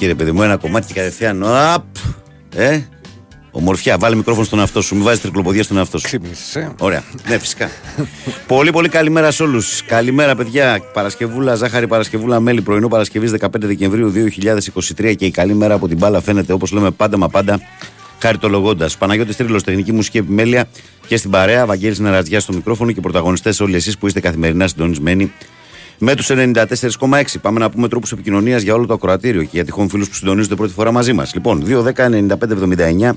μουσική, ρε παιδί μου, ένα κομμάτι και κατευθείαν. Απ! Ε, Ομορφιά, βάλε μικρόφωνο στον εαυτό σου. Μην βάζεις τρικλοποδία στον εαυτό σου. Ξύπνησες. Ε. Ωραία. Ναι, φυσικά. πολύ, πολύ καλημέρα σε όλους. Καλημέρα, παιδιά. Παρασκευούλα, ζάχαρη Παρασκευούλα, μέλη πρωινό Παρασκευής 15 Δεκεμβρίου 2023 και η καλή μέρα από την μπάλα φαίνεται όπως λέμε πάντα μα πάντα χαριτολογώντας. Παναγιώτης Τρίλος, τεχνική μουσική επιμέλεια και στην παρέα. Βαγγέλης Νεραζιά στο μικρόφωνο και πρωταγωνιστές όλοι εσείς που είστε καθημερινά συντονισμένοι με τους 94,6 πάμε να πούμε τρόπους επικοινωνίας για όλο το ακροατήριο και για τυχόν φίλους που συντονίζονται πρώτη φορά μαζί μας. Λοιπόν, 210-95-79,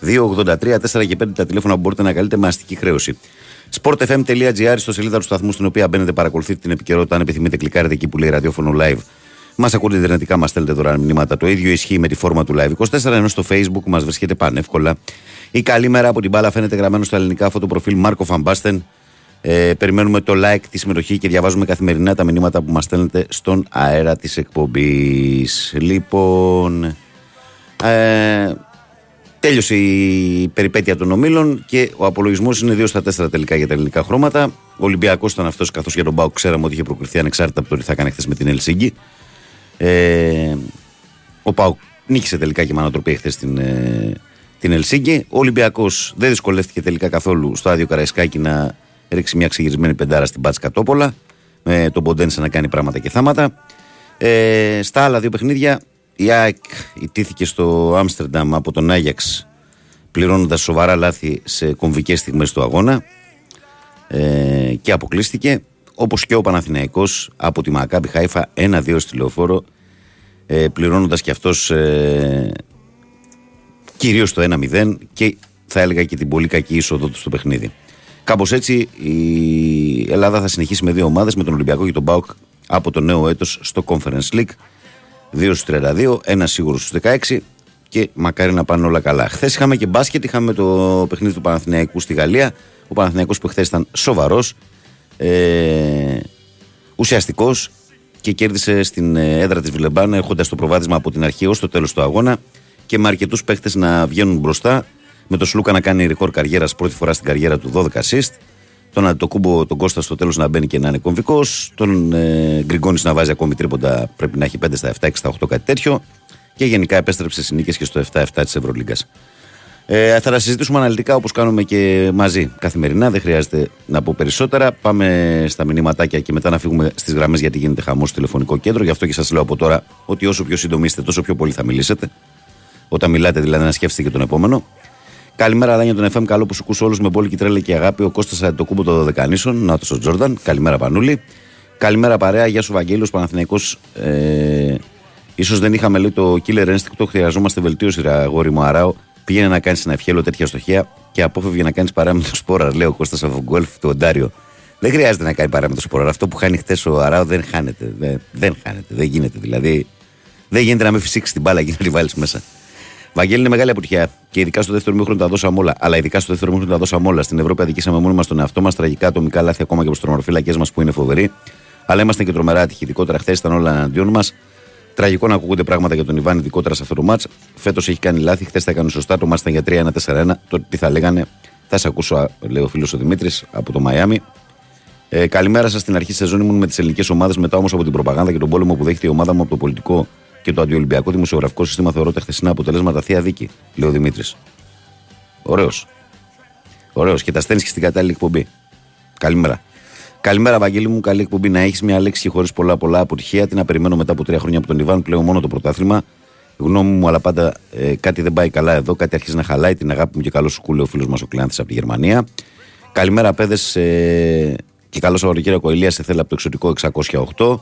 283, 4 και 5 τα τηλέφωνα που μπορείτε να καλείτε με αστική χρέωση. sportfm.gr στο σελίδα του σταθμού στην οποία μπαίνετε, παρακολουθείτε την επικαιρότητα. Αν επιθυμείτε, κλικάρετε εκεί που λέει ραδιόφωνο live. Μας ακούτε ιντερνετικά, μας στέλνετε δωρεάν μηνύματα. Το ίδιο ισχύει με τη φόρμα του live 24, ενώ στο facebook μας βρίσκεται πανεύκολα. Η καλή μέρα από την μπάλα φαίνεται γραμμένο στα ελληνικά φωτοπροφίλ Μάρκο Φαμπάστεν. Ε, περιμένουμε το like, τη συμμετοχή και διαβάζουμε καθημερινά τα μηνύματα που μας στέλνετε στον αέρα της εκπομπής. Λοιπόν. Ε, τέλειωσε η περιπέτεια των ομίλων και ο απολογισμός είναι 2 στα 4 τελικά για τα ελληνικά χρώματα. Ο Ολυμπιακός ήταν αυτός, καθώς για τον Μπάουκ ξέραμε ότι είχε προκριθεί ανεξάρτητα από το ότι θα έκανε χθες με την Ελσίγκη. Ε, ο Πάουκ νίκησε τελικά και με ανατροπή χθες την, ε, την Ελσίγκη. Ο Ολυμπιακός δεν δυσκολεύτηκε τελικά καθόλου στο άδειο Καραϊσκάκι να ρίξει μια ξεγυρισμένη πεντάρα στην Πάτς Κατόπολα με τον Ποντένσε να κάνει πράγματα και θάματα. Ε, στα άλλα δύο παιχνίδια η ΑΕΚ ιτήθηκε στο Άμστερνταμ από τον Άγιαξ πληρώνοντας σοβαρά λάθη σε κομβικές στιγμές του αγώνα ε, και αποκλείστηκε όπως και ο Παναθηναϊκός από τη Μακάμπι Χάιφα 1-2 στη λεωφόρο ε, πληρώνοντας και αυτός ε, κυρίως το 1-0 και θα έλεγα και την πολύ κακή είσοδο του στο παιχνίδι. Κάπως έτσι η Ελλάδα θα συνεχίσει με δύο ομάδες, με τον Ολυμπιακό και τον Μπάουκ από το νέο έτος στο Conference League. 2 στους 32, ένα σίγουρο στους 16 και μακάρι να πάνε όλα καλά. Χθες είχαμε και μπάσκετ, είχαμε το παιχνίδι του Παναθηναϊκού στη Γαλλία. Ο Παναθηναϊκός που χθες ήταν σοβαρός, ε, ουσιαστικός και κέρδισε στην έδρα της Βιλεμπάν έχοντας το προβάδισμα από την αρχή ως το τέλος του αγώνα και με αρκετούς παίχτες να βγαίνουν μπροστά με τον Σλούκα να κάνει ρεκόρ καριέρας πρώτη φορά στην καριέρα του 12 assist. Τον Αντιτοκούμπο τον Κώστα στο τέλος να μπαίνει και να είναι κομβικός. Τον ε, Γκριγκόνης να βάζει ακόμη τρίποντα, πρέπει να έχει 5 στα 7, 6 στα 8, κάτι τέτοιο. Και γενικά επέστρεψε στις νίκες και στο 7-7 της Ευρωλίγκας. Ε, θα τα συζητήσουμε αναλυτικά όπως κάνουμε και μαζί καθημερινά. Δεν χρειάζεται να πω περισσότερα. Πάμε στα μηνύματάκια και μετά να φύγουμε στις γραμμές γιατί γίνεται χαμός στο τηλεφωνικό κέντρο. Γι' αυτό και σας λέω από τώρα ότι όσο πιο σύντομοι είστε, τόσο πιο πολύ θα μιλήσετε. Όταν μιλάτε, δηλαδή, να σκέφτεστε και τον επόμενο. Καλημέρα, Δάνια τον FM. Καλό που σου κούσω όλους με πόλη και τρέλα και αγάπη. Ο Κώστας το κούμπο των Δωδεκανήσων. Να το ο Τζόρνταν. Καλημέρα, Πανούλη. Καλημέρα, παρέα. Γεια σου, Βαγγέλιος Παναθυναϊκό. Ε, ίσως δεν είχαμε λέει το killer instinct. Χρειαζόμαστε βελτίωση, ρε, αγόρι μου. Αράω. Πήγαινε να κάνεις ένα ευχέλο τέτοια στοχεία και απόφευγε να κάνεις παρά με το σπόρα, λέει ο Κώστας από γκολφ του Οντάριο. Δεν χρειάζεται να κάνει παρά με το σπόρα. Αυτό που χάνει χθε ο Αράο δεν χάνεται. Δεν, δεν χάνεται. Δεν γίνεται. Δηλαδή δεν γίνεται να με φυσήξει την μπάλα και να τη βάλεις μέσα. Βαγγέλη είναι μεγάλη αποτυχία και ειδικά στο δεύτερο μήχρονο τα δώσαμε όλα. Αλλά ειδικά στο δεύτερο μήχρονο τα δώσαμε όλα. Στην Ευρώπη αδικήσαμε μόνοι μας τον εαυτό μας, τραγικά ατομικά λάθη ακόμα και από του τρομορφυλακέ μας που είναι φοβεροί. Αλλά είμαστε και τρομερά ατυχοί. Ειδικότερα χθες ήταν όλα εναντίον μας. Τραγικό να ακούγονται πράγματα για τον Ιβάν, ειδικότερα σε αυτό το μάτς. Φέτος έχει κάνει λάθη, χθες τα έκανε σωστά. Το μάτς ήταν για 3-1-4-1. Το τι θα λέγανε, θα σε ακούσω, λέει ο φίλος ο Δημήτρης από το Μαϊάμι. Ε, καλημέρα σας στην αρχή της σεζόν ήμουν με τις ελληνικές ομάδες, μετά όμως από την προπαγάνδα και τον πόλεμο που δέχεται η ομάδα μου από το πολιτικό και το αντιολυμπιακό δημοσιογραφικό σύστημα θεωρώ τα χθεσινά αποτελέσματα θεία δίκη, λέει ο Δημήτρης. Ωραίος. Ωραίος και τα στέλνεις και στην κατάλληλη εκπομπή. Καλημέρα. Καλημέρα, Βαγγέλη μου. Καλή εκπομπή να έχεις μια λέξη χωρίς πολλά πολλά αποτυχία. Τι να περιμένω μετά από τρία χρόνια από τον Ιβάν, πλέον μόνο το πρωτάθλημα. Γνώμη μου, αλλά πάντα ε, κάτι δεν πάει καλά εδώ. Κάτι αρχίζει να χαλάει την αγάπη μου και καλό σου κούλε ο φίλος μας ο Κλειάνθη από τη Γερμανία. Καλημέρα, παιδες. Ε, και καλό Σαββατοκύριακο Ηλίας σε θέλει από το εξωτικό 608.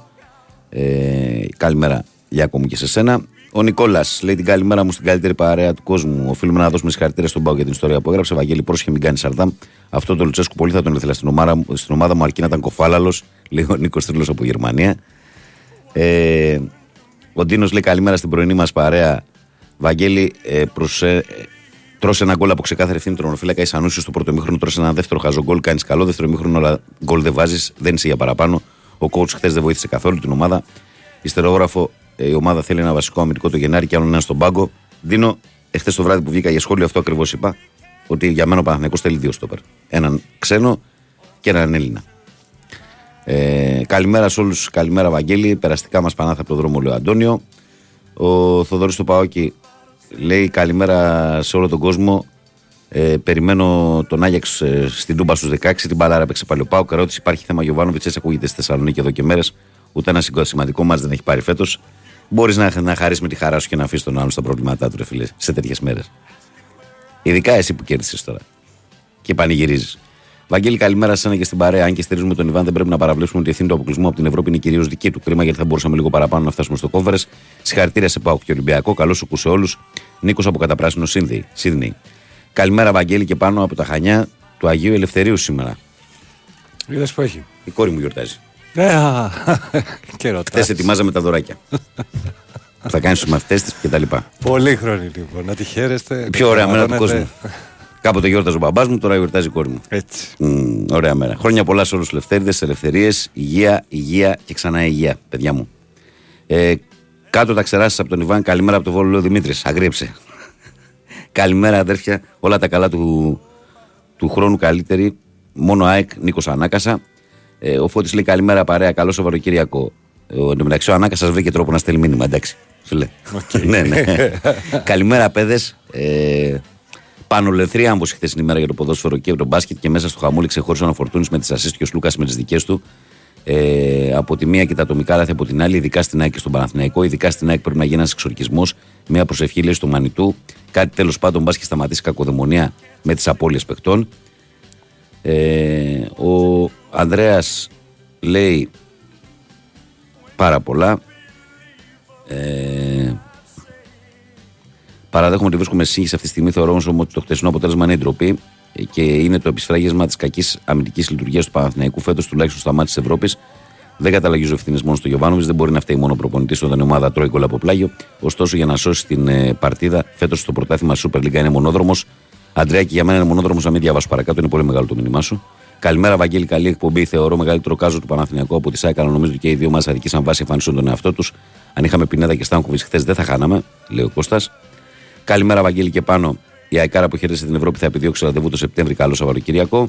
Ε, καλημέρα Λιάκο μου και σε σένα. Ο Νικόλας λέει την καλημέρα μου στην καλύτερη παρέα του κόσμου. Οφείλουμε να δώσουμε συγχαρητήρια στον Πάο για την ιστορία που έγραψε. Βαγγέλη, πρόσχε μην κάνει σαρδάμ. Αυτό το Λουτσέσκου πολύ θα τον ήθελα στην ομάδα, στην ομάδα μου, αρκεί να ήταν κοφάλαλος. Λέει ο Νίκος Τρίλος από Γερμανία. Ε, ο Ντίνος λέει καλημέρα στην πρωινή μας παρέα. Βαγγέλη, ε, προς, ε, τρώσε ένα γκολ από ξεκάθαρη ευθύνη τρονοφύλακα. Είσαι ανούσιο στο πρώτο μήχρονο, τρώσε ένα δεύτερο χαζό γκολ. Κάνεις καλό δεύτερο μήχρονο, αλλά γκολ δεν βάζεις, δεν είσαι για παραπάνω. Ο coach χθες δεν βοήθησε καθόλου την ομάδα. Ιστερόγραφο ε, η ομάδα θέλει ένα βασικό αμυντικό το Γενάρη και άλλο ένα στον πάγκο. Δίνω, εχθές το βράδυ που βγήκα για σχόλιο, αυτό ακριβώς είπα. Ότι για μένα ο Παναθηναϊκός θέλει δύο στόπερ. Έναν ξένο και έναν Έλληνα. Ε, καλημέρα σε όλους. Καλημέρα, Βαγγέλη. Περαστικά μας πανάθα από το δρόμο, λέει ο Αντώνιο. Ο Θοδωρής του Παόκη λέει καλημέρα σε όλο τον κόσμο. Ε, περιμένω τον Άγιαξ ε, στην Τούμπα στους 16. Την μπαλάρα έπαιξε πάλι ο Πάοκ. Ερώτηση: Υπάρχει θέμα Γιωβάνοβιτς, έτσι ακούγεται στη Θεσσαλονίκη εδώ και μέρες. Ούτε ένα σημαντικό μα δεν έχει πάρει φέτος μπορείς να, να χαρίσεις με τη χαρά σου και να αφήσεις τον άλλον στα προβλήματά του, ρε φίλε, σε τέτοιες μέρες. Ειδικά εσύ που κέρδισες τώρα. Και πανηγυρίζεις. Βαγγέλη, καλημέρα σε και στην παρέα. Αν και στηρίζουμε τον Ιβάν, δεν πρέπει να παραβλέψουμε ότι η ευθύνη του αποκλεισμού από την Ευρώπη είναι κυρίως δική του. Κρίμα γιατί θα μπορούσαμε λίγο παραπάνω να φτάσουμε στο κόμβερε. Συγχαρητήρια σε Πάοκ και Ολυμπιακό. Καλό σου σε όλους. Νίκος από Καταπράσινο Σίδνεϊ. Καλημέρα, Βαγγέλη, και πάνω από τα Χανιά του Αγίου Ελευθερίου σήμερα. Είδες που έχει. Η κόρη μου γιορτάζει. Ε, α, και ρωτάς. Χθες ετοιμάζαμε τα δωράκια. θα κάνεις τους μαθητές της κτλ. Πολύ χρόνο λοιπόν. Να τη χαίρεστε. Η πιο ωραία μέρα του Αναρώνετε. κόσμου. Κάποτε γιόρταζε ο μπαμπάς μου, τώρα γιορτάζει η κόρη μου. Έτσι. Μμ, ωραία μέρα. Χρόνια πολλά σε όλους τους Λευτέριδε, ελευθερίες, υγεία, υγεία και ξανά υγεία, παιδιά μου. Ε, κάτω τα ξεράσεις από τον Ιβάν, καλημέρα από το Βόλο, λέει ο Δημήτρης. Αγρίεψε. καλημέρα, αδέρφια. Όλα τα καλά του, του χρόνου καλύτερη. Μόνο ΑΕΚ, Νίκος Ανάκασα. Ε, ο Φώτης λέει καλημέρα παρέα, καλό Σαββατοκύριακο. Ε, Ο, εν τω μεταξύ ο Ανάκασα βρήκε τρόπο να στέλνει μήνυμα, εντάξει. Φίλε. ναι, ναι. καλημέρα, παιδες. Ε, πάνω λεθρία άμβο χθες την ημέρα για το ποδόσφαιρο και το μπάσκετ και μέσα στο χαμούλι ξεχώρισε ο Φορτούνη με τις ασίστ και ο Λούκα με τις δικές του. Ε, από τη μία και τα ατομικά λάθη από την άλλη, ειδικά στην ΑΕΚ και στον Παναθηναϊκό. Ειδικά στην ΑΕΚ πρέπει να γίνει ένας εξορκισμός. Μια προσευχή λέει στο Μανιτού. Κάτι τέλος πάντων μπας και σταματήσει η κακοδαιμονία με τις απώλειες παιχτών. Ε, ο Ανδρέας λέει πάρα πολλά. Ε, παραδέχομαι ότι βρίσκομαι σε σύγχυση αυτή τη στιγμή. Θεωρώ όμως ότι το χτεσινό αποτέλεσμα είναι η ντροπή και είναι το επισφράγισμα της κακής αμυντικής λειτουργίας του Παναθηναϊκού φέτος τουλάχιστον στα μάτια της Ευρώπης. Δεν καταλαγίζω ευθύνε μόνος στο Γιωβάνοβιτς, δεν μπορεί να φταίει μόνο ο προπονητής όταν η ομάδα τρώει γκολ από πλάγιο. Ωστόσο, για να σώσει την ε, παρτίδα, φέτος στο πρωτάθλημα Super League είναι μονόδρομος. Αντρέακη, για μένα είναι μονόδρομος, να μην διαβάσω παρακάτω, είναι πολύ μεγάλο το μήνυμά σου. Καλημέρα, Βαγγέλη, καλή εκπομπή. Θεωρώ μεγαλύτερο κάζο του Παναθηναϊκού από τη ΣΑΕΚΑ. αλλά Νομίζω ότι και οι δύο μας αδικήσαν βάση εμφανίσεων τον εαυτό τους. Αν είχαμε πινέδα και Στάνκοβιτς χθες, δεν θα χάναμε, λέει ο Κώστας. Καλημέρα, Βαγγέλη, και πάνω. Η Αϊκάρα που χαίρεσε την Ευρώπη θα επιδιώξει ραντεβού το Σεπτέμβρη. Καλό Σαββατοκύριακο.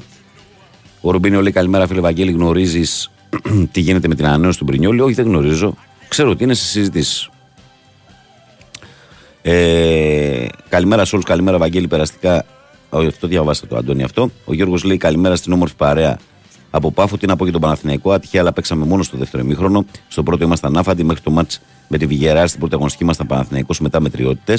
Ο Ρουμπίνιο λέει καλημέρα, φίλε Βαγγέλη. Γνωρίζεις τι γίνεται με την ανανέωση του Μπρινιόλη; Όχι, δεν γνωρίζω. Ξέρω ότι είναι σε συζητήσει. Ε, καλημέρα σε όλους. Καλημέρα, Βαγγέλη. Περαστικά. Όχι, αυτό διαβάστε το, Αντώνη, αυτό. Ο Γιώργος λέει καλημέρα στην όμορφη παρέα από Πάφο. Τι να πω για τον Παναθηναϊκό. Ατυχία, αλλά παίξαμε μόνος στο δεύτερο ημίχρονο. Στο πρώτο ήμασταν άφαντοι μέχρι το μάτς με τη Βιγερά. Στην πρώτη αγωνιστική ήμασταν Παναθηναϊκός μετά μετριότητε.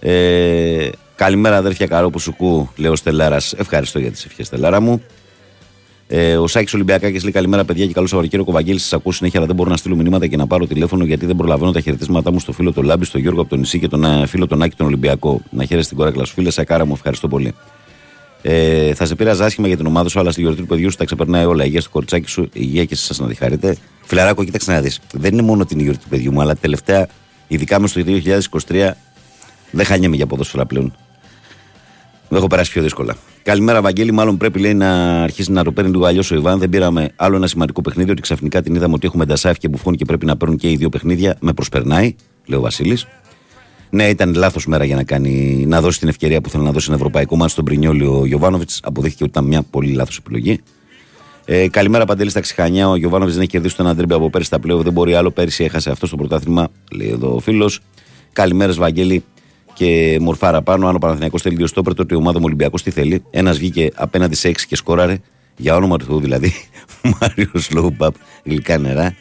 Ε, καλημέρα, αδέρφια Καρό που σου κού, λέει ο Στελάρας. Ευχαριστώ για τις ευχές, Στελάρα μου. Ε, ο Σάκης Ολυμπιακάκης λέει καλημέρα, παιδιά και καλό Σαββατοκύριακο. Ο Βαγγέλης σας ακούω συνέχεια, αλλά δεν μπορώ να στείλω μηνύματα και να πάρω τηλέφωνο γιατί δεν προλαβαίνω τα χαιρετίσματά μου στο φίλο του Λάμπη, στον Γιώργο από το νησί και τον ε, φίλο τον Άκη τον Ολυμπιακό. Να χαίρεσαι την κόρακλα σου, φίλε. Σακάρα μου, ευχαριστώ πολύ. Ε, θα σε πειράζει άσχημα για την ομάδα σου, αλλά στη γιορτή του παιδιού σου τα ξεπερνάει όλα. Υγεία στο κορτσάκι σου, υγεία και σε εσά να τη χαρείτε. Φιλαράκο, κοίταξε να δεις. Δεν είναι μόνο την γιορτή του παιδιού μου, αλλά τελευταία, ειδικά μες στο 2023, δεν χανιέμαι για ποδόσφαιρα πλέον. Δεν έχω περάσει πιο δύσκολα. Καλημέρα, Βαγγέλη. Μάλλον πρέπει λέει, να αρχίσει να το παίρνει λίγο αλλιώς ο Ιβάν. Δεν πήραμε άλλο ένα σημαντικό παιχνίδι. Ότι ξαφνικά την είδαμε ότι έχουμε Ντασάεφ και Μπουφόν και πρέπει να παίρνουν και οι δύο παιχνίδια. Με προσπερνάει, λέει ο Βασίλης. Ναι, ήταν λάθος μέρα για να, κάνει, να δώσει την ευκαιρία που θέλει να δώσει ένα ευρωπαϊκό μάτι στον Πρινιόλη ο Γιωβάνοβιτς. Αποδείχθηκε ότι ήταν μια πολύ λάθος επιλογή. Ε, καλημέρα, Παντελή στα Ξηχανιά. Ο Γιωβάνοβιτς δεν έχει κερδίσει το ένα ντέρμπι από πέρυσι στα play off. Δεν μπορεί άλλο. Πέρυσι έχασε αυτό στο πρωτάθλημα, λέει εδώ ο φίλος. Καλημέρες, Βαγγέλη και μορφάρα πάνω. Αν ο Παναθηναϊκός θέλει δύο στόπερ, τότε η ομάδα μου Ολυμπιακός τι θέλει. Ένας βγήκε απέναντι σε έξι και σκόραρε. Για όνομα του Θεού δηλαδή. Μάριος Σλόουπαπ, γλυκά νερά.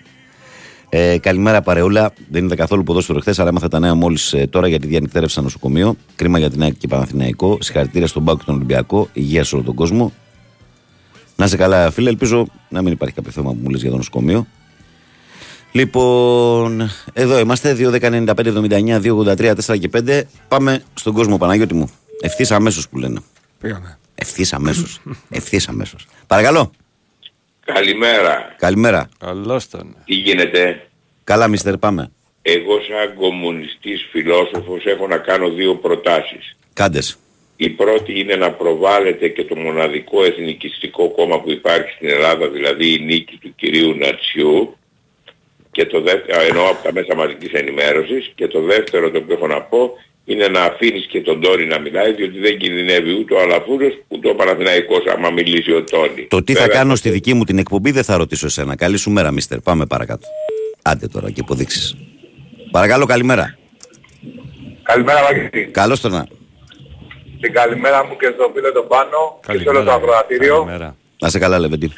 Ε, καλημέρα παρεούλα. Δεν είδα καθόλου ποδόσφαιρο χθες, αλλά έμαθα τα νέα μόλις ε, τώρα γιατί διανυκτέρευσα νοσοκομείο. Κρίμα για την ΑΕΚ και Παναθηναϊκό. Συγχαρητήρια στον Μπάουκ και τον Ολυμπιακό. Υγεία σε όλο τον κόσμο. Να σε καλά, φίλε. Ελπίζω να μην υπάρχει κάποιο θέμα που μου λες για το νοσοκομείο. Λοιπόν, εδώ είμαστε. 2.195.79, 2.83, 4 και 5. Πάμε στον κόσμο, Παναγιώτη μου. Ευθύς αμέσως που λένε. Πήγαμε. Ευθύς αμέσως. Ευθύς αμέσως. Παρακαλώ. Καλημέρα. Καλημέρα. Καλώς τον. Τι γίνεται; Καλά, μιστερ, πάμε. Εγώ σαν κομμουνιστής φιλόσοφος έχω να κάνω δύο προτάσεις. Κάντες. Η πρώτη είναι να προβάλλεται και το μοναδικό εθνικιστικό κόμμα που υπάρχει στην Ελλάδα, δηλαδή η νίκη του κυρίου Νατσιού, και το δεύτερο, εννοώ από τα μέσα μαζικής ενημέρωσης, και το δεύτερο το που έχω να πω είναι να αφήνεις και τον Τόνι να μιλάει, διότι δεν κινδυνεύει ούτε ο Αλαφούρος, ούτε ο Παναθηναϊκός άμα μιλήσει ο Τόνι. Το τι θα Βέβαια, κάνω στη δική μου την εκπομπή δεν θα ρωτήσω εσένα. Καλή σου μέρα, μιστερ. Πάμε παρακάτω. Άντε τώρα και υποδείξεις. Παρακαλώ, καλημέρα. Καλημέρα Βαγγέλη. Καλώς το να. Την καλημέρα μου και στο φίλο τον Πάνο και σε όλο το ακροατήριο. Καλημέρα. Να σε καλά, Λεβεντή.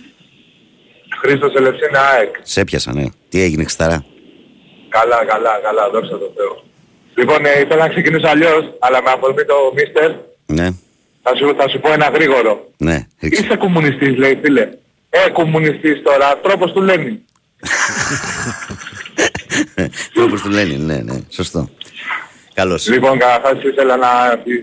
Χρήστος Ελευσίνα ΑΕΚ. Σε έπιασα, ναι. Τι έγινε, Ξταρά. Καλά, καλά, καλά, δόξα τω Θεώ. Λοιπόν, ε, ήθελα να ξεκινήσω αλλιώς, αλλά με αφορμή το Μίστερ, Ναι. Θα σου, θα σου πω ένα γρήγορο. Ναι, ρίξε. Είσαι κομμουνιστής λέει φίλε. Ε, κομμουνιστής τώρα, τρόπος του Λένιν. Τρόπος του Λένιν, ναι, ναι, σωστό. Καλώς. Λοιπόν, καταρχάς ήθελα να,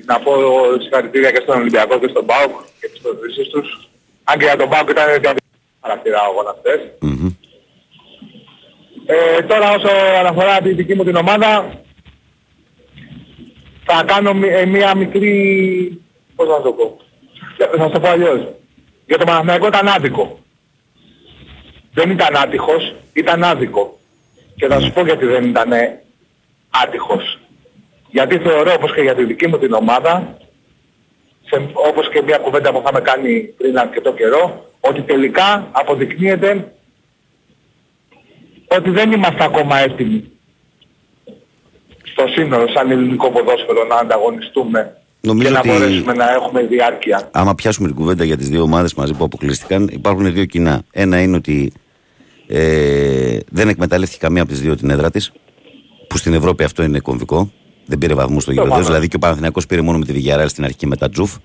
να πω συγχαρητήρια και στον Ολυμπιακό και στον ΠΑΟΚ και τις προτρήσεις τους. Αν και για τον ΠΑΟΚ ήταν διαδικασία χαρακτήρα ο αγώνας Μμμ. Ε, τώρα όσο αναφορά τη δική μου την ομάδα, θα κάνω μι- ε, μία μικρή... πώς να το πω. Ε, Θα το πω αλλιώς. Για το Παναθηναϊκό ήταν άδικο. Δεν ήταν άτυχος, ήταν άδικο. Και θα σου πω γιατί δεν ήταν άτυχος. Γιατί θεωρώ όπως και για τη δική μου την ομάδα, σε, όπως και μια κουβέντα που είχαμε κάνει πριν αρκετό καιρό, ότι τελικά αποδεικνύεται ότι δεν είμαστε ακόμα έτοιμοι στο σύνολο σαν ελληνικό ποδόσφαιρο να ανταγωνιστούμε Νομίζω και να ότι- μπορέσουμε να έχουμε διάρκεια. Άμα πιάσουμε την κουβέντα για τις δύο ομάδες μαζί που αποκλείστηκαν, υπάρχουν δύο κοινά. Ένα είναι ότι ε, δεν εκμεταλλεύτηκε καμία από τις δύο την έδρα της, που στην Ευρώπη αυτό είναι κομβικό. Δεν πήρε βαθμούς στο γήπεδο. Προφανώς. Δηλαδή και ο Παναθηναϊκός πήρε μόνο με τη Βιγιαράλ στην αρχή και μετά Τζουφ.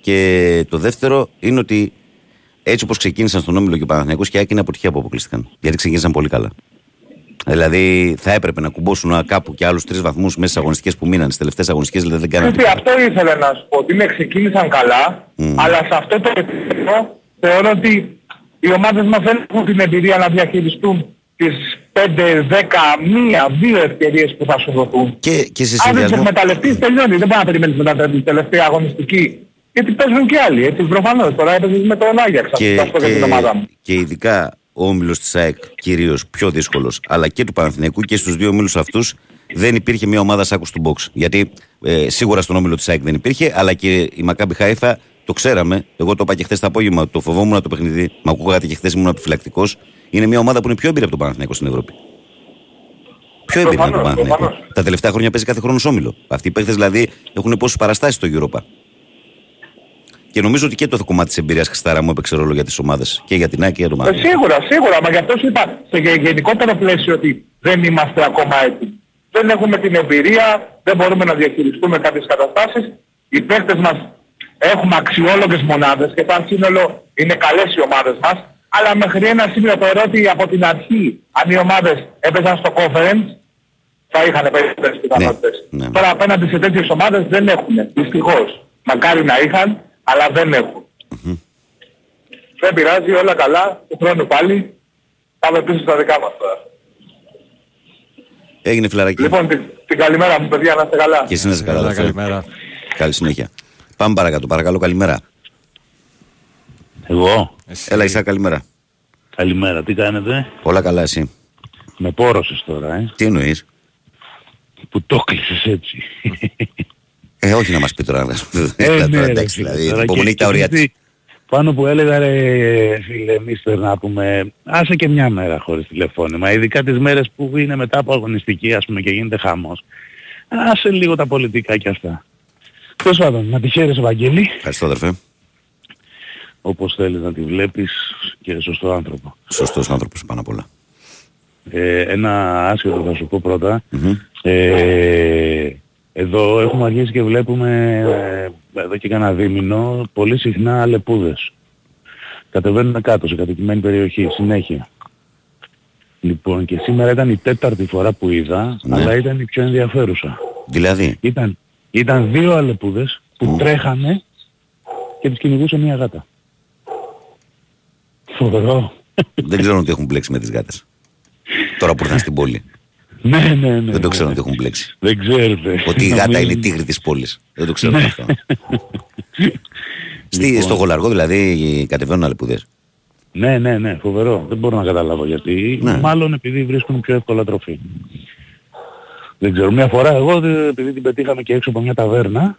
Και το δεύτερο είναι ότι έτσι όπως ξεκίνησαν στον Όμιλο και ο Παναθηναϊκός και η Άκη είναι αποτυχία που αποκλείστηκαν. Γιατί ξεκίνησαν πολύ καλά. Δηλαδή θα έπρεπε να κουμπώσουν κάπου και άλλους τρεις βαθμούς μέσα στις αγωνιστικές που μείναν. Στις τελευταίες αγωνιστικές δηλαδή δεν κάνανε. Γιατί αυτό ήθελα να σου πω, ότι ναι, ξεκίνησαν καλά, αλλά σε αυτό το επίπεδο θεωρώ ότι οι ομάδες μας δεν έχουν την εμπειρία να διαχειριστούν τις 5, 10, 1, 2 ευκαιρίες που θα σου δοθούν. Και, και σε Αν δεν τις συνδυασμό. εκμεταλλευτείς τελειώνει, δεν μπορείς να περιμένεις μετά την τελευταία αγωνιστική. Γιατί παίζουν και άλλοι, έτσι προφανώς. Τώρα έπαιζες με τον Άγιαξ, και, αυτό για την ομάδα μου. και, και ειδικά ο όμιλος της ΑΕΚ κυρίως πιο δύσκολος, αλλά και του Παναθηναϊκού και στους δύο όμιλους αυτούς δεν υπήρχε μια ομάδα σάκους του box. Γιατί ε, σίγουρα στον όμιλο της ΑΕΚ δεν υπήρχε, αλλά και η Μακάμπι Χάιφα το ξέραμε. Εγώ το είπα και χθες το απόγευμα, το φοβόμουν το παιχνίδι. Μα ακούγατε και χθες ήμουν επιφυλακτικός. Είναι μια ομάδα που είναι πιο έμπειρη από τον Παναθηναϊκό στην Ευρώπη. Πιο έμπειρη από τον Προφανώς, Παναθηναϊκό. προφανώς. Τα τελευταία χρόνια παίζει κάθε χρόνο όμιλο. Αυτοί οι παίχτε δηλαδή έχουν πόσες παραστάσεις στο Europa. Και νομίζω ότι και το κομμάτι της εμπειρίας Χριστάρα μου έπαιξε ρόλο για τις ομάδες και για την ΑΕΚ και για τον Ε, Παναθηναϊκό. σίγουρα, σίγουρα. Μα γι' αυτό σου είπα σε γε- γενικότερο πλαίσιο ότι δεν είμαστε ακόμα έτοιμοι. Δεν έχουμε την εμπειρία, δεν μπορούμε να διαχειριστούμε κάποιες καταστάσεις. Οι παίκτες μας έχουμε αξιόλογες μονάδες και σαν σύνολο είναι καλές οι ομάδες μας. Αλλά μέχρι ένα σημείο θεωρώ ότι από την αρχή αν οι ομάδες έπαιζαν στο conference θα είχαν περισσότερες πιθανότητες. ναι. Τώρα απέναντι σε τέτοιες ομάδες δεν έχουν. Δυστυχώς. Μακάρι να είχαν, αλλά δεν έχουν. Δεν πειράζει, όλα καλά, του χρόνου πάλι. Πάμε πίσω στα δικά μας τώρα. Έγινε φιλαράκι. Λοιπόν, την, την καλημέρα μου παιδιά, να είστε καλά. και εσύ να είσαι καλά. Καλά, αδερφέ. καλημέρα. Καλή συνέχεια. Πάμε παρακάτω. Παρακαλώ, καλημέρα. Εγώ, Εσύ. Έλα, Ισά, καλημέρα. καλημέρα, τι κάνετε; Όλα καλά, εσύ; Με πόρωσες τώρα, ε, Τι εννοείς; που το κλείσες έτσι. Ε, όχι να μας πει τώρα. Ε, Τώρα, ναι, ρε, Εντάξει, φίλε, δηλαδή. τώρα Η υπομονή και- έχει τα ωριά και τη. Πάνω που έλεγα ρε φίλε μίστερ να πούμε, άσε και μια μέρα χωρίς τηλεφώνημα, ειδικά τις μέρες που είναι μετά από αγωνιστική ας πούμε και γίνεται χαμός. Άσε λίγο τα πολιτικά και αυτά. Τέλος πάντων, να τη χαίρεσαι Βαγγέλη, Ευχαριστώ, αδερφέ. όπως θέλεις να τη βλέπεις και σωστό άνθρωπο. Σωστός άνθρωπος πάνω απ' όλα. Ε, ένα άσχετο θα σου πω πρώτα. Μμμ. Ε, εδώ έχουμε αρχίσει και βλέπουμε ε, εδώ και κανένα δίμηνο πολύ συχνά αλεπούδες. Κατεβαίνουν κάτω σε κατοικημένη περιοχή συνέχεια. Λοιπόν και σήμερα ήταν η τέταρτη φορά που είδα, Ναι. αλλά ήταν η πιο ενδιαφέρουσα. Δηλαδή, Ήταν, ήταν δύο αλεπούδες που τρέχανε και τις κυνηγούσε μια γάτα. Φοβερό. δεν ξέρω ότι έχουν μπλέξει με τις γάτες. Τώρα που ήρθαν στην πόλη. Ναι, ναι, ναι. Δεν το ναι. ξέρω ότι έχουν μπλέξει. Δεν ξέρετε. Ότι η γάτα είναι η Νομίζουν- τίγρη της πόλης. Δεν το ξέρω Ναι. αυτό. Στη, Λοιπόν. Στο γολαργό δηλαδή κατεβαίνουν αλεπούδε. Ναι, ναι, ναι, φοβερό. Δεν μπορώ να καταλάβω γιατί. Ναι. Μάλλον επειδή βρίσκουν πιο εύκολα τροφή. Δεν ξέρω. Μια φορά εγώ, δε- επειδή την πετύχαμε και έξω από μια ταβέρνα,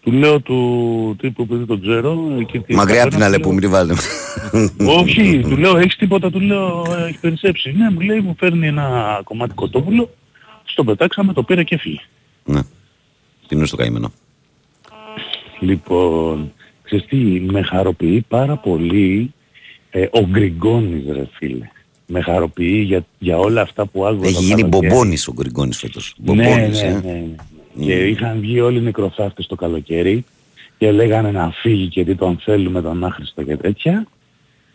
του λέω του τύπου επειδή τον ξέρω, εκεί την Μακριά από την ταβέρνα, αλεπού, του μην τη βάλετε. λέω, Όχι, του λέω έχεις τίποτα, του λέω «Ε, έχει περισσέψει. Ναι, μου λέει μου φέρνει ένα κομμάτι κοτόπουλο, στο πετάξαμε, το πήρε και έφυγε. Ναι. Τι είναι στο καημένο. Λοιπόν, ξέρεις τι, με χαροποιεί πάρα πολύ ε, ο Γκριγκόνης ρε φίλε. Με χαροποιεί για, για όλα αυτά που άκουγα Έχει το γίνει καλοκαίρι. μπομπόνι ο Γκριγκόνης φέτος. Ναι, Μπομπόνι, ναι, ε. ναι, ναι. Και είχαν βγει όλοι οι νεκροθάφτες το καλοκαίρι και λέγανε να φύγει και τι τον θέλουμε τον άχρηστο και τέτοια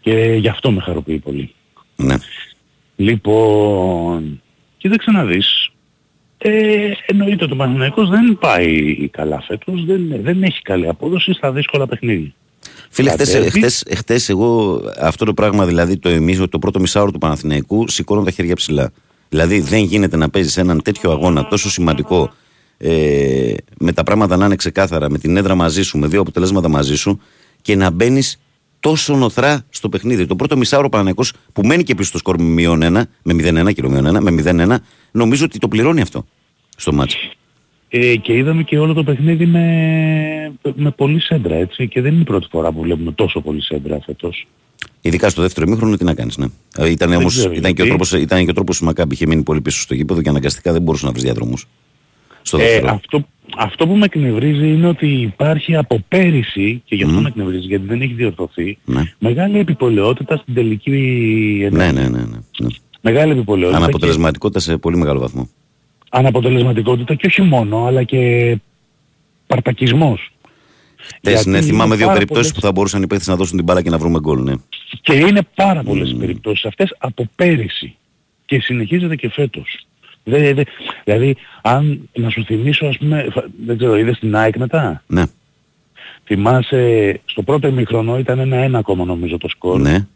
και γι' αυτό με χαροποιεί πολύ. Ναι. Λοιπόν, κοίταξε να δεις. Ε, εννοείται ότι ο Παναθηναϊκός δεν πάει καλά φέτος, δεν, δεν έχει καλή απόδοση στα δύσκολα παιχνίδια. Φίλε, Τα χτες, ντέρμπι. χτες, χτες εγώ αυτό το πράγμα, δηλαδή το εμείς, το πρώτο μισάωρο του Παναθηναϊκού, σηκώνω τα χέρια ψηλά. Δηλαδή δεν γίνεται να παίζεις έναν τέτοιο αγώνα τόσο σημαντικό, ε, με τα πράγματα να είναι ξεκάθαρα, με την έδρα μαζί σου, με δύο αποτελέσματα μαζί σου και να μπαίνεις τόσο νοθρά στο παιχνίδι. Το πρώτο μισάωρο Παναθηναϊκός που μένει και πίσω στο σκορ με μείον 1, με 0-1 και μείον 1, με 0-1, νομίζω ότι το πληρώνει αυτό στο μάτσο. Ε, και είδαμε και όλο το παιχνίδι με, με πολύ σέντρα, έτσι. Και δεν είναι η πρώτη φορά που βλέπουμε τόσο πολύ σέντρα φέτος. Ειδικά στο δεύτερο ημίχρονο τι να κάνεις. Ναι. Ε, Ήταν, όμως, ξέρω ήταν, και ο γιατί. τρόπος, ήταν και ο τρόπος που η Μακάμπη είχε μείνει πολύ πίσω στο γήπεδο και αναγκαστικά δεν μπορούσε να βρει διαδρόμου. Στο Ε, δεύτερο. αυτό, αυτό που με εκνευρίζει είναι ότι υπάρχει από πέρυσι, και γι' αυτό Μμμ. με εκνευρίζει γιατί δεν έχει διορθωθεί, Ναι. μεγάλη επιπολαιότητα στην τελική Ναι, ενέργεια. ναι, ναι. ναι, ναι. Μεγάλη επιπολαιότητα. Αναποτελεσματικότητα σε πολύ μεγάλο βαθμό. Και αναποτελεσματικότητα και όχι μόνο, αλλά και παρτακισμός. Χτες, ναι, Γιατί θυμάμαι είναι δύο πάρα περιπτώσεις πολλές- που θα μπορούσαν οι παίχτες να δώσουν την μπάλα και να βρούμε γκολ. Ναι. Και είναι πάρα πολλές Μμμ. οι περιπτώσεις αυτές από πέρυσι. Και συνεχίζεται και φέτος. Δε, δε, δηλαδή, αν να σου θυμίσω, ας πούμε, φα- δεν ξέρω, είδες την ΑΕΚ μετά; ναι, Θυμάσαι, στο πρώτο ημιχρονό ήταν ένα-ένα ακόμα νομίζω το σκορ. ναι.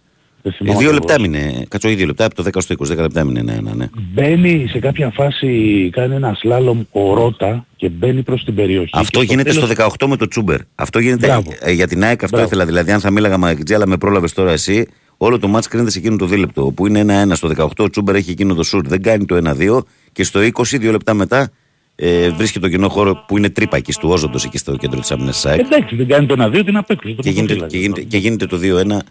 Δεν Ε, θυμάμαι δύο ακριβώς. λεπτά μείνε. Κάτσο, δύο λεπτά από το 10 στο 20. 10 λεπτά μείνε. Ναι, ναι, ναι. Μπαίνει σε κάποια φάση, κάνει ένα σλάλομ ο Ρότα και μπαίνει προς την περιοχή. Αυτό Και γίνεται στο τέλος- 18 με το Τσούμπερ. Αυτό γίνεται Μπράβο. ε, για την ΑΕΚ. Αυτό Μπράβο. ήθελα. Δηλαδή, αν θα μίλαγα μαζί, αλλά με πρόλαβες τώρα εσύ, όλο το μάτς κρίνεται σε εκείνο το δίλεπτο. Που είναι 1-1 στο 18, ο Τσούμπερ έχει εκείνο το σουτ. Δεν κάνει το 1-2 και στο 20, δύο λεπτά μετά, ε, βρίσκει το κοινό χώρο που είναι τρύπα εκεί του Όζοντος, εκεί στο κέντρο της άμυνας τη ΑΕΚ. Εντάξει, δεν κάνει το ένα-δύο, την απέκτησε. το Και γίνεται, πρωτοδήλατο. και, γίνεται, και γίνεται το 2-1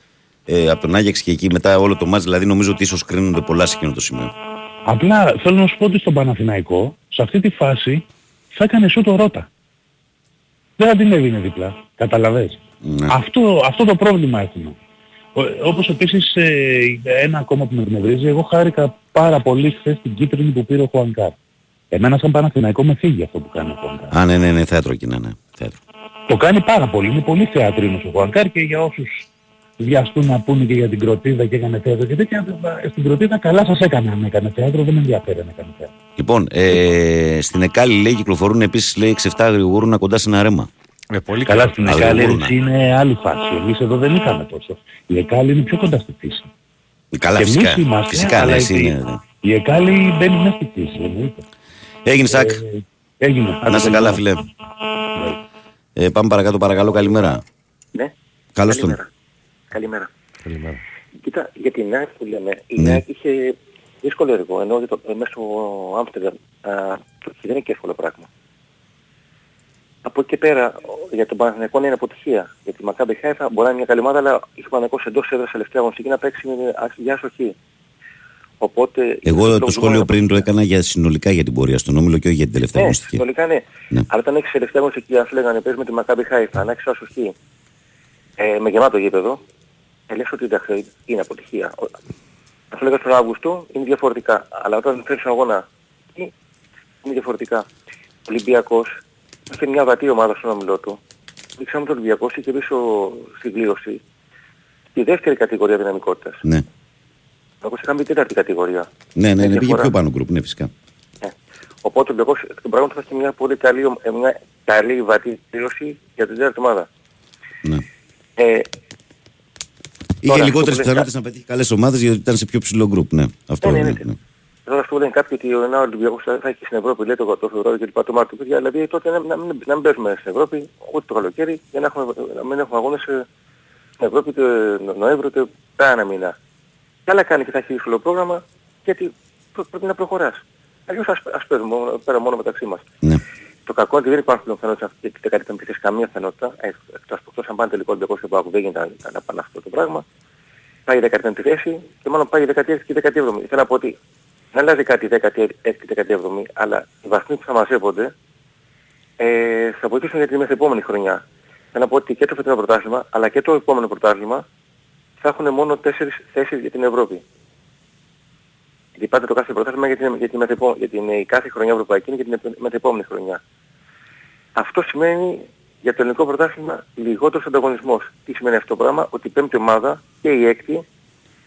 ε, από τον Άγιαξ και εκεί μετά όλο το μάτς. Δηλαδή, νομίζω ότι ίσως κρίνονται πολλά σε εκείνο το σημείο. Απλά θέλω να σου πω ότι στον Παναθηναϊκό, σε αυτή τη φάση, θα έκανε σου το Ρότα. Δεν θα την έδινε δίπλα. Καταλαβες; Ναι. Αυτό, αυτό το πρόβλημα έχουμε. Ο- Όπως επίσης ε, ένα ακόμα που με εκνευρίζει, εγώ χάρηκα πάρα πολύ χθες την κίτρινη που πήρε ο Χουανκάρ. Εμένα σαν Παναθηναϊκό με φύγει αυτό που κάνει ο Χουανκάρ. Α, ναι, ναι, ναι, θέατρο εκεί, ναι, ναι. Θέατρο. Το κάνει πάρα πολύ, είναι πολύ θεατρίνος ο Χουανκάρ και για όσους βιαστούν να πούνε και για την κροτίδα και έκανε θέατρο και τέτοια, στην κροτίδα καλά σας έκανε αν έκανε θέατρο, δεν με ενδιαφέρει αν έκανε θέατρο. Λοιπόν, ε, στην Εκάλη λέει κυκλοφορούν επίσης λέει 6-7 αγριγούρουνα κοντά σε ένα ρέμα. Ε, πολύ Καλά καλό. στην Αλλά Εκάλη μπορούν έτσι είναι άλλη φάση. Εμείς εδώ δεν είχαμε τόσο. Η Εκάλη είναι πιο κοντά στη φύση. Καλά, Και φυσικά. εμείς είμαστε, φυσικά, αλλά ναι, εσύ η- είναι. ναι. Η Εκάλη μπαίνει μέσα στη φύση. εννοείται. Έγινε, Σάκ. Ε, Έγινε. Να σε καλά, φίλε. Ναι. Ε, πάμε παρακάτω, παρακαλώ. Καλημέρα. Ναι. Καλώς τον. Καλημέρα. Καλημέρα. Καλημέρα. Κοίτα, για την ΑΕΚ που λέμε, η Ναι. ΑΕΚ είχε δύσκολο έργο, ενώ για το, ε, μέσα στο Άμστερνταμ α, το δεν είναι και εύκολο πράγμα. Από εκεί και πέρα, ο- για τον Παναθηναϊκό είναι αποτυχία. Γιατί η Μακάμπη Χάιφα μπορεί να είναι μια καλή ομάδα, αλλά είχε ο Παναθηναϊκός εντός έδρας τελευταία αγωνιστική να παίξει με άσ- για άσοχη. Οπότε... Εγώ το σχόλιο πριν το έκανα για συνολικά για την πορεία στον Όμιλο και όχι για την τελευταία Ναι, αγωνιστική. συνολικά ναι. Ναι. Αλλά όταν έχεις τελευταία αγωνιστική, ας λέγανε, παίζει με τη Μακάμπη Χάιφα, να έχεις άσοχη, ε, με γεμάτο γήπεδο, ε, λες ότι εντάξει, είναι αποτυχία. Ο- Αυτό λέγα στον Αύγουστο είναι διαφορετικά. Αλλά όταν φέρεις αγώνα ε, είναι διαφορετικά. Ο Ολυμπιακός είχε μια βατή ομάδα στον όμιλό του. Δείξαμε τον Ολυμπιακό είχε πίσω στη γλίωση τη δεύτερη κατηγορία δυναμικότητας. Ναι. Όπως είχαμε την τέταρτη κατηγορία. Ναι, ναι, Με ναι, πήγε διαφορά. πιο πάνω γκρουπ, ναι, φυσικά. Ε, Οπότε ο Ολυμπιακός τον πράγμα του θα έχει μια πολύ καλή, ομ- ε, μια καλή βατή κλήρωση για την τέταρτη ομάδα. Ναι. Ε, Είχε αυτό λιγότερες που λέει- πιθανότητες να πετύχει καλές ομάδες γιατί ήταν σε πιο ψηλό γκρουπ. Ναι, αυτό Ναι, ναι, ναι, ναι. ναι. Τώρα αυτό που λένε κάποιοι ότι ο ένα Ολυμπιακός θα θα έχει στην Ευρώπη, λέει το, το Φεβρουάριο και λοιπά, το Μάρτιο, παιδιά, δηλαδή τότε να, να, μην, να μην παίζουμε στην Ευρώπη ούτε το καλοκαίρι για να, έχουμε, να μην έχουμε αγώνες ε, στην Ευρώπη το Νοέμβριο, το πέρα ένα μήνα. Καλά κάνει και θα έχει δύσκολο πρόγραμμα γιατί πρέ- πρέπει να προχωράς. Αλλιώς ας, ας παίζουμε μόνο- πέρα μόνο μεταξύ μας. ναι. Το κακό είναι ότι δεν υπάρχουν πλέον φαινότητες αυτή τη δεκαετία με καμία φαινότητα. Ε, Εκτός εκτός αν πάνε τελικό Ολυμπιακός και Πάκου δεν γίνεται να- να πάνε αυτό το πράγμα. Πάει η 15η θέση και μάλλον πάει η 16η και η 17η. Θέλω να πω ότι δεν αλλάζει κάτι η 16η και η 17η, αλλά οι βαθμοί που θα μαζεύονται ε, θα βοηθήσουν για την μεθεπόμενη χρονιά. Θέλω να πω ότι και το φετινό πρωτάθλημα, αλλά και το επόμενο πρωτάθλημα θα έχουν μόνο τέσσερις θέσεις για την Ευρώπη. Γιατί πάντα το κάθε πρωτάθλημα για την, για την, μεθεπό, για την ε, η κάθε χρονιά ευρωπαϊκή είναι για την επ- μεθεπόμενη χρονιά. Αυτό σημαίνει για για το ελληνικό πρωτάθλημα λιγότερος ανταγωνισμός. Τι σημαίνει αυτό το πράγμα, ότι η πέμπτη ομάδα και η έκτη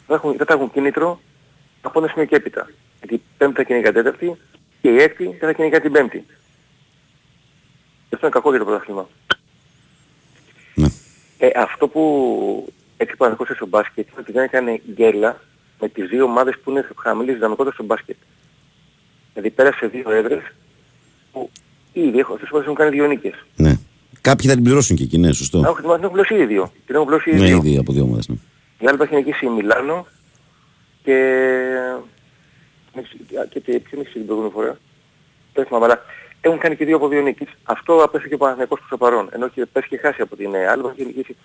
θα, έχουν, δεν θα έχουν κίνητρο από ένα σημείο και έπειτα. Γιατί η πέμπτη θα κυνηγά τέταρτη και η έκτη δεν θα κυνηγά την πέμπτη. Και αυτό είναι κακό για το πρωτάθλημα. Ναι. Ε, αυτό που έτσι παρακολουθούσε στο μπάσκετ είναι ότι δεν έκανε γκέλα με τις δύο ομάδες που είναι χαμηλής δυναμικότητας στο μπάσκετ. Δηλαδή πέρασε δύο έδρες που ήδη έχω, αυτές έχουν κάνει δύο νίκες. Ναι. Κάποιοι θα την πληρώσουν και εκεί, ναι, σωστό. Να, όχι, την έχουν πληρώσει ήδη δύο. Την έχουν πληρώσει ήδη Ναι, δύο. ήδη από δύο ομάδες. Ναι. Η άλλη έχει νικήσει η Μιλάνο και... και τε- ποιο νίκησε την προηγούμενη φορά; Δεν θυμάμαι, αλλά έχουν κάνει και δύο από δύο νίκες. Αυτό απέφυγε και ο Παναθηναϊκός προς το παρόν. Ενώ και πες και χάσει από την ε, άλλη, έχει νικήσει.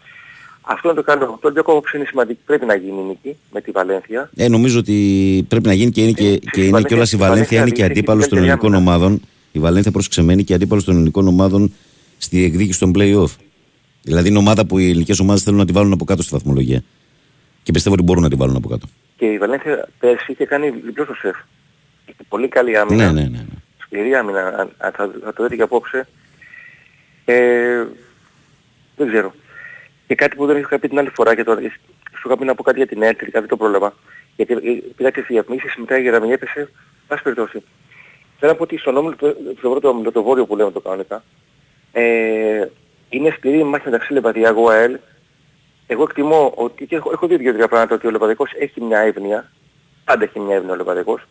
Αυτό να το κάνω. Το Ολυμπιακό όψη είναι σημαντικό. Πρέπει να γίνει η νίκη με τη Βαλένθια. Ε, νομίζω ότι πρέπει να γίνει και είναι, και, Ε, και η είναι Βαλένθια- κιόλας η η Βαλένθια είναι Βαλένθια και δείχνει αντίπαλος την των ελληνικών καλύτερη ομάδων. Η Βαλένθια προσκεμένη και αντίπαλος των ελληνικών ομάδων στη εκδίκηση των play-off. Δηλαδή είναι ομάδα που οι ελληνικές ομάδες θέλουν να τη βάλουν από κάτω στη βαθμολογία. Και πιστεύω ότι μπορούν να τη βάλουν από κάτω. Και η Βαλένθια πέρσι είχε κάνει διπλό στο σεφ. Είχε Πολύ καλή άμυνα. Ναι, ναι, ναι. ναι. Σκληρή άμυνα. αν- αν θα, θα το δείτε και απόψε. Ε, δεν ξέρω. Και κάτι που δεν είχα πει την άλλη φορά και τώρα σου είχα πει να πω κάτι για την ΕΡΤ, τελικά δεν το πρόλαβα. Γιατί ε, πήγα και στις διαφημίσεις, μετά η γραμμή έπεσε, πάση περιπτώσει. Θέλω να πω ότι στον όμιλο, το- στο πρώτο όμιλο, το βόρειο που λέμε το κανονικά, ε, είναι σκληρή η μάχη μεταξύ Λεβαδιάγου ΑΕΛ. Εγώ εκτιμώ ότι, και έχω, έχω δει δύο-τρία πράγματα, ότι ο Λεβαδικός έχει μια εύνοια, πάντα έχει μια εύνοια ο Λεβαδικός,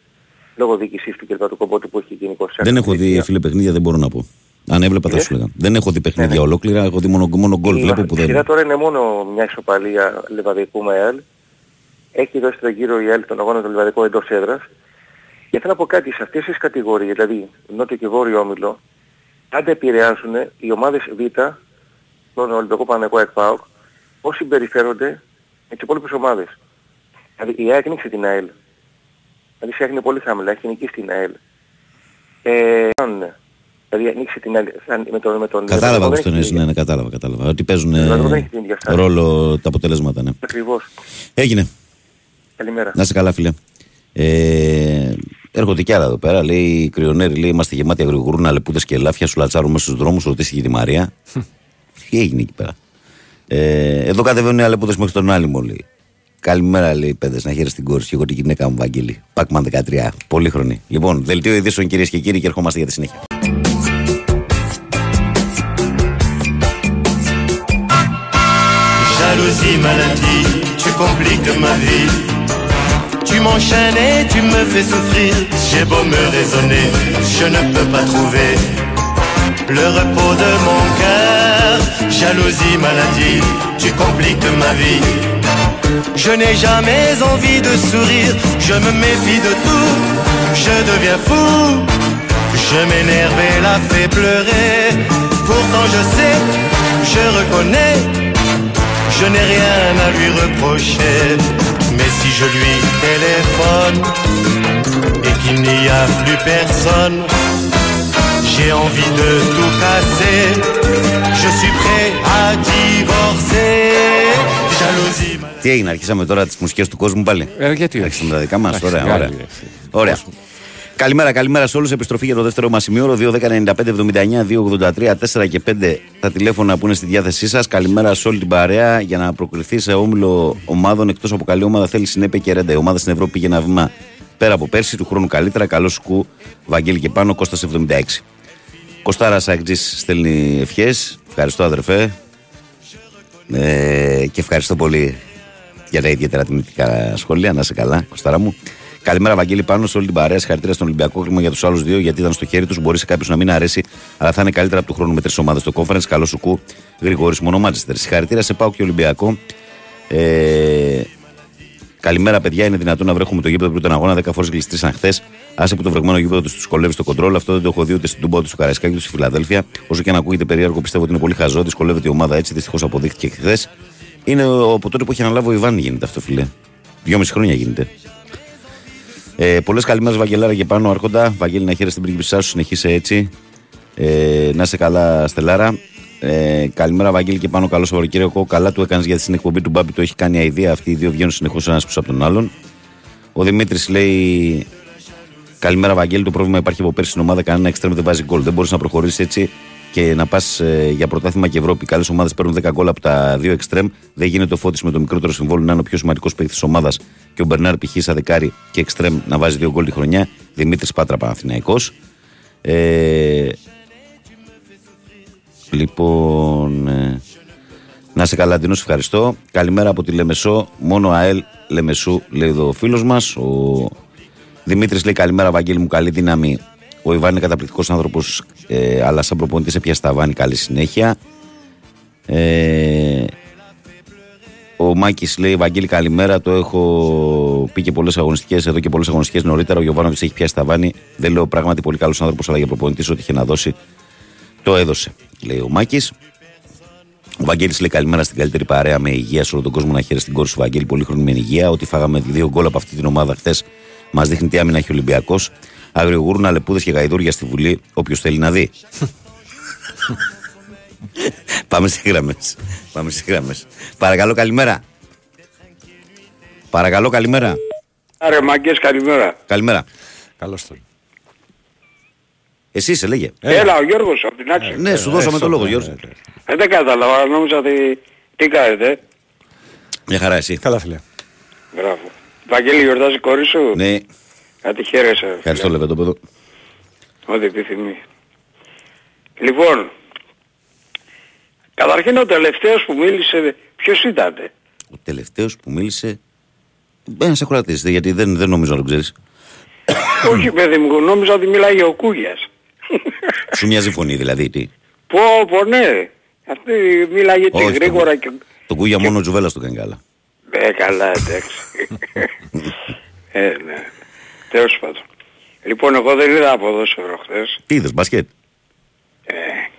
λόγω διοίκησής του και του κομπότου που έχει γενικώς. Δεν έχω δει φίλε παιχνίδια, δεν μπορώ να πω. Αν έβλεπα θα Είδες; σου λέγα. Δεν έχω δει παιχνίδια Ναι, ναι. ολόκληρα, έχω δει μόνο, μόνο γκολ. Η Βλέπω που η σειρά δεν. τώρα είναι μόνο μια ισοπαλία Λεβαδικού με ΕΛ. Έχει δώσει τον γύρο η ΕΛ τον αγώνα του Λεβαδικού εντός έδρας. Και θέλω να πω κάτι, σε αυτές τις κατηγορίες, δηλαδή νότιο και βόρειο όμιλο, πάντα επηρεάζουν οι ομάδες Β, τον Ολυμπιακό Παναγικό ΕΚΠΑΟΚ, πώς συμπεριφέρονται με τις υπόλοιπες ομάδες. Δηλαδή η ΑΕΚ νίξε την ΑΕΛ. Δηλαδή η ΑΕΚ είναι πολύ χαμηλά, έχει νικήσει την ΑΕΛ. Ε, κάνουνε. δηλαδή ανοίξει την ΑΕΛ σαν- με τον, με τον Κατάλαβα Λεβαδικό πώς δεν το έχει εννοείς, την ναι, ναι, κατάλαβα, κατάλαβα. Ότι παίζουν Ο ε, Λεβαδικός δεν έχει την ίδια στάση. ρόλο τα αποτελέσματα, ναι. Ακριβώς. Έγινε. Καλημέρα. Να είσαι καλά, φίλε. Ε, έρχονται κι άλλα εδώ πέρα. Λέει οι κρυονέροι, λέει είμαστε γεμάτοι αγριγουρούνα, λεπούτε και ελάφια, σου λατσάρουν μέσα στους δρόμους, ρωτήσει και τη Μαρία. Τι έγινε εκεί πέρα; Ε, εδώ κατεβαίνουν οι αλεπούδε μέχρι τον άλυμο, λέει. Καλημέρα, λέει παιδες, να χαίρεσαι την κόρη σου. και Εγώ την γυναίκα μου, Βαγγέλη. Πάκμαν 13. Πολύχρονη. Λοιπόν, δελτίο ειδήσεων κυρίες και κύριοι και ερχόμαστε για τη συνέχεια. Jalousie, maladie, tu compliques ma vie. Tu m'enchaînes et tu me fais souffrir. J'ai beau me raisonner, je ne peux pas trouver le repos de mon cœur. Jalousie, maladie, tu compliques ma vie. Je n'ai jamais envie de sourire, je me méfie de tout, je deviens fou. Je m'énerve et la fais pleurer. Pourtant je sais, je reconnais, je n'ai rien à lui reprocher. Mais si je lui téléphone et qu'il n'y a plus personne, j'ai envie de tout casser. Je suis prêt à divorcer. Jalousie. Τι έγινε, αρχίσαμε τώρα τις μουσικές του κόσμου πάλι; Ε, γιατί όχι. Αρχίσαμε τα δικά μας. Εντάξει, Ωραία, μεγάλη, ωραία. ρε, εσύ. ωραία. Καλημέρα, καλημέρα σε όλους. Επιστροφή για το δεύτερο μας σημείο. 2.195.79.283 4 και 5 τα τηλέφωνα που είναι στη διάθεσή σας. Καλημέρα σε όλη την παρέα για να προκριθεί σε όμιλο ομάδων εκτός από καλή ομάδα. Θέλει συνέπεια και ρέντα. Η ομάδα στην Ευρώπη πήγε ένα βήμα πέρα από πέρσι, του χρόνου καλύτερα. Καλός σκου, Βαγγέλη και πάνω, Κώστας 76. Κωστάρα Αγτζή στέλνει ευχές. Ευχαριστώ, αδερφέ. Ε, και ευχαριστώ πολύ για τα ιδιαίτερα τιμητικά σχόλια. Να είσαι καλά, Κωστάρα μου. Καλημέρα, Βαγγέλη, πάνω σε όλη την παρέα. Συγχαρητήρια στον Ολυμπιακό χρήμα για τους άλλους δύο, γιατί ήταν στο χέρι τους. Μπορεί σε κάποιους να μην αρέσει, αλλά θα είναι καλύτερα από του χρόνου με τρεις ομάδες στο conference. Καλό σου κου, Γρηγόρης Μονομάτζεστερ. Συγχαρητήρια σε Πάο και Ολυμπιακό. Ε, καλημέρα, παιδιά. Είναι δυνατόν να βρέχουμε το γήπεδο πριν τον αγώνα 10 φορές γλιστρήσαν χθες. Άσε που το βρεγμένο γήπεδο τους δυσκολεύει στο κοντρόλ. Αυτό δεν το έχω δει ούτε στην Τούμπα ούτε στο Καραϊσκάκι ούτε στη Φιλαδέλφια. Όσο και αν ακούγεται περίεργο, πιστεύω ότι είναι πολύ χαζό. Δυσκολεύεται η ομάδα έτσι. Δυστυχώς αποδείχθηκε χθες. Είναι από τότε που έχει αναλάβει ο Ιβάν γίνεται αυτό, φιλέ. Δυόμιση χρόνια γίνεται. Ε, Πολλές καλημέρες, Βαγγελάρα και πάνω, Άρχοντα. Βαγγέλη, να χαίρεσαι την πρίγκιψά σου, συνεχίσε έτσι. Ε, να είσαι καλά, Στελάρα. Ε, καλημέρα, Βαγγέλη και πάνω, καλό Σαββατοκύριακο. Καλά του έκανες γιατί στην εκπομπή του Μπάμπη το έχει κάνει αηδία. Αυτοί οι δύο βγαίνουν συνεχώς ένας πίσω από τον άλλον. Ο Δημήτρης λέει: Καλημέρα, Βαγγέλη. Το πρόβλημα υπάρχει από πέρσι στην ομάδα. Κανένα εξτρέμ δεν βάζει γκολ. Δεν μπορείς να προχωρήσεις έτσι και να πας για πρωτάθλημα και Ευρώπη. Καλές ομάδες παίρνουν 10 γκολ από τα δύο εξτρέμ. Δεν γίνεται ο Φώτης με το μικρότερο συμβόλαιο να είναι ο πιο σημαντικός παίκτης της ομάδας και ο Μπερνάρ π.χ. σαν δεκάρι και εξτρέμ να βάζει δύο γκολ τη χρονιά. Δημήτρης Πάτρα Παναθηναϊκός. Ε, λοιπόν. Ε, να σε καλά, Ντίνο, ευχαριστώ. Καλημέρα από τη Λεμεσό. Μόνο ΑΕΛ Λεμεσού, λέει εδώ ο φίλος μας. Ο Δημήτρης λέει καλημέρα, Βαγγέλη μου, καλή δύναμη. Ο Ιβάν είναι καταπληκτικός άνθρωπος, ε, αλλά σαν προπονητής σε πια σταβάνει καλή συνέχεια. Ε, ο Μάκης λέει: Βαγγέλη, καλημέρα. Το έχω πει και πολλές αγωνιστικές εδώ και πολλές αγωνιστικές νωρίτερα. Ο Γιωβάνοβιτς έχει πιάσει τα βάνη. Δεν λέω πράγματι πολύ καλός άνθρωπος, αλλά για προπονητής ό,τι είχε να δώσει το έδωσε, λέει ο Μάκης. Ο Βαγγέλης λέει καλημέρα στην καλύτερη παρέα με υγεία σε όλο τον κόσμο να χαίρεται στην κόρη σου Βαγγέλη. Πολύ χρόνο με υγεία. Ότι φάγαμε δύο γκολ από αυτή την ομάδα χθες μας δείχνει τι άμυνα έχει ο Ολυμπιακός. Αγριογούρνα, λεπούδες και γαϊδούρια στη Βουλή. Όποιος θέλει να δει. Πάμε στις γραμμές. Πάμε στις γραμμές. Παρακαλώ, καλημέρα. Παρακαλώ, καλημέρα. Άρε, μαγκές, καλημέρα. Καλημέρα. Καλώς τον. Εσύ είσαι, λέγε. Έλα, ο Γιώργος, από την άκρη. Ναι, σου δώσαμε το λόγο, Γιώργο. Ε, δεν κατάλαβα, νόμιζα ότι... Τι κάνετε. Μια χαρά, εσύ. Καλά, φίλε. Μπράβο. Βαγγέλη, γιορτάζει η κόρη σου; Ναι, Κάτι χαίρεσαι. ευχαριστώ, λέμε το παιδό. Ό,τι επιθυμεί. Λοιπόν, καταρχήν ο τελευταίος που μίλησε, ποιος ήταν. Ο τελευταίος που μίλησε. Ένα ακροατή, γιατί δεν, δεν νομίζω να τον ξέρεις. Όχι παιδί μου, νόμιζα ότι μιλάει ο Κούγιας. Σου μοιάζει η φωνή, δηλαδή. Τι; πω, πω, ναι. Αυτή μίλαγε έτσι Όχι, το- γρήγορα και... Το κούγια μόνο ο Τζουβέλλα το κάνει καλά. Ε, καλά, εντάξει. ε, ναι. Τέλος πάντων. Λοιπόν, εγώ δεν είδα ποδόσφαιρο χθες. Τι είδες, μπασκετ. Ε,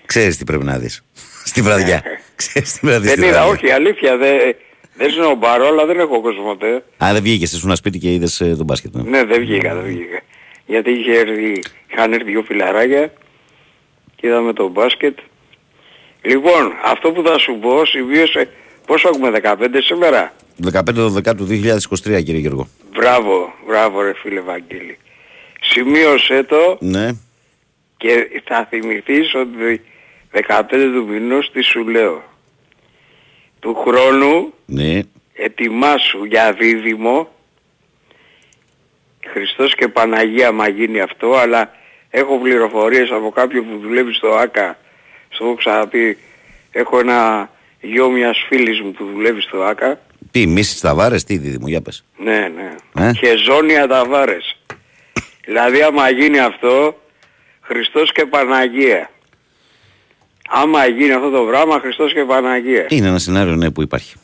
Ξέρεις τι πρέπει να δεις. Στη βραδιά. Ξέρεις τι πρέπει να δεις. δεν είδα, όχι, αλήθεια, δεν, δεν σνομπάρω, αλλά δεν έχω κοσμοτέ. Α, δεν βγήκες, ήσουν ένα σπίτι και είδες τον μπάσκετ. ναι. Ναι, δεν βγήκα, δεν βγήκα. Γιατί είχε έρθει, είχαν έρθει δυο φιλαράκια και είδαμε το μπάσκετ. Λοιπόν, αυτό που θα σου πω συμβίωσε, πόσο έχουμε, 15 σήμερα; 15 12 του 2023, κύριε Γιώργο. Μπράβο, μπράβο ρε φίλε Βαγγέλη. Σημείωσέ το Ναι. και θα θυμηθείς ότι 15 του μηνός τι σου λέω. Του χρόνου Ναι. ετοιμάσου για δίδυμο Χριστός και Παναγία μα γίνει αυτό αλλά έχω πληροφορίες από κάποιον που δουλεύει στο ΆΚΑ στο έχω ξαναπεί έχω ένα γιο μιας φίλης μου που δουλεύει στο ΆΚΑ. Τι, μίσης Ταβάρες, τι δίδυμο, για πες. ναι ναι. Ε; και ζώνια ταβάρες. Δηλαδή άμα γίνει αυτό Χριστός και Παναγία. Άμα γίνει αυτό το πράγμα Χριστός και Παναγία. Είναι ένα σενάριο ναι, που υπάρχει.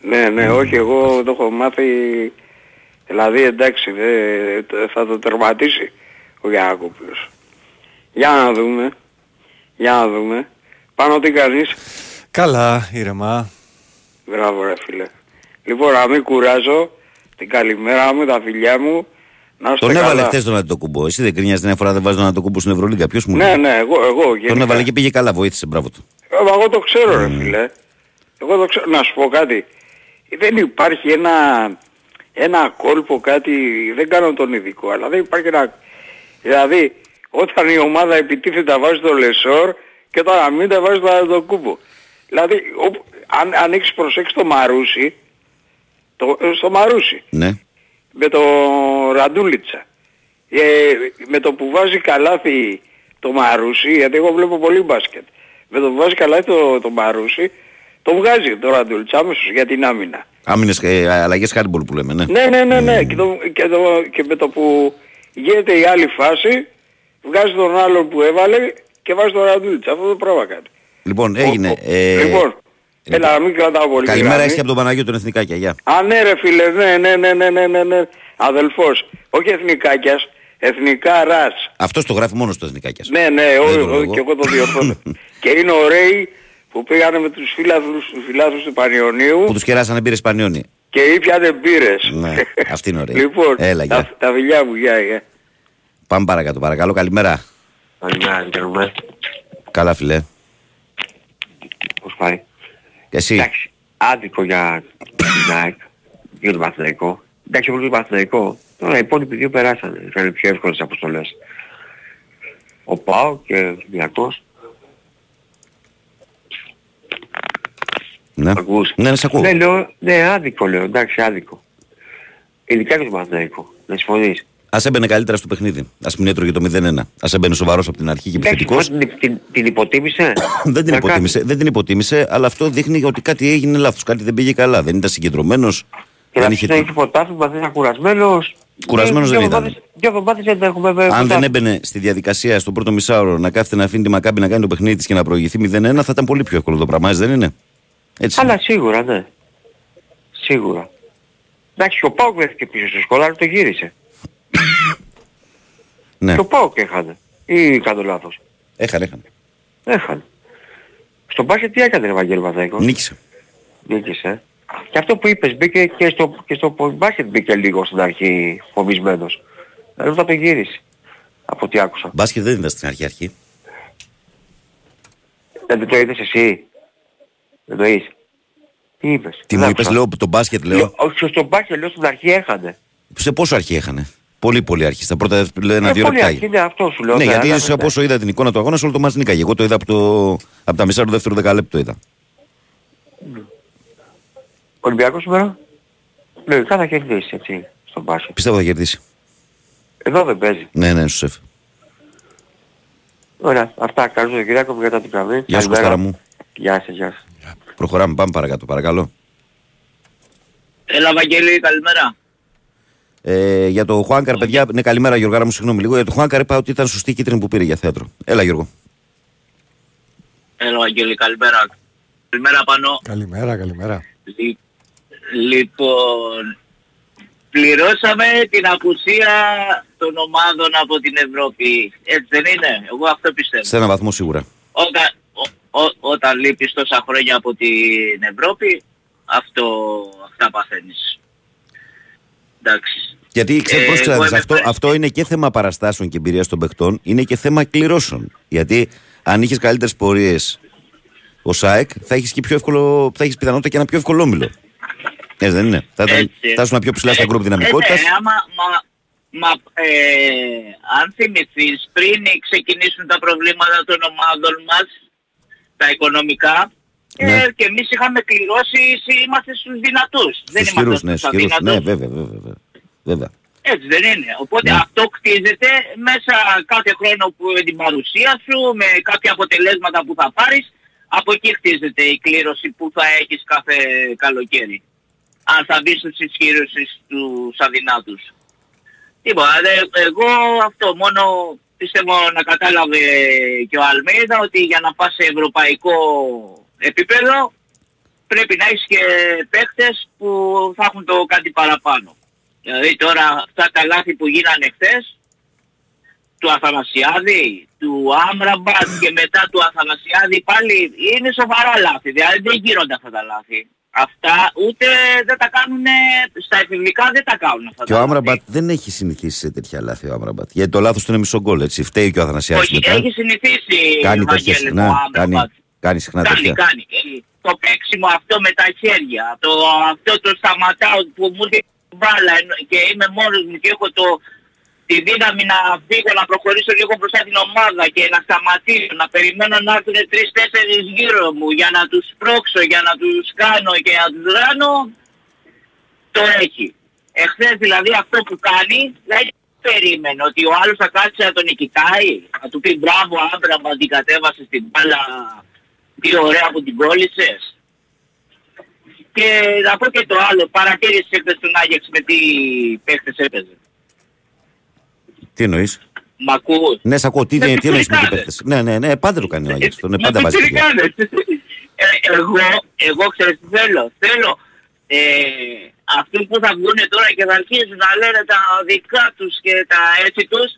Ναι, ναι, όχι, εγώ το έχω μάθει, δηλαδή εντάξει, δε, το- θα το τερματίσει ο Γιάκοπλος. Για να δούμε, για να δούμε. Πάνω τι κάνεις, Καλά, ήρεμα. μπράβο ρε φίλε. Λοιπόν, να μην κουράζω, την καλημέρα μου, τα φιλιά μου, να είστε Τον καλά. έβαλε χθες τον Αντιτοκούμπο. Εσύ δεν κρίνιας την φορά δεν βάζεις τον Αντιτοκούμπο στην Ευρωλίγκα. Ποιος μου Ναι, λέει; ναι, εγώ, εγώ γενικά. Τον έβαλε και πήγε καλά, βοήθησε, μπράβο του. Ε, μα εγώ το ξέρω ρε φίλε. Εγώ το ξέρω. Να σου πω κάτι. Δεν υπάρχει ένα, ένα κόλπο κάτι, δεν κάνω τον ειδικό, αλλά δεν υπάρχει ένα... Δηλαδή, όταν η ομάδα επιτίθεται να βάζει το Λεσόρ και όταν αμήντα βάζει το κούμπο. Δηλαδή, όπου- αν, αν έχεις προσέξει το Μαρούσι, το, ε, στο Μαρούσι, Ναι. με το Ραντούλιτσα. Ε, με το που βάζει καλάθι το Μαρούσι, γιατί εγώ βλέπω πολύ μπάσκετ. Με το που βάζει καλάθι το, το Μαρούσι, το βγάζει το Ραντούλιτσα άμεσος για την άμυνα. Άμυνες, ε, αλλαγές χάρμπολ που λέμε, ναι. Ναι, ναι, ναι, ναι. Και, το, και, το, και με το που γίνεται η άλλη φάση, βγάζει τον άλλον που έβαλε και βάζει τον Ραντούλιτσα. Αυτό το πράγμα κάνει. Λοιπόν, έγινε. Ο- ο- ε, λοιπόν, έλα να μην κρατάω πολύ. Καλημέρα, γραμμή. εσύ από τον Παναγιώτο, τον Εθνικάκια. Γεια. Α, ναι ρε φίλε, ναι, ναι, ναι, ναι, ναι, ναι, ναι. Αδελφός, όχι εθνικάκιας, εθνικά ρας. Αυτός το γράφει μόνος στο Εθνικάκιας. Ναι, ναι, Δεν ο, το ο, λέω εγώ. και εγώ το διορθώνω. και είναι ωραίοι που πήγανε με τους φίλαθλους, τους φιλάθλους του Πανιωνίου Που τους κεράσανε μπύρε Πανιόνι. Και ήπιανε μπύρες. Ναι, αυτή είναι ωραία. λοιπόν, Έλα, γεια. τα, τα φιλιά μου, γεια, γεια. Πάμε παρακάτω, παρακαλώ. Καλημέρα. Καλημέρα, Γκέρουμε. Καλά, φιλέ. Πώς πάει; Και εσύ; Εντάξει, άδικο για την ΑΕΚ, για τον Παθηναϊκό. Εντάξει, εγώ τον Παθηναϊκό. Τώρα οι υπόλοιποι δύο περάσανε. Είχαν πιο εύκολες αποστολές. Ο Πάο και ο Ολυμπιακός. Ναι. Ακούς. Ναι, ναι, σε ακούω. Ναι, λέω, ναι, άδικο λέω, εντάξει, άδικο. Ειδικά και το Παναθηναϊκό. Να συμφωνείς. Α έμπαινε καλύτερα στο παιχνίδι. Α μην έτρωγε το 0-1. Α έμπαινε σοβαρός από την αρχή και Εντάξει, επιθετικός. την, την, την υποτίμησε; δεν, την Να υποτίμησε, δεν την υποτίμησε, αλλά αυτό δείχνει ότι κάτι έγινε λάθος. Κάτι δεν πήγε καλά. Δεν ήταν συγκεντρωμένος. Και Δεν να είχε πει έχει πρωτάθλημα, δεν ήταν κουρασμένος. Κουρασμένος Δύο δεν ήταν. εβδομάδες- Δύο εβδομάδες δεν έχουμε βέβαια. Αν δεν πρωτάθλημα. έμπαινε στη διαδικασία στο πρώτο μισάωρο να κάθεται να αφήνει τη Μακάμπη να κάνει το παιχνίδι της και να προηγηθεί 0-1, θα ήταν πολύ πιο εύκολο το πράγμα, έτσι δεν είναι; Έτσι. Αλλά σίγουρα, ναι. Σίγουρα. Εντάξει, και ο Πάουκ βρέθηκε πίσω στο σκολάρι, το γύρισε. Ναι, Και ο Πάουκ έχανε. Ή κάνω λάθος. έχανε, έχανε. Έχανε. Στο μπάσκετ τι έκανε ρε Βαγγέλη Μαθαϊκός. Νίκησε. Νίκησε. Και αυτό που είπες μπήκε και στο, και στο μπάσκετ μπήκε λίγο στην αρχή φοβισμένος. Αλλά θα το γύρισε. Από ό,τι άκουσα. Μπάσκετ δεν ήταν στην αρχή αρχή. Ε, δεν το είδες εσύ; Δεν το είδες. Τι είπες; Τι μου είπες, λέω το μπάσκετ, λέω. Όχι, στο μπάσκετ λέω στην αρχή έχανε. Σε πόσο αρχή έχανε; Πολύ, πολύ αρχή. Στα πρώτα λέει, Ε, ένα-δύο πολύ λεπτά. αρχή, ναι, αυτό σου λέω. Ναι, ναι, γιατί αλλά- σε από όσο είδα την εικόνα του αγώνα, σε όλο το μάτι νίκαγε. Εγώ το είδα από, το, από τα μισά του δεύτερου δεκαλέπτου το είδα. Ολυμπιακός σήμερα; Λογικά θα κερδίσει έτσι στον μπάσκετ. Πιστεύω θα κερδίσει. Εδώ δεν παίζει. Ναι, ναι, σου σεφ. Ωραία. Αυτά. Καλώς τον Κυριάκο που κατά την γραμμή. Γεια σου, Καλημέρα. Κωστάρα μου. Γεια σας, γεια σας. Προχωράμε, πάμε παρακάτω, παρακαλώ. Έλα Βαγγέλη, καλημέρα. Ε, για το Χουάνκαρ, παιδιά, ναι, καλημέρα Γιώργαρα μου, συγγνώμη λίγο. Για το Χουάνκαρ είπα ότι ήταν σωστή η κίτρινη που πήρε για θέατρο. Έλα Γιώργο. Έλα Βαγγέλη, καλημέρα. Καλημέρα πάνω. Καλημέρα, καλημέρα. Λι- Λοιπόν, πληρώσαμε την απουσία των ομάδων από την Ευρώπη. Έτσι δεν είναι; Εγώ αυτό πιστεύω. Σε ένα βαθμό σίγουρα. Όταν, ο- ο- όταν λείπεις τόσα χρόνια από την Ευρώπη, αυτό, αυτά παθαίνεις. Εντάξει. Γιατί ξέρεις, Ε, πρόσεξε να εγώ δεις, είμαι αυτό, πέρα. αυτό είναι και θέμα παραστάσεων και εμπειρίας των παιχτών, είναι και θέμα κληρώσεων. Γιατί αν είχες καλύτερες πορείες ο ΣΑΕΚ, θα έχεις και πιο εύκολο, θα έχεις πιθανότητα και ένα πιο εύκολο όμιλο. Έτσι δεν είναι. Θα, ήταν, Έτσι. θα ήσουν πιο ψηλά στα Ε, γκρουπ ε, δυναμικότητας. ναι, άμα, μα, μα, ε, αν θυμηθείς, πριν ξεκινήσουν τα προβλήματα των ομάδων μας, τα οικονομικά, Ναι. ε, και εμείς είχαμε κληρώσει, είμαστε στους δυνατούς. δεν Στους είμαστε χειρούς, στους ναι, στους χειρούς. αδύνατους. Ναι, βέβαια, βέβαια. βέβαια. βέβαια. Έτσι δεν είναι. Οπότε Ναι. αυτό κτίζεται μέσα κάθε χρόνο που με την παρουσία σου, με κάποια αποτελέσματα που θα πάρεις, από εκεί χτίζεται η κλήρωση που θα έχεις κάθε καλοκαίρι. Αν θα μπεις στους ισχύρους ή στους αδυνάτους. Λοιπόν, δε- εγώ αυτό μόνο πιστεύω να κατάλαβε και ο Αλμέιδα ότι για να πας σε ευρωπαϊκό επίπεδο πρέπει να έχεις και παίχτες που θα έχουν το κάτι παραπάνω. Δηλαδή τώρα αυτά τα λάθη που γίνανε χθες, του Αθανασιάδη, του Άμραμπατ και μετά του Αθανασιάδη πάλι είναι σοβαρά λάθη. Δηλαδή δεν γίνονται αυτά τα λάθη. Αυτά ούτε δεν τα κάνουν, στα εφηβικά δεν τα κάνουν αυτά Και ο τα Άμραμπατ δεν έχει συνηθίσει σε τέτοια λάθη ο Άμραμπατ. Γιατί το λάθος του είναι μισό γκολ, έτσι. Φταίει και ο Αθανασιάδης Όχι, μετά. έχει συνηθίσει Κάνει Βαγγέλη, τέτοια το συχνά. Κάνει, Άμραμπατ. κάνει συχνά Κάνει, τέτοια. κάνει. Ε, Το παίξιμο αυτό με τα χέρια, το, αυτό το σταματάω που μου έρχεται η μπάλα ενώ- και είμαι μόνος μου και έχω το, τη δύναμη να φύγω, να προχωρήσω λίγο μπροστά την ομάδα και να σταματήσω, να περιμένω να έρθουν τρεις-τέσσερις γύρω μου για να τους πρόξω, για να τους κάνω και να τους ράνω, το έχει. Εχθές δηλαδή αυτό που κάνει, δηλαδή περίμενε ότι ο άλλος θα κάτσει να τον νικητάει, να του πει μπράβο άντρα μου την κατέβασε στην μπάλα, τι ωραία που την κόλλησες. Και να πω και το άλλο, παρατήρησε χθες τον Άγιαξ με τι παίχτες έπαιζε. Τι εννοείς; Μ' ακούς; Ναι, σε ακούω. Τι, Με τι εννοείς με την πιτσιρικάδες. παίχτες. Ναι, ναι, ναι, πάντα το κάνει ο Άγιαξ. Τον Με πάντα βάζει. παιδιά. πιτσιρικάδες. Ε, εγώ, εγώ ξέρεις τι θέλω. Θέλω ε, αυτοί που θα βγουν τώρα και θα αρχίσουν να λένε τα δικά τους και τα έτσι τους,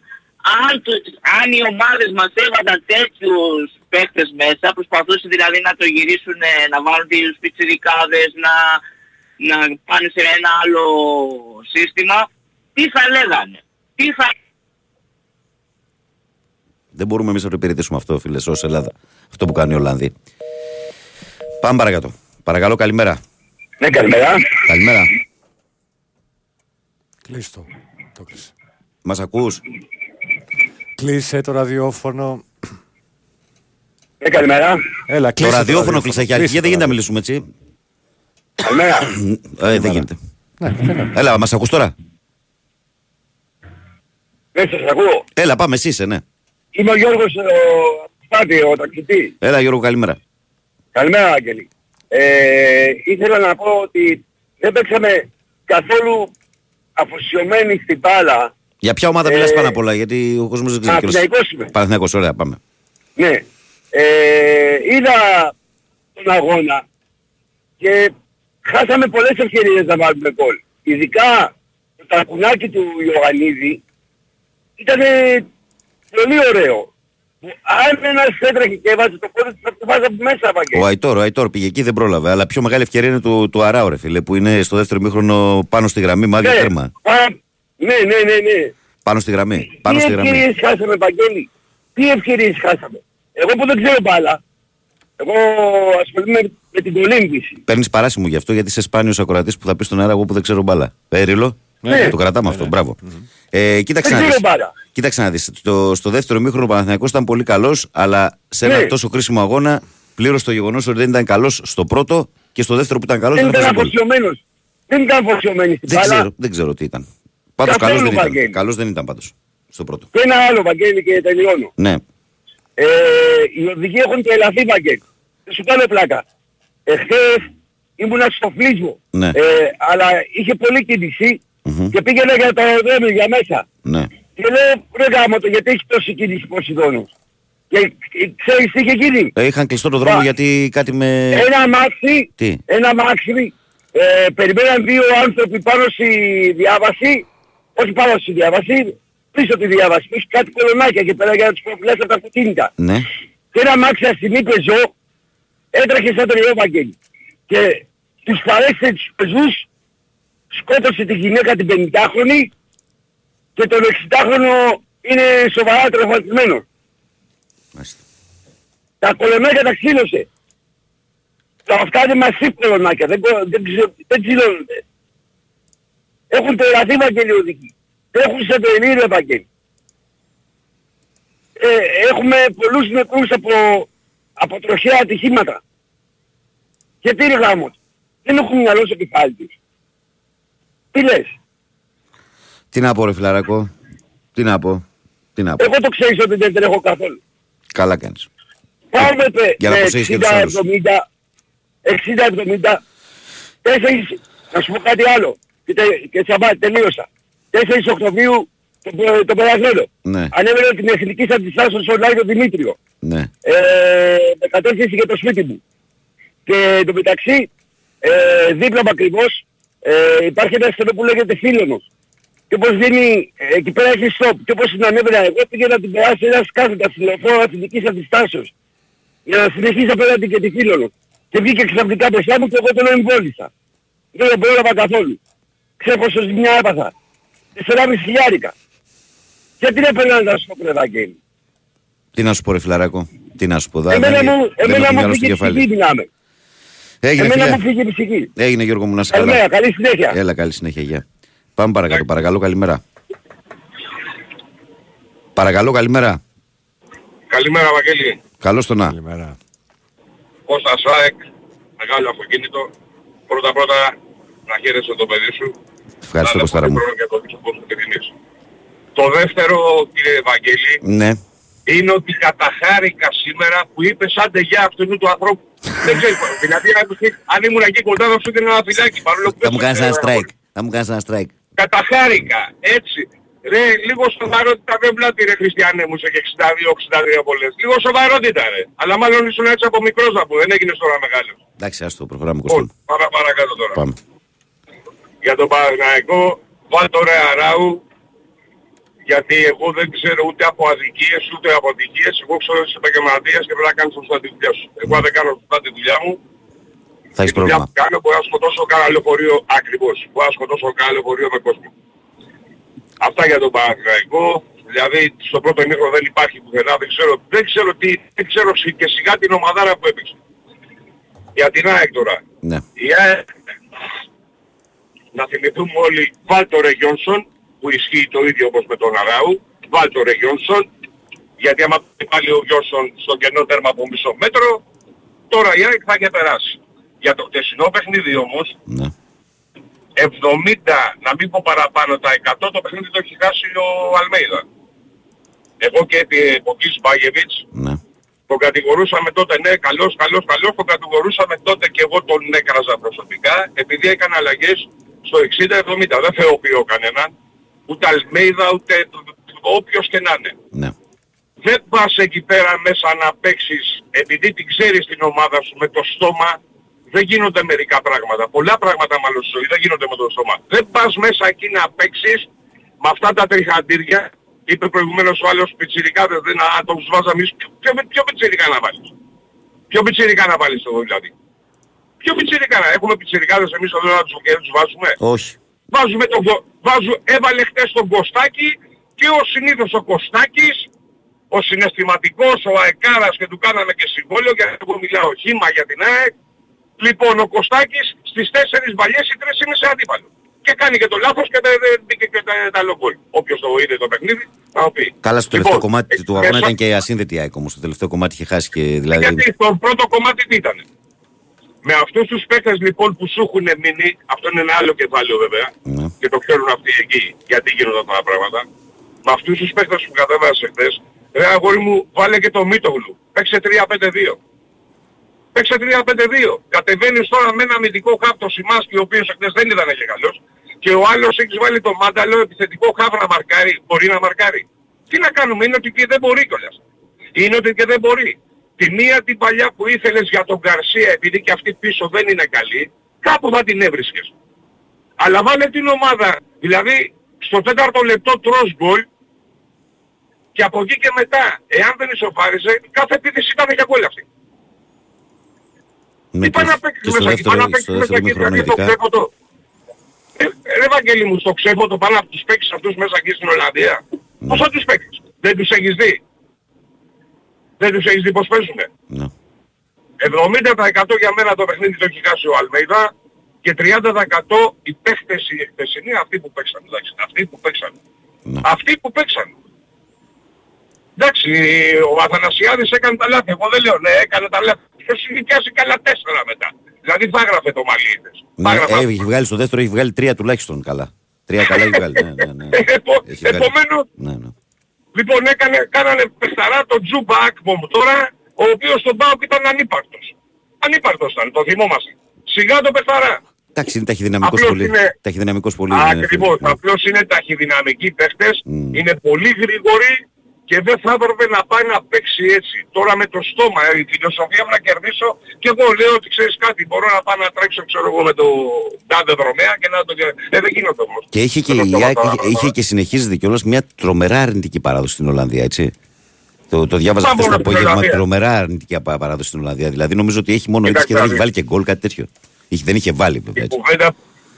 αν, τους, αν οι ομάδες μας έβαλαν τέτοιους παίχτες μέσα, προσπαθούσαν δηλαδή να το γυρίσουν, ε, να βάλουν τους πιτσιρικάδες, να, να πάνε σε ένα άλλο σύστημα, τι θα λέγανε; Τι θα Δεν μπορούμε εμείς να το υπηρετήσουμε αυτό, φίλες, ως Ελλάδα. Αυτό που κάνει η Ολλανδή. Πάμε παρακάτω. Παρακαλώ, καλημέρα. Ναι, καλημέρα. Καλημέρα. Κλείστο. Το κλείσε. Μας ακούς; Κλείσε το ραδιόφωνο. Ναι, καλημέρα. Έλα, Το κλείσε ραδιόφωνο κλειστά και αρχή. Κλείσε Δεν το γίνεται να ραδιόφωνο. μιλήσουμε έτσι; Καλημέρα. Ε, δεν γίνεται. Ναι, ναι. Έλα, μας ακούς τώρα; Ναι, σας ακούω. Έλα, πάμε, εσύ είσαι, ναι. Είμαι ο Γιώργος ο Στάτη, ο ταξιτής. Έλα, Γιώργο, καλημέρα. Καλημέρα, Άγγελη. Ε, ήθελα να πω ότι δεν παίξαμε καθόλου αφοσιωμένοι στην μπάλα. Για ποια ομάδα Ε, μιλάς πάνω απ' όλα, γιατί ο κόσμος δεν ξέρει. Παναθηναϊκός είμαι. Παναθηναϊκός, ωραία, πάμε. Ναι. Ε, είδα τον αγώνα και χάσαμε πολλές ευκαιρίες να βάλουμε γκολ. Ειδικά το τακουνάκι του Ιωαννίδη ήταν πολύ ωραίο. Που Αν ένας έτρεχε και έβαζε το πόδι του θα το βάζαμε μέσα, Βαγγέλη. Ο Αϊτόρ, ο Αϊτόρ πήγε εκεί, δεν πρόλαβε. Αλλά πιο μεγάλη ευκαιρία είναι του, του Αράου, ρε φίλε, που είναι στο δεύτερο μήχρονο πάνω στη γραμμή, μάδιο Ναι, τέρμα. πα- ναι, ναι, ναι, ναι. Πάνω στη γραμμή. Πάνω Τι στη γραμμή. ευκαιρίες χάσαμε, Βαγγέλη; Τι ευκαιρίες χάσαμε; Εγώ που δεν ξέρω μπάλα. Εγώ ασχολούμαι με την κολύμβηση. Παίρνεις παράσημο γι' αυτό, γιατί είσαι σπάνιος ακροατής που θα πεις στον αέρα εγώ που δεν ξέρω μπάλα. Ε, Ρίλο; Ναι. Το κρατάμε αυτό, μπράβο. Ε, κοίταξε Δεν να ξέρω δεις. μπάλα. Κοίταξε να δεις. Το, στο δεύτερο μήχρονο ο Παναθηναϊκός ήταν πολύ καλός, αλλά σε ένα Ναι. τόσο κρίσιμο αγώνα πλήρωσε το γεγονός ότι δεν ήταν καλός στο πρώτο και στο δεύτερο που ήταν καλός Δεν δεν ήταν έφαγε γκολ. αφοσιωμένος. Δεν ήταν αφοσιωμένοι στην Δεν μπάλα. ξέρω, δεν ξέρω τι ήταν. Πάντως Καθόλου, καλός δεν ήταν. Βαγγέλης. Καλός δεν ήταν πάντως στο πρώτο. Και ένα άλλο, Βαγγέλη, και τελειώνω. Ναι. Ε, οι οδηγοί έχουν τρελαθεί, Βαγγέλη. Δεν σου κάνω πλάκα. Εχθές ήμουνα στο φλίσμο. Ναι. Ε, αλλά είχε πολλή κίνηση Μμμ. και πήγαινα για το αεροδρόμιο για μέσα. Ναι. Και λέω, ρε γάμο το, γιατί έχει τόση κίνηση Ποσειδώνος. Και ε, ξέρεις τι είχε γίνει; Ε, είχαν κλειστό το δρόμο Πα- γιατί κάτι με. Ένα αμάξι, Τι; ένα αμάξι, ε, περιμέναν δύο άνθρωποι πάνω στη διάβαση, όχι πάνω στη διάβαση, πίσω τη διάβαση, που έχει κάτι κολονάκια και πέρα για να τους προφυλάσει από τα αυτοκίνητα. Ναι. Και ένα αμάξι αστυνή πεζό έτρεχε σαν τρελό Βαγγέλη. Και τους παρέστησε τους πεζούς, σκότωσε τη γυναίκα την 50χρονη και τον 60χρονο είναι σοβαρά τραυματισμένος. Μάλιστα. Τα κολονάκια τα ξύλωσε. Τα αυτά είναι μασί κολονάκια, δεν, κο- δεν, ξυ- δεν ξυλώνονται. Έχουν τρελαθεί Βαγγέλη οδικοί. Έχουν σε τρελή ρε Βαγγέλη. Ε, έχουμε πολλούς νεκρούς από, από τροχαία ατυχήματα. Και τι ρε γάμος. Δεν έχουν μυαλό στο κεφάλι τους. Τι λες. Τι να πω, ρε φιλαράκο; Τι να πω; Τι να πω; Εγώ το ξέρεις ότι δεν τρέχω καθόλου. Καλά κάνεις. Πάμε πε, Για να με προσέχεις και τους άλλους. 60-70, 60-70, τέσσερις, να σου πω κάτι άλλο, και, τε, και τσαμπά, τελείωσα. 4 Οκτωβρίου το, πε- το περασμένο. Ναι, Ανέβαινε την εθνική αντιστάσεως στον Άγιο Δημήτριο. ναι. Ε, με κατεύθυνση για το σπίτι μου. Και εν τω μεταξύ, ε, δίπλα μου ακριβώς, ε, υπάρχει ένα στενό που λέγεται Φίλωνος. Και όπως βγαίνει, ε, εκεί πέρα έχει stop. Και όπως την ανέβαινα εγώ, πήγε να την περάσει ένας κάθετας στη λεωφόρο εθνικής αντιστάσεως. Για να συνεχίσει απέναντι και τη Φίλωνο. Και βγήκε ξαφνικά μπροστά μου και εγώ τον εμβόλησα. Δεν πρόλαβα καθόλου. Ξέρω πόσο ζημιά έπαθα. 4,5 χιλιάρικα. Γιατί δεν περνάνε να σου πω παιδάκι. Τι να σου πω, ρε φιλαράκο. Τι να σου πω. δα- Εμένα δεν- μου, δεν εμένα έχω μου μυαλό στο φύγει η κεφάλι. ψυχή μιλάμε. Έγινε, Εμένα φίλε. μου φύγει η ψυχή. Έγινε, Γιώργο μου, να είσαι καλά. Καλημέρα, καλή συνέχεια. Έλα, καλή συνέχεια, γεια. Πάμε παρακάτω, παρακαλώ, καλημέρα. Παρακαλώ, καλημέρα. Καλημέρα Βαγγέλη. Καλώς το να. Καλημέρα. Κώστα Σάεκ, μεγάλο αυτοκίνητο. Πρώτα πρώτα να χαίρεσαι το παιδί σου. Ευχαριστώ, Να Κωστάρα μου. είναι πολύ χρόνο για το δείξω πώς το τιμής. Το δεύτερο κύριε Βαγγέλη Ναι. είναι ότι καταχάρηκα σήμερα που είπες άντε για αυτού του ανθρώπου. Δεν ξέρω, δηλαδή αν, αν ήμουν εκεί κοντά θα σου έδινα ένα φυλάκι παρόλο που Θα δεν μου το κάνεις ξέρω, ένα strike. Θα μου κάνεις ένα strike. Καταχάρηκα, έτσι. Ρε, λίγο σοβαρότητα δεν βλάτη ρε Χριστιανέ μου σε και 62-63 πολλές. Λίγο σοβαρότητα ρε. Αλλά μάλλον ήσουν έτσι από μικρός να πω, δεν έγινες τώρα μεγάλος. Εντάξει, άστο, προχωράμε, Κώστα. μου. Παρα, παρακάτω τώρα. Πάμε. Για τον Παναγικό, βάλ το ρε Αράου, γιατί εγώ δεν ξέρω ούτε από αδικίες ούτε από ατυχίες. Εγώ ξέρω ότι είσαι επαγγελματίας και πρέπει να κάνεις σωστά τη δουλειά σου. Εγώ αν δεν κάνω σωστά τη δουλειά μου, Θα έχεις τη δουλειά πρόβλημα. που κάνω μπορεί να σκοτώσω κανένα λεωφορείο ακριβώς. Μπορεί να σκοτώσω κανένα λεωφορείο με κόσμο. Αυτά για τον Παναγικό. Δηλαδή στο πρώτο ημίχρονο δεν υπάρχει πουθενά. Δεν ξέρω, δεν ξέρω, τι, δεν ξέρω σι- και σιγά την ομαδάρα που έπαιξε. Για την ΑΕΚ τώρα. Ναι. Η ΑΕΚ, να θυμηθούμε όλοι, βάλ το Ρε Γιόνσον, που ισχύει το ίδιο όπως με τον Αράου, βάλ το Ρε Γιόνσον, γιατί άμα πάει πάλι ο Γιόνσον στο κενό τέρμα από μισό μέτρο, τώρα η ΑΕΚ θα είχε περάσει. Για το χτεσινό παιχνίδι όμως, Ναι. 70, να μην πω παραπάνω τα 100, το παιχνίδι το έχει χάσει ο Αλμέιδα. Εγώ και επί εποχής Μπάγεβιτς, Ναι. τον κατηγορούσαμε τότε, ναι, καλός, καλός, καλός, τον κατηγορούσαμε τότε και εγώ τον έκραζα προσωπικά, επειδή έκανε αλλαγές στο 60-70. Δεν θεοποιώ κανέναν, ούτε Αλμέιδα, ούτε όποιος και να είναι. Ναι. Δεν πας εκεί πέρα μέσα να παίξεις, επειδή την ξέρεις την ομάδα σου με το στόμα, δεν γίνονται μερικά πράγματα. Πολλά πράγματα μάλλον στη ζωή δεν γίνονται με το στόμα. Δεν πας μέσα εκεί να παίξεις με αυτά τα τριχαντήρια. Είπε προηγουμένως ο άλλος πιτσιρικάδες, δεν να τους βάζαμε εμείς. Ποιο, ποιο, ποιο πιτσιρικά να βάλεις; Ποιο πιτσιρικά να βάλεις εδώ δηλαδή; Ποιο πιτσιρικά να έχουμε πιτσιρικάδες εμείς εδώ να τους, και να τους βάζουμε; Όχι. Βάζουμε τον, Κο- βάζου, έβαλε χτες τον Κωστάκη και ο συνήθως ο Κωστάκης, ο συναισθηματικός, ο Αεκάρας και του κάναμε και συμβόλαιο γιατί εγώ μιλάω χήμα για την ΑΕΚ. Λοιπόν, ο Κωστάκης στις τέσσερις βαλιές οι τρεις είναι σε αντίπαλο. Και κάνει και το λάθος και δεν δεν μπήκε και τα, τα λογκόλ. Όποιος το είδε το παιχνίδι θα το πει. Καλά, στο τελευταίο Λοιπόν, κομμάτι του ε, αγώνα μέσα- ήταν και ασύνδετη η ΑΕΚ όμως. Στο τελευταίο κομμάτι είχε χάσει και δηλαδή. γιατί στο πρώτο κομμάτι τι ήταν. Με αυτούς τους παίκτες λοιπόν που σου έχουν μείνει, αυτό είναι ένα άλλο κεφάλαιο βέβαια, Ναι. και το ξέρουν αυτοί εκεί, γιατί γίνονται αυτά τα πράγματα. Με αυτούς τους παίκτες που κατέβασε χθες, ρε αγόρι μου, βάλε και το Μίτογλου. Παίξε 3-5-2. Παίξε 3-5-2. Κατεβαίνεις τώρα με ένα αμυντικό χάπ το Σιμάσκι, ο οποίος χθες δεν ήταν και καλός, και ο άλλος έχεις βάλει το Μάνταλο επιθετικό χάπ να μαρκάρει. Μπορεί να μαρκάρει. Τι να κάνουμε, είναι ότι και δεν μπορεί κιόλας. Είναι ότι και δεν μπορεί. Τη μία την παλιά που ήθελες για τον Γκαρσία, επειδή και αυτή πίσω δεν είναι καλή, κάπου θα την έβρισκες. Αλλά βάλε την ομάδα, δηλαδή στο τέταρτο λεπτό τρως γκολ και από εκεί και μετά, εάν δεν ισοφάριζε, κάθε επίθεση ήταν για γκολ αυτή. Ναι, Τι πάει και, να παίξεις και στο μέσα εκεί, πάει δεύτερο, να παίξεις στο μέσα δεύτερο εκεί, μήχρονο δηλαδή το ειδικά. ξέφωτο. Ε, ρε Βαγγέλη μου, στο ξέφωτο πάνω από τους παίξεις αυτούς μέσα εκεί στην Ολλανδία. Ναι. Πώς θα τους παίξεις. Δεν τους έχεις δει; Δεν τους έχεις δει πώς παίζουνε; Ναι. 70% για μένα το παιχνίδι το έχει χάσει ο Αλμέιδα και 30% οι παίχτες οι χθεσινοί αυτοί που παίξαν. Εντάξει, αυτοί που παίξαν. Ναι. Αυτοί που παίξαν. Εντάξει, ο Αθανασιάδης έκανε τα λάθη. Εγώ δεν λέω, ναι, έκανε τα λάθη. Ποιος είχε πιάσει καλά τέσσερα μετά. Δηλαδή θα έγραφε το Μαλίδες. Θα Ναι, έγραφε ε, έχει βγάλει στο δεύτερο, έχει βγάλει τρία τουλάχιστον καλά. Τρία καλά έχει βγάλει. Ναι, ναι, ναι. Επο- Έχει βγάλει. Επομένως, Ναι, ναι. λοιπόν έκανε, κάνανε πεσταρά τον Τζούμπα Ακμομ τώρα, ο οποίος στον Πάοκ ήταν ανύπαρτος. Ανύπαρτος ήταν, το θυμόμαστε. Σιγά το πεσταρά. Εντάξει, είναι ταχυδυναμικός Απλώς πολύ. είναι- Ταχυδυναμικός πολύ. ναι, Ακριβώς. ναι. Απλώς είναι ταχυδυναμικοί παίχτες, Μμ. είναι πολύ γρήγοροι και δεν θα έπρεπε να πάει να παίξει έτσι. Τώρα με το στόμα, ε, η φιλοσοφία μου να κερδίσω και εγώ λέω ότι ξέρεις κάτι, μπορώ να πάω να τρέξω ξέρω εγώ με το τάδε δρομέα και να το... Ε, δεν γίνονται όμως. Και είχε και, Με το η στόμα ΑΕΚ τώρα, είχε, τώρα. είχε και συνεχίζεται κιόλας μια τρομερά αρνητική παράδοση στην Ολλανδία, έτσι. Το, το διάβαζα Μα χθες το μόνο στην απόγευμα, Ολλανδία. τρομερά αρνητική απα- παράδοση στην Ολλανδία. Δηλαδή νομίζω ότι έχει μόνο έτσι Κοιτάξτε και δεν να έχει δεις. βάλει και γκολ, κάτι τέτοιο. Είχε, δεν είχε βάλει βέβαια Η έτσι. κουβέντα,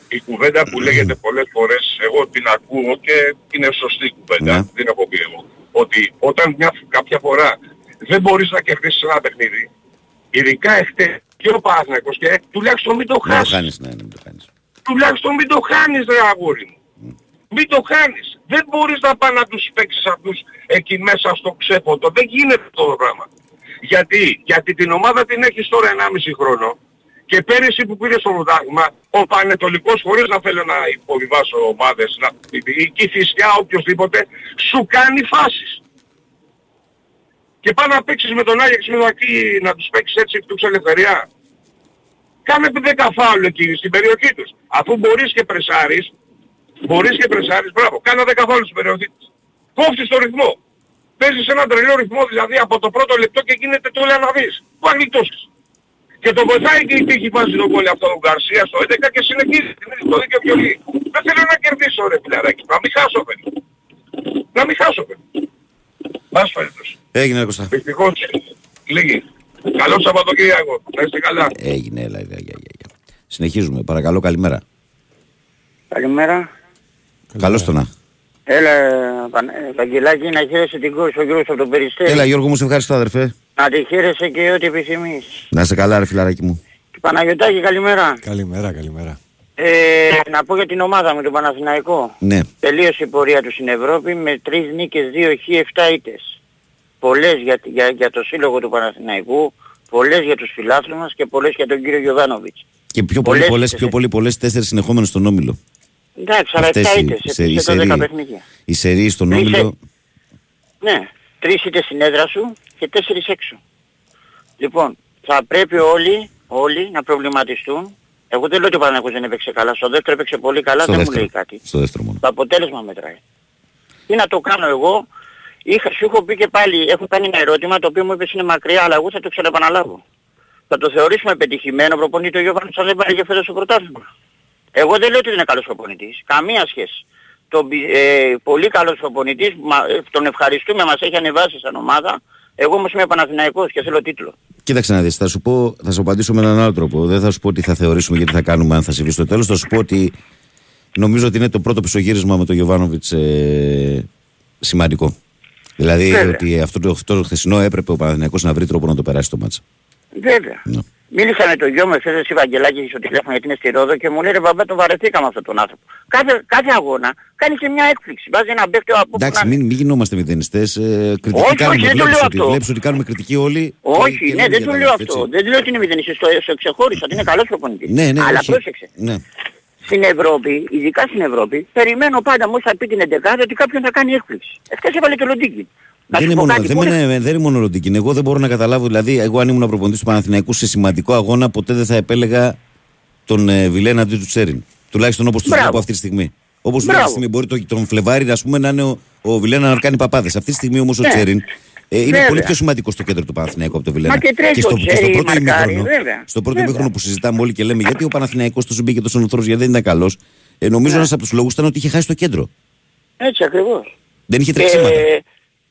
η κουβέντα που λέγεται πολλές φορές, εγώ την ακούω και είναι σωστή κουβέντα, Ναι. δεν έχω πει εγώ. Ότι όταν μια, κάποια φορά δεν μπορείς να κερδίσεις ένα παιχνίδι, ειδικά εχθές και ο Παναθηναϊκός και τουλάχιστον μην το Να το χάσεις. χάνεις, ναι, ναι, μην το χάνεις. Τουλάχιστον μην το χάνεις ρε αγόρι μου. Μην το χάνεις. Δεν μπορείς να πας να τους παίξεις αυτούς εκεί μέσα στο ξέφωτο. Δεν γίνεται αυτό το πράγμα. Γιατί, γιατί την ομάδα την έχεις τώρα 1,5 χρόνο και πέρυσι που πήρε στο πρωτάθλημα, ο Πανετολικός χωρίς να θέλω να υποβιβάσω ομάδες, να, η Κηφισιά, οποιοδήποτε, σου κάνει φάσεις. Και πάει να παίξεις με τον Άγιαξ με το Ακή, να τους παίξεις έτσι εκτός ελευθερία. Κάνε 10 φάουλ εκεί στην περιοχή τους. Αφού μπορείς και πρεσάρεις, μπορείς και πρεσάρεις, μπράβο, κάνε 10 φάουλ στην περιοχή τους. Κόφτεις το ρυθμό. Παίζεις έναν τρελό ρυθμό δηλαδή από το πρώτο λεπτό και γίνεται το όλα να δεις. Πού θα γλιτώσεις. Και το βοηθάει και η τύχη βάζει τον κόλλη αυτό τον Γκαρσία στο 11 και συνεχίζει. Είναι το δίκαιο βιολί. Δεν θέλω να κερδίσω ρε φιλαράκι. Να μην χάσω παιδί. Να μην χάσω παιδί. Πας περιπτώσει. Έγινε, ρε Κώστα. Δυστυχώς λίγη. Καλό Σαββατοκύριακο. Να είστε καλά. Έγινε, έλα, έλα, έλα, έλα. Συνεχίζουμε. Παρακαλώ, καλημέρα. Καλημέρα. Καλώς το να. Έλα, Παν- ε, Βαγγελάκη, να χαίρεσαι την κόρη σου, ο Γιώργος από τον Περιστέρι. Έλα, Γιώργο μου, σε ευχαριστώ, αδερφέ. Να τη χαίρεσαι και ό,τι επιθυμείς. Να είσαι καλά, ρε φιλαράκι μου. Και Παναγιωτάκη, καλημέρα. Καλημέρα, καλημέρα. Ε, να πω για την ομάδα με τον Παναθηναϊκό. Ναι. Τελείωσε η πορεία του στην Ευρώπη με τρεις νίκες, δύο χ, 7 ήττες. Πολλές για, για, για το σύλλογο του Παναθηναϊκού, Πολλές για τους φιλάθλους μας και πολλές για τον κύριο Γιωβάνοβιτς. Και πιο πολύ, Πολλές πολλές, ήττες, πιο ε. πολύ, πολλές τέσσερις συνεχόμενες στον Όμιλο. Εντάξει, αλλά Αυτές 7 οι- ήττες σε- σε, η σε 12 σερί. παιχνίδια. Η σερή στον Τρεις, Όμιλο. Ναι, τρεις ήττες στην έδρα σου και τέσσερις έξω. Λοιπόν, θα πρέπει όλοι, όλοι να προβληματιστούν. Εγώ δεν λέω ότι ο Παναγιώτης δεν έπαιξε καλά. Στο δεύτερο έπαιξε πολύ καλά, Στο δεν μου δεύτερο. λέει κάτι. Στο δεύτερο μόνο. Το αποτέλεσμα μετράει. Τι να το κάνω εγώ; Είχα, σου έχω πει και πάλι, έχω κάνει ένα ερώτημα το οποίο μου είπες είναι μακριά, αλλά εγώ θα το ξαναεπαναλάβω. Θα το θεωρήσουμε πετυχημένο προπονητή ο Γιώβανος αν δεν πάρει και φέτος το πρωτάθλημα. Εγώ δεν λέω ότι δεν είναι καλός προπονητής. Καμία σχέση. Το, ε, πολύ καλός προπονητής, μα, ε, τον ευχαριστούμε, μας έχει ανεβάσει σαν ομάδα. Εγώ όμως είμαι Παναθηναϊκός και θέλω τίτλο. Κοίταξε να δεις, θα σου, πω, θα σου απαντήσω με έναν άλλο τρόπο. Δεν θα σου πω ότι θα θεωρήσουμε γιατί θα κάνουμε αν θα συμβεί στο τέλος. Θα σου πω ότι νομίζω ότι είναι το πρώτο πισωγύρισμα με τον Γιωβάνοβιτς ε, σημαντικό. Δηλαδή Βέβαια. ότι αυτό το, αυτό το χθεσινό έπρεπε ο Παναθηναϊκός να βρει τρόπο να το περάσει το μάτσα. Βέβαια. Ναι. Μίλησα με τον γιο μου εχθές εσύ Βαγγελάκη στο τηλέφωνο γιατί είναι στη Ρόδο και μου λέει ρε μπαμπά τον βαρεθήκαμε αυτόν τον άνθρωπο. Κάθε, κάθε αγώνα κάνει και μια έκπληξη. Βάζει ένα παίκτη από όπου Εντάξει, να είναι. μην, μην γινόμαστε μηδενιστές. Ε, κριτική Όχι, κάνουμε. όχι, δεν το βλέπεις λέω ότι, αυτό. βλέπεις ότι κάνουμε κριτική όλοι. και- Όχι, και ναι, λέμε δεν για το τα λέω λάθη, αυτό. έτσι. Δεν λέω ότι είναι μηδενιστής, το, το ξεχώρισα, ότι είναι καλός προπονητής. Ναι, ναι, Αλλά όχι. πρόσεξε. Ναι. Στην Ευρώπη, ειδικά στην Ευρώπη, περιμένω πάντα μου θα πει την 11 ότι κάποιον θα κάνει έκπληξη. Εχθές έβαλε το Λοντίκι. Να Δεν σου είναι, πω μόνο, κάτι, δεν, μπορεί- είναι, δεν είναι μόνο Ροντίκιν. Εγώ δεν μπορώ να καταλάβω. Δηλαδή, εγώ αν ήμουν προπονητής του Παναθηναϊκού σε σημαντικό αγώνα, ποτέ δεν θα επέλεγα τον ε, Βιλέν αντί του Τσέριν. Τουλάχιστον όπως τους Μπράβο. βλέπω αυτή τη στιγμή. Όπως του Μπράβο. αυτή τη στιγμή μπορεί το, τον Φλεβάρι ας πούμε, να είναι ο, ο Βιλέν να κάνει παπάδες. Αυτή τη στιγμή όμως ο Ναι. Τσέριν ε, είναι Βέβαια. πολύ πιο σημαντικό στο κέντρο του Παναθηναϊκού από τον Βιλέν. Μα και τρέχει στο, ο και στο Τσέριν, πρώτο μαρκάρει, ημίχρονο, βέβαια. στο πρώτο Βέβαια. ημίχρονο που συζητάμε όλοι και λέμε γιατί ο Παναθηναϊκός τόσο μπήκε τόσο νοθρό, γιατί δεν ήταν καλός. Ε, νομίζω Ναι. ένας από τους λόγους ήταν ότι είχε χάσει το κέντρο. Έτσι ακριβώς. Δεν είχε Και, τρεξίματα.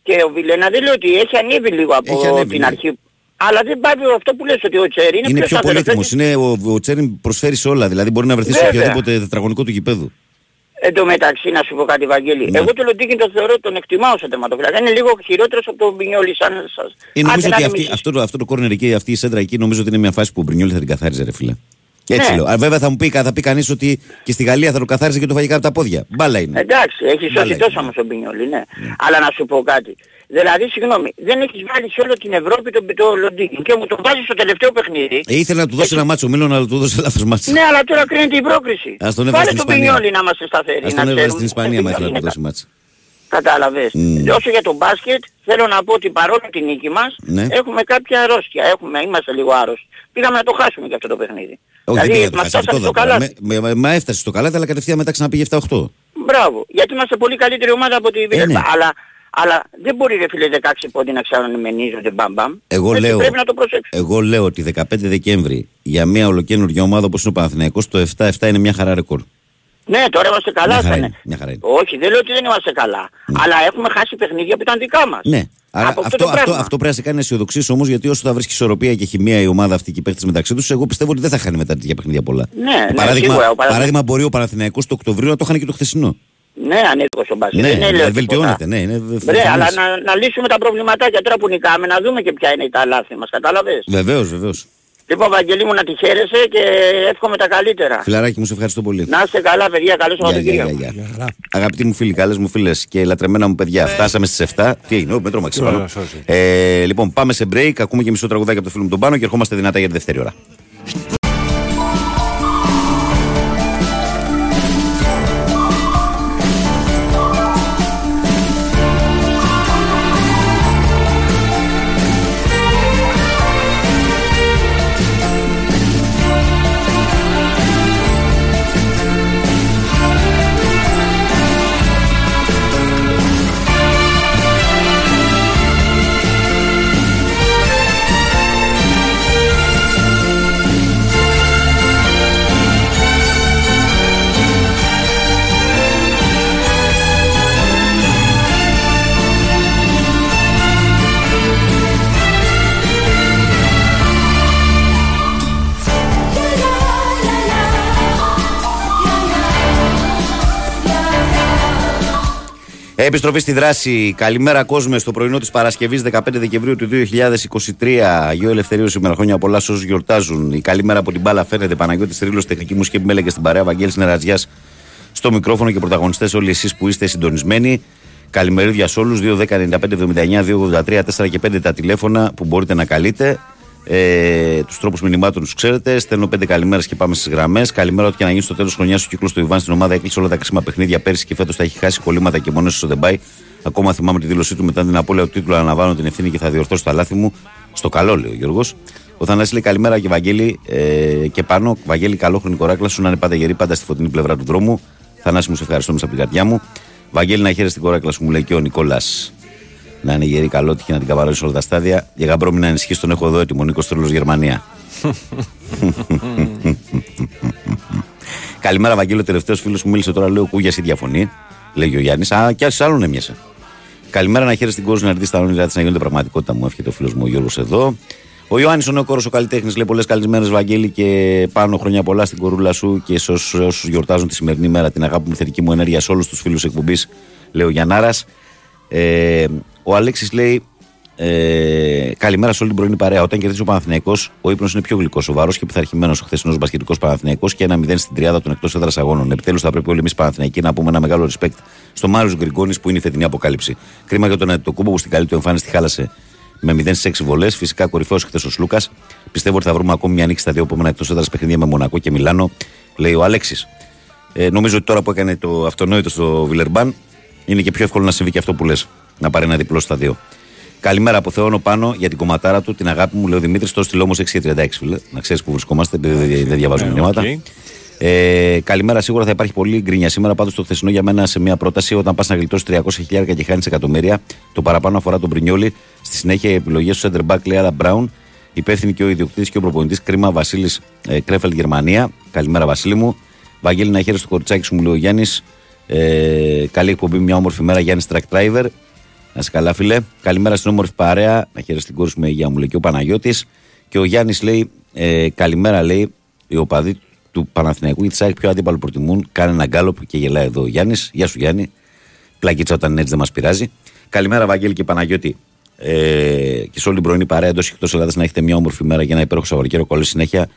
Και ο Βιλένα δεν λέω ότι έχει ανέβει λίγο από Έχει ανέβει, την ναι. αρχή. Αλλά δεν πάει αυτό που λες ότι ο Τσέρι είναι, Είναι πιο σταθερός. πολύτιμος. Είναι ο, ο Τσέριν προσφέρει σε όλα. Δηλαδή μπορεί να βρεθεί σε Βέβαια. οποιοδήποτε τετραγωνικό του γηπέδου. Εν τω μεταξύ να σου πω κάτι Βαγγέλη. Ναι. Εγώ το Λοντίκιν το θεωρώ τον εκτιμάω σαν τερματοφύλακα. Είναι λίγο χειρότερος από τον Μπινιόλη σαν σας. Ε, νομίζω Άντε να ότι είναι αυτή, μισής. αυτό, το, αυτό το corner εκεί, αυτή η σέντρα εκεί, νομίζω ότι είναι μια φάση που ο Μπρινιόλης θα την καθάριζε, ρε φίλε. Και έτσι Ναι. λέω. Α, βέβαια θα μου πει, θα πει κανείς ότι και στη Γαλλία θα το καθάριζε και το φάγει κάτω από τα πόδια. Μπάλα είναι. Εντάξει, έχει Μπάλα σώσει είναι. τόσο όμως ο Μπινιόλη, ναι. Αλλά να σου πω κάτι. Δηλαδή, συγγνώμη, δεν έχεις βάλει σε όλη την Ευρώπη τον το Λοντίκιν και μου τον βάζεις στο τελευταίο παιχνίδι. Ε, ήθελε να του δώσει ένα μάτσο Μίλων, αλλά του δώσε λάθος μάτσο. Ναι, αλλά τώρα κρίνεται η πρόκριση. Ας τον έβαζε Βάλε στην τον Ισπανία. Μπινιόλη να είμαστε σταθεροί. Α να τον έβαζε ξέρουμε. στην Ισπανία, μα ήθελε να Είναι του δώσει μάτσο. Κατάλαβες. Μμ. Όσο για το μπάσκετ, θέλω να πω ότι παρόλο την νίκη μας, Ναι. έχουμε κάποια αρρώστια. Έχουμε, είμαστε λίγο άρρωστοι. Πήγαμε να το χάσουμε και αυτό το παιχνίδι. Όχι, δεν δηλαδή, πήγα το μας χάσει αυτό φτάσαμε στο εδώ. καλάθι. Με, με, με, έφτασε στο καλάθι, αλλά κατευθείαν μετά ξαναπήγε 7-8. Μπράβο. Γιατί είμαστε πολύ καλύτερη ομάδα από τη ναι. Βιλερμπά. Αλλά, αλλά δεν μπορεί ρε φίλε 16 πόντι να ξαναμενίζονται μπαμ μπαμ. Εγώ Έτσι λέω, Πρέπει να το προσέξουμε. εγώ λέω ότι 15 Δεκέμβρη για μια ολοκένουργια ομάδα όπως είναι ο Παναθηναϊκός το 7-7 είναι μια χαρά ρεκόρ. Ναι, τώρα είμαστε καλά. Μια χαρά θα είναι, είναι. μια χαρά είναι. Όχι, δεν λέω ότι δεν είμαστε καλά. Αλλά έχουμε χάσει παιχνίδια που ήταν δικά μας. Ναι. Άρα Από αυτό αυτό, το αυτό, πράγμα. αυτό, πρέπει να σε κάνει να αισιοδοξήσει όμως, γιατί όσο θα βρίσκει ισορροπία και χημεία η ομάδα αυτή και οι παίχτε μεταξύ τους, εγώ πιστεύω ότι δεν θα χάνει μετά τέτοια παιχνίδια πολλά. Ναι, ναι, παράδειγμα, σίγουρα, ο Παναθηναϊκός- παράδειγμα, μπορεί ο Παναθηναϊκός το Οκτωβρίο να το χάνει και το χθεσινό. Ναι, ανέβηκε στο μπάσκετ. Ναι, δεν είναι, λέω, τίποτα. βελτιώνεται. Ναι, είναι Ναι, φανές. αλλά να, να λύσουμε τα προβληματάκια τώρα που νικάμε, να δούμε και ποια είναι τα λάθη μας, κατάλαβες; Βεβαίως, βεβαίως. Λοιπόν, Βαγγελί μου να τη χαίρεσαι και εύχομαι τα καλύτερα. Φιλαράκι μου, σε ευχαριστώ πολύ. Να είστε καλά, παιδιά, καλό Γεια, γεια, Σαββατοκύριακο. γεια, γεια. Αγαπητοί μου φίλοι, καλές μου φίλες και λατρεμένα μου παιδιά, φτάσαμε στις 7. Τι έγινε, ο Μετρό Μαξί πάνω. Ωραία, σώζει. Ε, λοιπόν, πάμε σε break. Ακούμε και μισό τραγουδάκι από το φίλο μου τον Πάνο και ερχόμαστε δυνατά για τη δεύτερη ώρα. Επιστροφή στη δράση. Καλημέρα, κόσμε. Στο πρωινό της Παρασκευής 15 Δεκεμβρίου του 2023. Αγίο Ελευθερίου σήμερα. Χρόνια πολλά σε όσους γιορτάζουν. Η καλημέρα από την μπάλα φαίνεται. Παναγιώτης Τρίλο, τεχνική μουσική επιμέλεγε στην παρέα. Βαγγέλης Νερατζιάς στο μικρόφωνο και πρωταγωνιστές όλοι εσείς που είστε συντονισμένοι. Καλημερίδια σε όλους. 2, 10, 95, 79, 2, 83, 4 και 5 τα τηλέφωνα που μπορείτε να καλείτε. Ε, τους τρόπους μηνυμάτων τους ξέρετε. Στέλνω πέντε καλημέρες και πάμε στις γραμμές. Καλημέρα, ό,τι και να γίνει στο τέλος χρονιάς ο κύκλος του Ιβάν στην ομάδα έκλεισε όλα τα κρίσιμα παιχνίδια πέρσι και φέτος τα έχει χάσει κολλήματα και μόνο στο Ντεμπάι. Ακόμα θυμάμαι τη δήλωσή του μετά την απώλεια του τίτλου. Αναβάνω την ευθύνη και θα διορθώσω τα λάθη μου. Στο καλό, λέει ο Γιώργος. Ο Θανάσης λέει καλημέρα και Βαγγέλη ε, και πάνω. Βαγγέλη, καλό χρονικό ράκλα σου να είναι πάντα γερή, πάντα στη φωτεινή πλευρά του δρόμου. Θανάση μου, σε ευχαριστώ μέσα από την καρδιά μου. Βαγγέλη, να χαίρεσαι την κοράκλα σου, μου λέει και ο Νικόλας. Να είναι γερή, καλό τύχη να την καβαρώσει όλα τα στάδια. Για γαμπρό μην ανησυχείς, τον έχω εδώ έτοιμο. Νίκος Τρέλο Γερμανία. Καλημέρα, Βαγγέλη. Ο τελευταίος φίλος μου μίλησε τώρα, λέω Κούγια ή διαφωνεί. Λέγει ο Γιάννης. Α, κι άλλος άλλον έμοιασε. Καλημέρα να χαίρεσαι την κόρη να έρθει τα όνειρά της να γίνονται πραγματικότητα μου. Εύχεται ο φίλος μου ο Γιώργος εδώ. Ο Ιωάννης ο νέο κόρο ο καλλιτέχνης λέει πολλές καλημέρε, Βαγγέλη, και πάνω χρόνια πολλά στην κορούλα σου και σε όσους γιορτάζουν τη σημερινή μέρα την αγάπη μου, θετική μου ενέργεια σε όλους τους φίλους εκπομπής, λέει ο Γιαννάρας. Ε, ο Αλέξης λέει ε, καλημέρα σε όλη την πρωινή παρέα. Όταν κερδίζει ο Παναθυναϊκό, ο ύπνος είναι πιο γλυκός, σοβαρός και πειθαρχημένος ο χθεσινός μπασκετικός Παναθυναϊκό και ένα 0 στην τριάδα των εκτός έδρας αγώνων. Επιτέλους θα πρέπει όλοι εμείς Παναθυναϊκοί να πούμε ένα μεγάλο respect στο Μάριο Γκριγκόνης που είναι η φετινή αποκάλυψη. Κρίμα για τον Αντετοκούμπο που στην καλή του εμφάνιση τη χάλασε με 0 στις 6 βολές. Φυσικά κορυφαίος χθες ο Σλούκας. Πιστεύω ότι θα βρούμε ακόμη μια νίκη στα δύο επόμενα εκτός έδρας παιχνίδια με Μονακό και Μιλάνο, λέει ο Αλέξης. Ε, νομίζω ότι τώρα που έκανε το αυτονόητο στο Βιλερμπάν είναι και πιο εύκολο να συμβεί και αυτό που λες. Να πάρει ένα διπλό στα δύο. Καλημέρα από Θεόνο πάνω για την κομματάρα του, την αγάπη μου, λέει ο Δημήτρης. Το στυλό όμω 636, φίλε. Να ξέρεις που βρισκόμαστε, επειδή δεν διαβάζω Ναι, μηνύματα. οκ. Ε, καλημέρα, σίγουρα θα υπάρχει πολύ γκρίνια σήμερα. Πάντως το χθεσινό για μένα σε μια πρόταση, όταν πας να γλιτώσεις 300 χιλιάρια και χάνεις εκατομμύρια, το παραπάνω αφορά τον Πρινιόλη. Στη συνέχεια οι επιλογές του Center Back Λέαρα Μπράουν. Υπεύθυνη και ο ιδιοκτήτης και ο προπονητής κρίμα Βασίλης ε, Κρέφελ Γερμανία. Καλημέρα, Βασίλη μου. Βαγγέλη να χαίρεσαι το κοριτσάκι σου, μου λέει ο Γιάννης. Ε, καλή εκπομπή, μια όμορφη μέρα, Γιάννης Track Driver. Να σε καλά, φίλε. Καλημέρα στην όμορφη παρέα. Να χαίρεσαι την κόρη σου με υγεία μου, λέει και ο Παναγιώτης. Και ο Γιάννης λέει, ε, καλημέρα, λέει, οι οπαδοί του Παναθηναϊκού ή τη ΑΕΚ πιο αντίπαλο προτιμούν. Κάνε ένα γκάλωπ και γελάει εδώ ο Γιάννης. Γεια σου, Γιάννη. Πλακίτσα όταν είναι έτσι δεν μας πειράζει. Καλημέρα, Βαγγέλη και Παναγιώτη. Ε, και σε όλη την πρωινή παρέα εντός και εκτός Ελλάδας να έχετε μια όμορφη μέρα για ένα υπέροχο Σαββατοκύριακο. Καλή συνέχεια.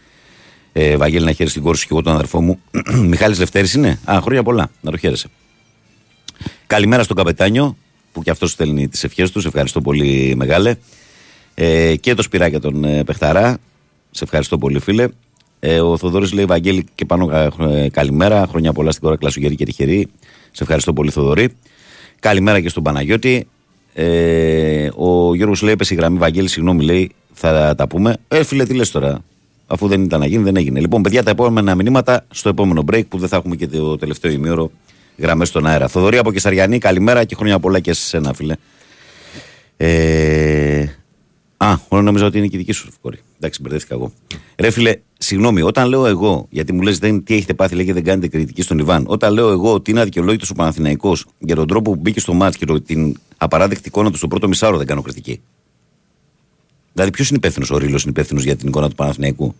Ε, Βαγγέλη, να χαίρεσαι την κόρη σου και εγώ τον αδερφό μου. Μιχάλης Λευτέρης είναι. Α, χρόνια πολλά. Να το χαίρεσαι. Καλημέρα στον Καπετάνιο που και αυτός στέλνει τις ευχές του. Σε ευχαριστώ πολύ, μεγάλε. Ε, και το Σπυράκια τον ε, Πεχταρά. Σε ευχαριστώ πολύ, φίλε. Ε, ο Θοδωρής λέει: Βαγγέλη και πάνω ε, καλημέρα. Χρόνια πολλά στην κόρα κλασουγερή και τυχερή. Σε ευχαριστώ πολύ, Θοδωρή. Καλημέρα και στον Παναγιώτη. Ε, ο Γιώργος λέει: Έπεσε η γραμμή Βαγγέλη, συγγνώμη, λέει, θα τα πούμε. Ε, φίλε, τι λες τώρα. Αφού δεν ήταν να γίνει, δεν έγινε. Λοιπόν, παιδιά, τα επόμενα μηνύματα στο επόμενο break που δεν θα έχουμε και το τελευταίο ημίωρο γραμμές στον αέρα. Θοδωρή από Κεσαριανή, καλημέρα και χρόνια πολλά και σε σένα, φίλε. Ε, α, όλο νόμιζα ότι είναι και η δική σου κόρη. Εντάξει, μπερδεύτηκα εγώ. Ρε φίλε, συγγνώμη, όταν λέω εγώ, γιατί μου λες τι έχετε πάθει, λέει και δεν κάνετε κριτική στον Ιβάν. Όταν λέω εγώ ότι είναι αδικαιολόγητος ο Παναθηναϊκός για τον τρόπο που μπήκε στο μάτς και το- την απαράδεκτη εικόνα του στο πρώτο μισάωρο, δεν κάνω κριτική. Δηλαδή, ποιος είναι υπεύθυνος, ο Ρήλο είναι υπεύθυνος για την εικόνα του Παναθηναϊκού;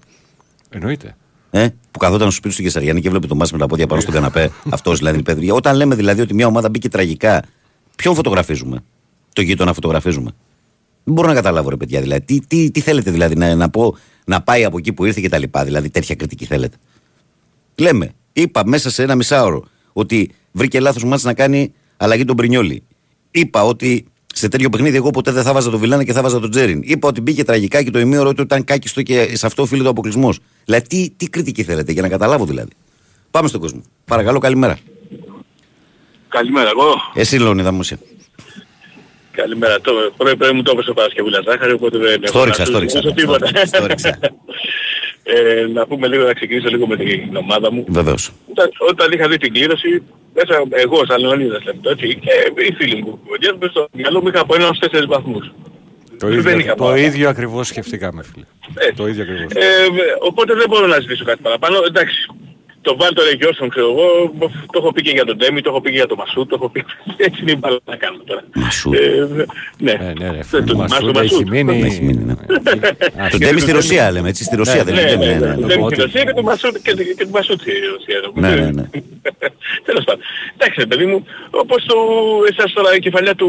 Εννοείται. Ε, που καθόταν στο σπίτι του Κεσαριανή και βλέπει το μάτς με τα πόδια πάνω στον καναπέ. Αυτός δηλαδή είναι υπεύθυνος. Όταν λέμε δηλαδή ότι μια ομάδα μπήκε τραγικά, ποιον φωτογραφίζουμε; Το γείτονα φωτογραφίζουμε. Δεν μπορώ να καταλάβω, ρε παιδιά. Δηλαδή, τι, τι, τι θέλετε δηλαδή να, να πω να πάει από εκεί που ήρθε και τα λοιπά. Δηλαδή, τέτοια κριτική θέλετε; Λέμε, είπα μέσα σε ένα μισάωρο ότι βρήκε λάθος μάτς να κάνει αλλαγή τον Πρινιόλη. Είπα ότι σε τέτοιο παιχνίδι εγώ ποτέ δεν θα βάζα τον Βιλάνα και θα βάζα τον Τζέριν. Είπα ότι μπήκε τραγικά και το ημίωρο του ήταν κάκιστο και σε αυτό οφείλεται ο αποκλεισμός. Δηλαδή, τι, τι κριτική θέλετε για να καταλάβω δηλαδή. Πάμε στον κόσμο. Παρακαλώ, καλημέρα. Καλημέρα, εγώ. Εσύ, Λεωνίδα μου, εσύ. Καλημέρα. Το πρωί πρωί μου το έπεσε ο Παρασκευούλας Ζάχαρη, οπότε δεν έχω Στο ρίξα, να στο ρίξα. σου πω τίποτα. Στο ρίξα. ε, να πούμε λίγο, να ξεκινήσω λίγο με την ομάδα μου. Βεβαίως. Όταν, όταν είχα δει την κλήρωση, μέσα εγώ σαν Λεωνίδας λεπτό, έτσι, και οι φίλοι μου, παιδιά, μες στο μυαλό μου είχα από έναν στους τέσσερις βαθμούς. Το Δεν ίδιο, είχα το πάρα. ίδιο ακριβώς σκεφτήκαμε, φίλε. Ε, Το ίδιο ακριβώς. Ε, οπότε δεν μπορώ να ζητήσω κάτι παραπάνω. Εντάξει, το βάλ το Ρεγιώσον ξέρω εγώ, το έχω πει και για τον Ντέμι, το έχω πει και για τον Μασού, το έχω πει. Έτσι είναι η μπάλα να κάνουμε τώρα. Μασού. Ε, ναι. Ναι, ναι, ρε, Ε, φίλε, το- Μασούτα Μασού- έχει μείνει. Έχει μείνει, ναι. Α, Το Ντέμι στη Ρωσία λέμε, έτσι. Στη Ρωσία δεν Ναι, είναι. ναι, Ναι, ναι, ναι, ναι. ναι. Δεν Οπότε- είναι Ρωσία και το Μασούτ και το- και το Μασούτ στη Ρωσία. Ναι, ναι, ναι. Τέλος πάντων. Εντάξει ρε παιδί μου, όπως το, εσάς τώρα η κεφαλιά του...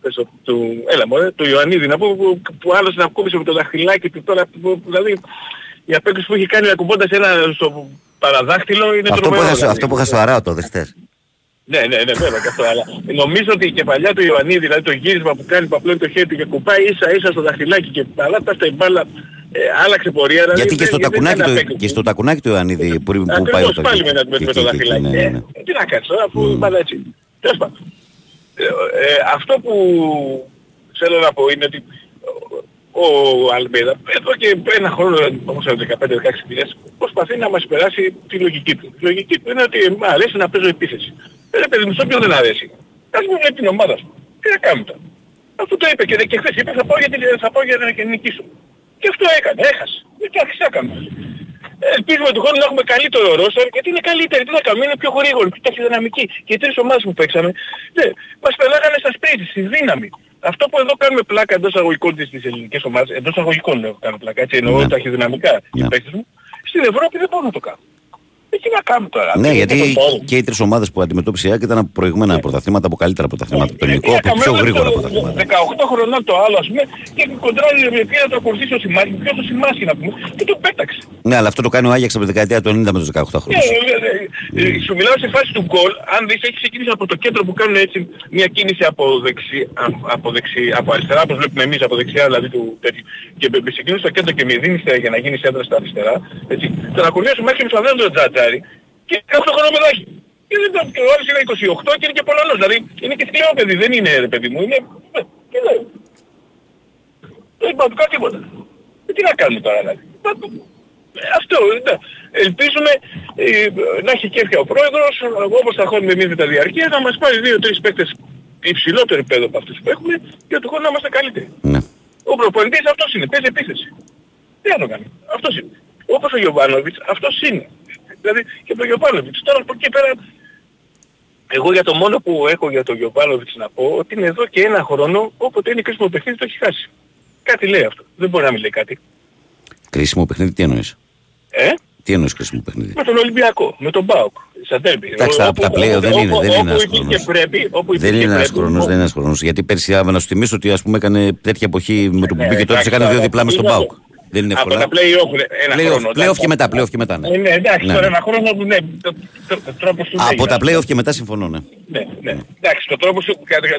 πες το, του, έλα μωρέ, του Ιωαννίδη να πω που, που άλλος να κόβησε με το δαχτυλάκι του τώρα, που, που, δηλαδή η απέκτηση που έχει κάνει ακουμπώντας ένα στο παραδάχτυλο είναι Αυτό που τρομερό, είχα- δηλαδή. Αυτό που είχα στο αράο το δεχτές. Ναι, ναι, ναι, βέβαια και αυτό. Αλλά νομίζω ότι η κεφαλιά του Ιωαννίδη, δηλαδή το γύρισμα που κάνει που απλώνει το χέρι του και κουπάει ίσα ίσα στο δαχτυλάκι και αλλά αυτά η μπάλα ε, άλλαξε πορεία. Δηλαδή, Γιατί και στο, δεν- δεν τακουνάκι ήταν του, απέκρουση. και στο τακουνάκι του Ιωαννίδη που, που πάει Ακριβώς, το πάλι με, ένα- με, εκεί, με το εκεί, δαχτυλάκι. ναι, ναι, Ε, ναι. τι να κάνεις τώρα αφού mm. πάντα έτσι. Τέλος πάντων. Ε, ε, αυτό που θέλω να πω είναι ότι ο, ο Αλμπέδα εδώ και ένα χρόνο, όπως 15-16 μήνες, προσπαθεί να μας περάσει τη λογική του. Η λογική του είναι ότι μου αρέσει να παίζω επίθεση. Ε, ρε παιδί μου, στο ποιον δεν αρέσει. Ας μου βλέπει την ομάδα σου. Τι να κάνουμε τώρα; Αυτό το είπε και, και χθες είπε θα πάω για, την, θα πάω για να νικήσω. Και αυτό έκανε, έχασε. Εντάξει, τι έκαμε. Ελπίζουμε του χρόνου να έχουμε καλύτερο ρόστερ γιατί είναι καλύτερη. Τι να κάνουμε, είναι πιο γρήγορη, πιο ταχυδυναμική. Και οι τρεις ομάδες που παίξαμε, ναι, μας πελάγανε στα σπίτι, στη δύναμη. Αυτό που εδώ κάνουμε πλάκα εντός αγωγικών της, της ελληνικής ομάδας, εντός αγωγικών λέω κάνω πλάκα, έτσι εννοώ Ναι. ταχυδυναμικά οι Ναι. παίκτες μου, στην Ευρώπη δεν μπορούν να το κάνουν. Ε, τι να κάνουμε τώρα. Ναι, τι γιατί είναι το πόδι. και οι τρεις ομάδες που αντιμετώπισε η ΑΕΚ ήταν από προηγούμενα πρωταθλήματα, από καλύτερα πρωταθλήματα. Το ελληνικό, Ε, από πιο καμένα γρήγορα το- πρωταθλήματα. 18 χρονών το άλλο, ας πούμε, και κοντράρει η Ευρωπαϊκή να το ακολουθήσει ο Σιμάκη, ποιος ο Σιμάκη να πούμε, και το πέταξε. Ναι, αλλά αυτό το κάνει ο Άγιαξ από τη δεκαετία του 90 με τους 18 Ναι, χρόνους. ε, ε, ε, σου μιλάω σε φάση του γκολ, αν δεις έχει ξεκινήσει από το κέντρο που κάνουν έτσι μια κίνηση από, δεξι, α- από, δεξι, από αριστερά, όπως βλέπουμε εμείς από δεξιά δηλαδή του τέτοιου, και με με ξεκινήσει στο κέντρο και με δίνει στα- για να γίνει σέντρα στα αριστερά, έτσι, τον ακολουθήσει μέχρι και με τον Τζατζάρι και 18 χρόνο παιδάκι. Και, δεν το- και ο άλλος είναι 28 και είναι και Πολωνός, δηλαδή είναι και σκληρό παιδί, δεν είναι ρε παιδί μου, είναι... ε, τι λέει. Δεν είπα του κάτι τίποτα. Ε, τι να κάνουμε τώρα δηλαδή. Ε, Αυτό, ναι. Ελπίζουμε ε, να έχει και ο πρόεδρος, όπως θα χώνουμε εμείς με τα διαρκεία, να μας πάρει δύο-τρεις παίκτες υψηλότερο επίπεδο από αυτούς που έχουμε και του χρόνου να είμαστε καλύτεροι. Ναι. Ο προπονητής αυτός είναι, παίζει επίθεση. Τι να το κάνει. Αυτός είναι. Όπως ο Γιωβάνοβιτς, αυτός είναι. Δηλαδή και το Γιωβάνοβιτς. Τώρα από εκεί πέρα, εγώ για το μόνο που έχω για τον Γιωβάνοβιτς να πω, ότι είναι εδώ και ένα χρόνο, όποτε είναι κρίσιμο παιχνίδι το έχει χάσει. Κάτι λέει αυτό. Δεν μπορεί να μην λέει κάτι. Κρίσιμο παιχνίδι, τι εννοείς; Ε; Τι εννοείς κρίσιμο παιχνίδι; Με τον Ολυμπιακό, με τον Μπάουκ, στα τέρμπι. Εντάξει, τα- τα πλέον δεν είναι- δεν είναι Όπου ένας υπήρχε πρέπει, όπου Δεν υπήρχε είναι ένα πρέπει, χρόνο, δεν είναι ένα χρόνο. Γιατί πέρσι, άμα να σου θυμίσω ότι ας πούμε έκανε τέτοια εποχή με το που Ναι, μπήκε τότε, εντάξει, έκανε δύο τώρα, διπλά μες στον είναι Πάουκ. Δεν είναι Από εύκολα. τα play-off ένα Play-off, χρόνο. play-off εντάξει. και μετά, play-off και μετά. Ναι. Ε, ναι, εντάξει, Ναι, τώρα ναι. ένα χρόνο που ναι, το, το, το, τρόπος του Από λέγει, τα ας πούμε. play-off και μετά συμφωνώ, ναι. Ναι, ναι. Εντάξει, το τρόπο σου,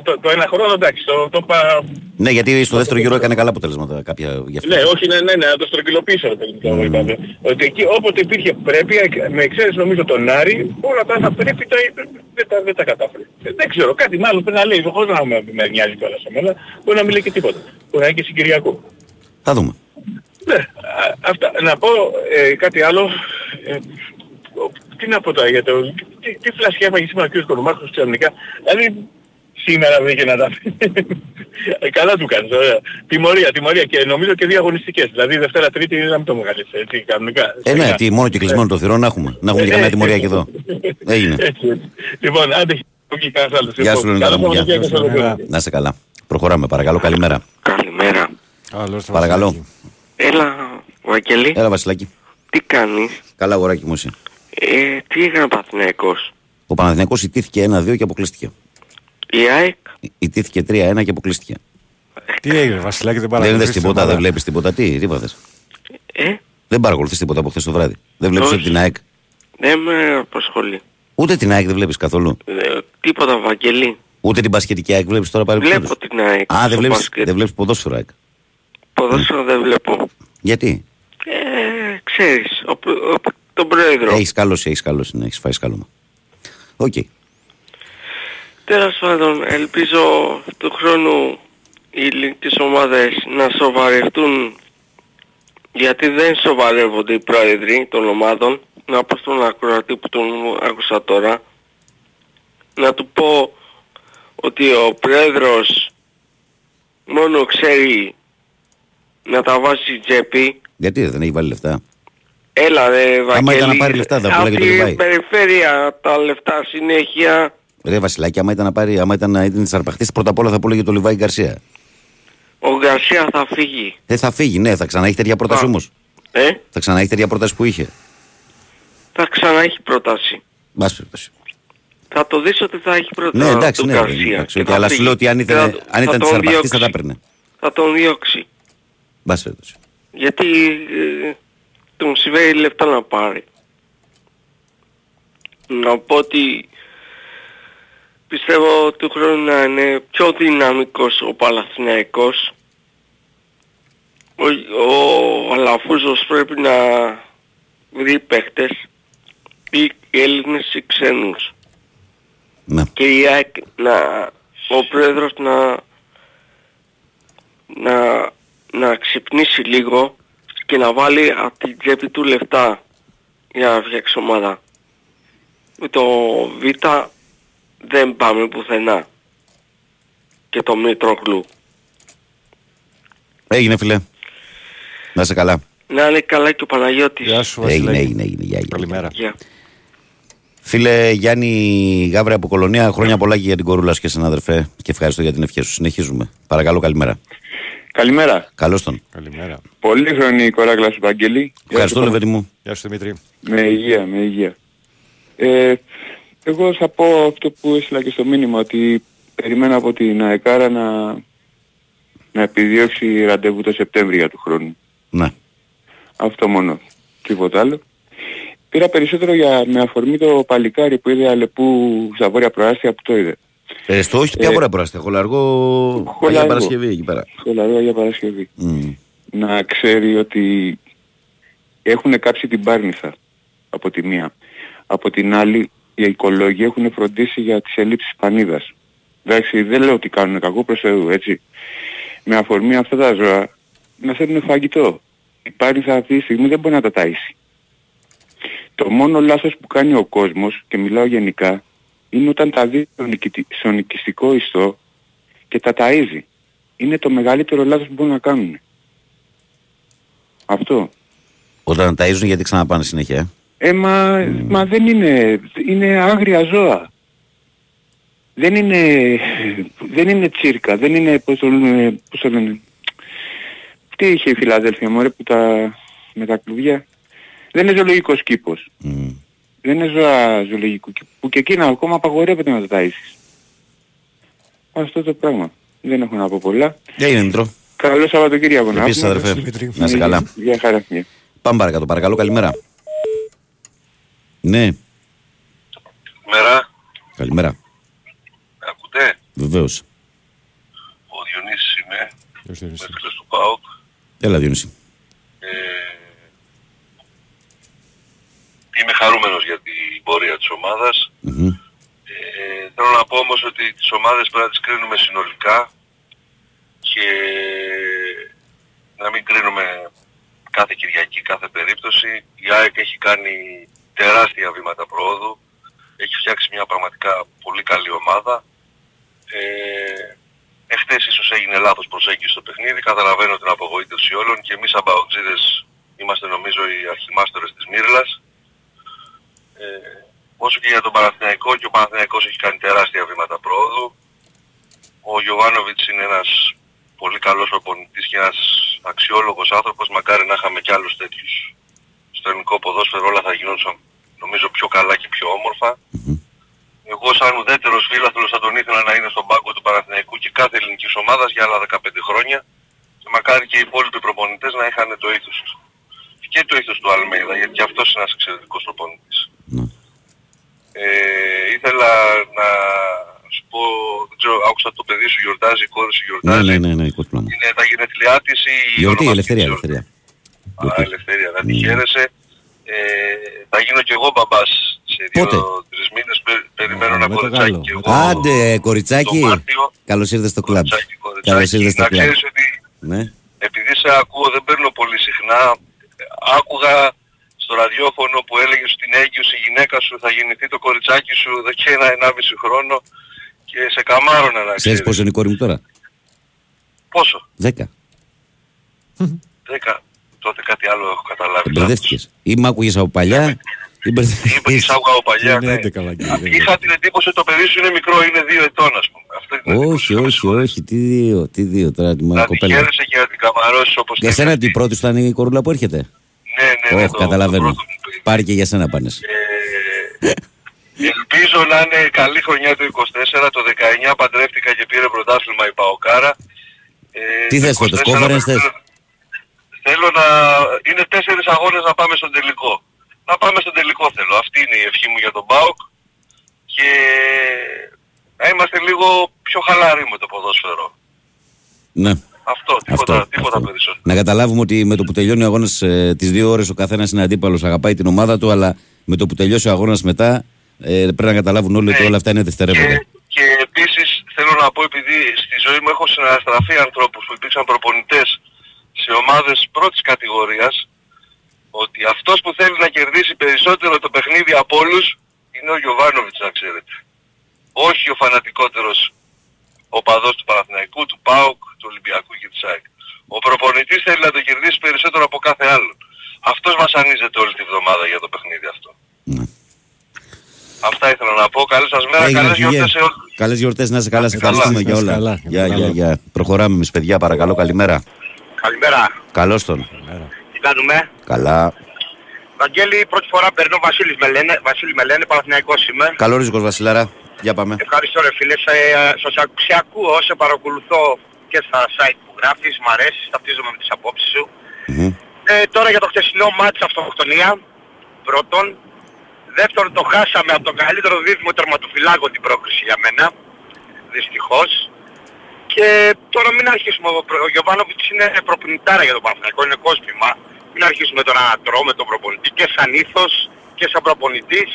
το, το ένα χρόνο εντάξει, το, το πα... Ναι, γιατί στο δεύτερο γύρο έκανε καλά αποτελέσματα κάποια γι' αυτό. Ναι, όχι, ναι, ναι, ναι, να το στρογγυλοποιήσω, ρε παιδί μου, το είπαμε. Ότι εκεί όποτε υπήρχε πρέπει, με εξαίρεση νομίζω τον Άρη, όλα τα άλλα πρέπει τα, δεν, τα, δεν τα κατάφερε. Ε, Δεν ξέρω, κάτι μάλλον πρέπει να λέει, χωρίς να με, με νοιάζει κιόλας σε μένα, μπορεί να μην λέει και τίποτα. Μπορεί να είναι και συγκυριακό. Θα δούμε. Ναι, α, αυτά. Να πω ε, κάτι άλλο. Ε, ο- τι να πω τώρα για το... Τι, τι φλασιά έφαγε σήμερα ο κ. Κονομάρχος ξαφνικά. Δηλαδή σήμερα βρήκε να τα πει. Ε, καλά του κάνεις, ωραία. Τιμωρία, τιμωρία και νομίζω και δύο αγωνιστικές. Δηλαδή Δευτέρα Τρίτη να μην το μεγαλείς, έτσι, κανονικά. Ε, ναι, τι, μόνο και κλεισμένο το θηρόν να έχουμε. Να έχουμε και καμιά τιμωρία και εδώ. Έγινε. Έτσι, έτσι. Λοιπόν, άντε, όχι κανένας άλλος. Γεια σου, Λοιπόν, Λεωνίδα καλό μου. γεια. Σαββατοκύριακο σε ολόκληρο. Να είσαι καλά. Προχωράμε, παρακαλώ. Καλημέρα. Καλημέρα. Παρακαλώ. Έλα, Βαγγέλη, Έλα, Βασιλάκη. τι κάνεις; Καλά, αγοράκι μου εσύ. Ε, τι έκανε ο Παθηναϊκός. Ο Παναθηναϊκός ιτήθηκε 1-2 και αποκλείστηκε. Η ΑΕΚ, Ιτήθηκε 3-1 και αποκλείστηκε. Τι έγινε, Βασιλάκη, δεν Δεν παρακολουθείς είδες την τίποτα, ομάδα. δεν βλέπεις τίποτα. Τι, τι είπατε. ε, Δεν παρακολουθείς τίποτα από χθες το βράδυ. Δεν βλέπεις Όχι. ούτε την ΑΕΚ. δεν με απασχολεί. Ούτε την ΑΕΚ δεν βλέπεις καθόλου. Ε, τίποτα, Βαγγέλη. Ούτε την πασχετική ΑΕΚ βλέπεις τώρα πάλι Βλέπω την ΑΕΚ. Α, στο δεν βλέπεις, μπάσκετ. δεν βλέπεις ποδόσφαιρο ΑΕΚ. Ποδόσφαιρο δεν βλέπω. Γιατί; Ε, ξέρεις, ο, ο, τον πρόεδρο. Έχεις σκαλώσει, έχεις σκαλώσει, ναι, έχεις φάει σκάλωμα. Οκ. Τέλος πάντων, ελπίζω του χρόνου οι ελληνικές ομάδες να σοβαρευτούν γιατί δεν σοβαρεύονται οι πρόεδροι των ομάδων. Να πω στον ακροατή που τον άκουσα τώρα να του πω ότι ο πρόεδρος μόνο ξέρει να τα βάζει στην τσέπη. Γιατί δεν έχει βάλει λεφτά; Έλα ρε Βαγγέλη, ήταν να πάρει λεφτά, θα πουλάγε το αυτή η Ντουμπάι. περιφέρεια τα λεφτά συνέχεια Ρε Βασιλάκη, άμα ήταν να πάρει, άμα ήταν να ήταν της αρπαχτής, πρώτα απ' όλα θα πούλεγε το Λιβάη Γκαρσία. ο Γκαρσία θα φύγει. Δεν θα φύγει, ναι, θα ξαναέχει τέτοια πρόταση Α. όμως. Ε, Θα ξαναέχει τέτοια πρόταση που είχε. θα ξανά έχει πρόταση. Μπας περιπτώσει. Θα το δεις ότι θα έχει πρόταση Ναι, εντάξει, του ναι, Γκαρσία. εντάξει, Και οκ, θα αλλά σου φύγει. λέω ότι αν Και ήταν, θα- αν θα ήταν της τον αρπαχτής θα διώξει. τα έπαιρνε. Θα τον διώξει. Μπας περιπτώσει. Γιατί ε, τον συμβαίνει λεφτά να πάρει. Να πω ότι πιστεύω του χρόνου να είναι πιο δυναμικός ο Παλαθηναϊκός. Ο, ο Αλαφούζος πρέπει να βρει παίχτες ή Έλληνες ή ξένους. Ναι. Και η ΑΕΚ να, ο πρόεδρος να, να, να ξυπνήσει λίγο και να βάλει από την τσέπη του λεφτά για να φτιάξει ομάδα. Με το Β δεν πάμε πουθενά. Και το Μητρογλου. Έγινε φίλε. Να είσαι καλά. Να είναι καλά και ο Παναγιώτης. Γεια σου, Έγινε, Βασιλάκη. έγινε, έγινε. Γεια, γεια. Καλημέρα. Γεια. Φίλε Γιάννη Γάβρε από Κολονία, χρόνια πολλά και για την κορούλα σου και συνάδελφε και ευχαριστώ για την ευχή σου. Συνεχίζουμε. Παρακαλώ, καλημέρα. Καλημέρα. Καλώς τον. Καλημέρα. Πολύχρονη κοράκλα σου, Βαγγέλη. Ευχαριστώ, Λεβέντη μου. Γεια σου Δημήτρη. Με υγεία, με υγεία. Ε, εγώ θα πω αυτό που έστειλα και στο μήνυμα, ότι περιμένω από την ΑΕΚΑΡΑ να, να επιδιώξει ραντεβού το Σεπτέμβριο του χρόνου. Ναι. Αυτό μόνο. Τίποτα άλλο. Πήρα περισσότερο για, με αφορμή το παλικάρι που είδε Αλεπού στα βόρεια προάστια που το είδε. Ε, στο όχι, ποια Ε, μπορεί να Χολαργό. Αγία Χολαργό. Παρασκευή εκεί πέρα. Σχολαρό για Παρασκευή. Μμ. να ξέρει ότι έχουν κάψει την Πάρνηθα από τη μία. Από την άλλη οι οικολόγοι έχουν φροντίσει για τις ελλείψεις πανίδας. Εντάξει, δεν λέω ότι κάνουν κακό προς Θεού, έτσι. Με αφορμή αυτά τα ζώα να θέλουν φαγητό. Η Πάρνηθα αυτή τη στιγμή δεν μπορεί να τα ταΐσει. Το μόνο λάθος που κάνει ο κόσμος, και μιλάω γενικά, είναι όταν τα δει στο νικητι- στο νοικιστικό ιστό και τα ταΐζει. Είναι το μεγαλύτερο λάθος που μπορούν να κάνουν. Αυτό. Όταν ταΐζουν γιατί ξαναπάνε συνέχεια. ε; Ε, μα, μα δεν είναι, είναι άγρια ζώα. Δεν είναι, δεν είναι τσίρκα, δεν είναι, πώς το λένε, πώς το λένε. Τι είχε η Φιλαδέλφια μωρέ που τα, με τα κλουβιά. Δεν είναι ζωολογικός κήπος. Δεν είναι ζώα ζωολογικού κήπου. Που και εκείνα ακόμα απαγορεύεται να τα ταΐσεις. Αυτό το πράγμα. Δεν έχω να πω πολλά. Έγινε Μητρό. Καλό Σαββατοκύριακο να Επίσης έχουμε. αδερφέ. Να είσαι καλά. Γεια χαρά. Γεια. Πάμε παρακάτω. Παρακαλώ, καλημέρα. Ναι, Μέρα, καλημέρα. ακούτε, Βεβαίως. ο Διονύσης είμαι, Γεια σου, Διονύση. φίλος του ΠΑΟΚ. Έλα Διονύση. Ε, είμαι χαρούμενος για την πορεία της ομάδας. Μμμ. Ε, θέλω να πω όμως ότι τις ομάδες πρέπει να τις κρίνουμε συνολικά και να μην κρίνουμε κάθε Κυριακή, κάθε περίπτωση. Η ΑΕΚ έχει κάνει τεράστια βήματα προόδου. Έχει φτιάξει μια πραγματικά πολύ καλή ομάδα. Ε, εχθές ίσως έγινε λάθος προσέγγιση στο παιχνίδι. Καταλαβαίνω την απογοήτευση όλων και εμείς σαν Παοκτζίδες είμαστε νομίζω οι αρχιμάστορες της Μύρλας. Ε, όσο και για τον Παναθηναϊκό και ο Παναθηναϊκός έχει κάνει τεράστια βήματα πρόοδου. Ο Γιωβάνοβιτς είναι ένας πολύ καλός προπονητής και ένας αξιόλογος άνθρωπος. Μακάρι να είχαμε κι άλλους τέτοιους στο ελληνικό ποδόσφαιρο όλα θα γινόντουσαν νομίζω πιο καλά και πιο όμορφα. Εγώ σαν ουδέτερος φίλαθλος θα τον ήθελα να είναι στον πάγκο του Παναθηναϊκού και κάθε ελληνικής ομάδας για άλλα 15 χρόνια και μακάρι και οι υπόλοιποι προπονητές να είχαν το ήθος του. Και το ήθος του Αλμέιδα γιατί και αυτός είναι ένας εξαιρετικός προπονητής. Ε, ήθελα να σου πω, δεν ξέρω, άκουσα το παιδί σου γιορτάζει, η κόρη σου Ναι, γιορτάζει. ναι, ναι, ναι, η κόρη μου. Είναι τα γενεθλιά της ή η Γιορτή, ονομαστική ελευθερία, της ελευθερία. Α, ελευθερία, να τη χαίρεσαι. Ε, θα γίνω κι εγώ μπαμπάς σε Πότε; δύο-τρεις μήνες. Πε- περιμένω ένα με το κοριτσάκι Γάλλο, κι με εγώ. Άντε, κοριτσάκι. Το Μάρτιο. Καλώς ήρθες στο κλαμπ. Κοριτσάκι, Καλώς ήρθες στο Να κλαμπ. ξέρεις ότι Ναι. επειδή σε ακούω δεν παίρνω πολύ συχνά, άκουγα στο ραδιόφωνο που έλεγες στην έγκυος η γυναίκα σου θα γεννηθεί το κοριτσάκι σου εδώ και ένα ενάμιση χρόνο και σε καμάρωνα να Ξέρεις ξέρεις. πόσο είναι η κόρη μου τώρα; Πόσο, Δέκα. δέκα, τότε κάτι άλλο έχω καταλάβει. Μπερδεύτηκες. Ή μ' άκουγες από παλιά ή Είπε μπερδεύτηκες. άκουγα από παλιά, Είναι ναι. 11 Βαγγέλη. Είχα την εντύπωση ότι το παιδί σου είναι μικρό, είναι δύο ετών ας πούμε. Αυτό είναι το Όχι, όχι, όχι. Τι δύο, τι δύο τώρα τη Να μάνα τη κοπέλα. χαίρεσαι και να την καμαρώσεις όπως Για σένα την πρώτη σου ήταν η κορούλα που έρχεται; Ναι, ναι, ναι. Όχι, το- καταλαβαίνω. το πρώτο μου παιδί. Πάρει και για σένα πάνες. Ελπίζω να είναι καλή χρονιά το 24, το 19 παντρεύτηκα και πήρε πρωτάθλημα η Παοκάρα. Ε, Τι το θες φέτος, 24 conference θες; Θέλω να... Είναι τέσσερις αγώνες να πάμε στον τελικό. Να πάμε στον τελικό θέλω. Αυτή είναι η ευχή μου για τον ΠΑΟΚ. Και να είμαστε λίγο πιο χαλαροί με το ποδόσφαιρο. Ναι. Αυτό, τίποτα, Αυτό, τίποτα περισσότερο. Να καταλάβουμε ότι με το που τελειώνει ο αγώνας ε, τις δύο ώρες ο καθένας είναι αντίπαλος, αγαπάει την ομάδα του, αλλά με το που τελειώσει ο αγώνας μετά ε, πρέπει να καταλάβουν όλοι ότι όλα αυτά είναι δευτερεύοντα. Και επίσης θέλω να πω επειδή στη ζωή μου έχω συναστραφεί ανθρώπους που υπήρξαν προπονητές σε ομάδες πρώτης κατηγορίας ότι αυτός που θέλει να κερδίσει περισσότερο το παιχνίδι από όλους είναι ο Γιωβάνοβιτς να ξέρετε. Όχι ο φανατικότερος οπαδός του Παναθηναϊκού, του ΠΑΟΚ, του Ολυμπιακού και της ΑΕΚ. Ο προπονητής θέλει να το κερδίσει περισσότερο από κάθε άλλο. Αυτός βασανίζεται όλη τη βδομάδα για το παιχνίδι αυτό. Αυτά ήθελα να πω. Καλή σας μέρα. Έγινε, Καλές Γιγέ. γιορτές σε όλους. Καλές γιορτές, να είσαι καλά, σε καλά. ευχαριστούμε για Να είσαι όλα. καλά. Για, Καλά. για, για. Προχωράμε εμείς παιδιά, παρακαλώ, καλημέρα. Καλημέρα. Καλώς τον. Τι κάνουμε; Καλά. Βαγγέλη, πρώτη φορά παίρνω Βασίλης με λένε. Βασίλη με λένε, Παναθηναϊκός είμαι. Καλό ρίσκος Βασιλάρα. Για πάμε. Ευχαριστώ ρε φίλε. Σε, σε, σε, σε ακούω, σε παρακολουθώ και στα site που γράφεις, μ' αρέσει, ταυτίζομαι με τις απόψεις σου. Ε, τώρα για το χτεσινό μάτς αυτοκτονία, πρώτον. Δεύτερον, το χάσαμε από τον καλύτερο δίδυμο τερματοφυλάκο την πρόκριση για μένα. Δυστυχώς. Και τώρα μην αρχίσουμε, ο Προ- ο Γιωβάνοβιτς είναι προπονητάρα για τον Παναθηναϊκό, είναι κόσμημα. Μην αρχίσουμε τώρα να τρώμε τον προπονητή και σαν ήθος και σαν προπονητής.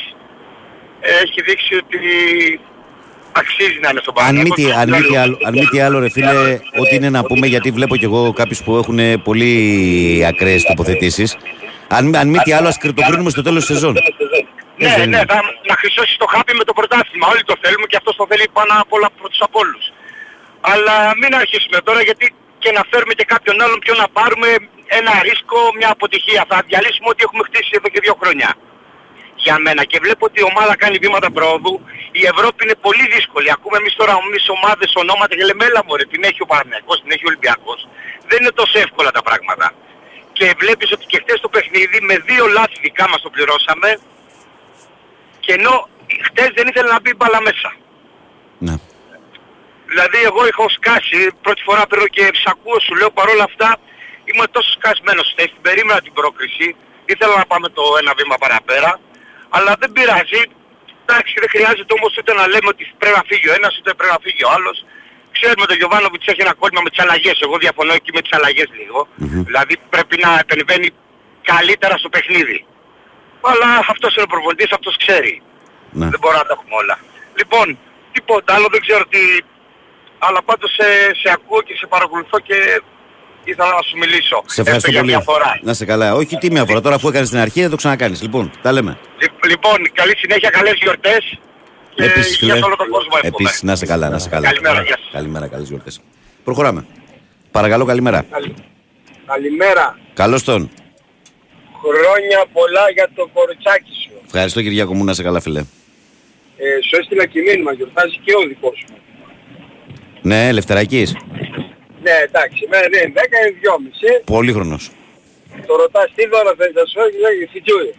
Ε, Έχει δείξει ότι αξίζει να είναι στον Αν μη, Παναθηναϊκό. τι, αν, μη τι άλλο, αν μη τι άλλο, ρε φίλε, ό,τι είναι να πούμε, γιατί βλέπω κι εγώ κάποιους που έχουν πολύ ακραίες τοποθετήσεις. Αν, αν μη τι άλλο, ας το κρίνουμε στο τέλος της σεζόν. Ναι, Έτσι δεν ναι, είναι. θα, να χρυσώσεις το χάπι με το πρωτάθλημα. Όλοι το θέλουμε και αυτός το θέλει πάνω απ' όλα πρώτος από όλους. Αλλά μην αρχίσουμε τώρα γιατί και να φέρουμε και κάποιον άλλον πιο να πάρουμε ένα ρίσκο, μια αποτυχία. Θα διαλύσουμε ό,τι έχουμε χτίσει εδώ και δύο χρόνια. Για μένα και βλέπω ότι η ομάδα κάνει βήματα πρόοδου. Η Ευρώπη είναι πολύ δύσκολη. Ακούμε εμείς τώρα εμείς ομάδες, ονόματα και λέμε έλα μωρέ, την έχει ο Παναγιακός, την έχει ο Ολυμπιακός. Δεν είναι τόσο εύκολα τα πράγματα. Και βλέπεις ότι και χτες το παιχνίδι με δύο λάθη δικά μας το πληρώσαμε και ενώ χτες δεν ήθελε να μπει η μπάλα μέσα. Ναι. Δηλαδή εγώ έχω σκάσει, πρώτη φορά παίρνω και σ' ακούω, σου λέω παρόλα αυτά είμαι τόσο σκασμένος χτες, την περίμενα την πρόκριση, ήθελα να πάμε το ένα βήμα παραπέρα, αλλά δεν πειράζει. Εντάξει, δεν χρειάζεται όμως ούτε να λέμε ότι πρέπει να φύγει ο ένας, ούτε πρέπει να φύγει ο άλλος. Ξέρουμε τον Γιωβάνοβιτς έχει ένα κόλλημα με τις αλλαγές, εγώ διαφωνώ εκεί με τις αλλαγές λίγο. Δηλαδή πρέπει να επεμβαίνει καλύτερα στο παιχνίδι. Αλλά αυτός είναι ο προπονητής, αυτός ξέρει. Ναι. Δεν μπορώ να τα έχουμε όλα. Λοιπόν, τίποτα άλλο, δεν ξέρω τι... Αλλά πάντως σε, σε ακούω και σε παρακολουθώ και ήθελα να σου μιλήσω. Σε ευχαριστώ Έστω για πολύ. μια φορά. Να σε καλά. Όχι τι μια φορά. Τώρα αφού έκανες την αρχή θα το ξανακάνεις. Λοιπόν, τα λέμε. Λι- Λοιπόν, καλή συνέχεια, καλές γιορτές και Επίσης, για φίλε. σε όλο τον κόσμο εύχομαι. Επίσης, να σε καλά, να σε καλά. Καλημέρα, γεια σας. Καλημέρα, καλές γιορτές. Προχωράμε. Παρακαλώ, καλημέρα. Καλημέρα. Καλώς τον. Χρόνια πολλά για το κοριτσάκι σου. Ευχαριστώ Κυριάκο μου, να σε καλά φίλε. Ε, σου έστειλα και μήνυμα, γιορτάζει και ο δικός σου. Ναι, Λευτερακής. Ναι, εντάξει, εμένα δεν είναι 10, είναι 2,5. Πολύχρονος. Το ρωτάς τι δώρα θες να σου έχει, λέγει φιτζούι.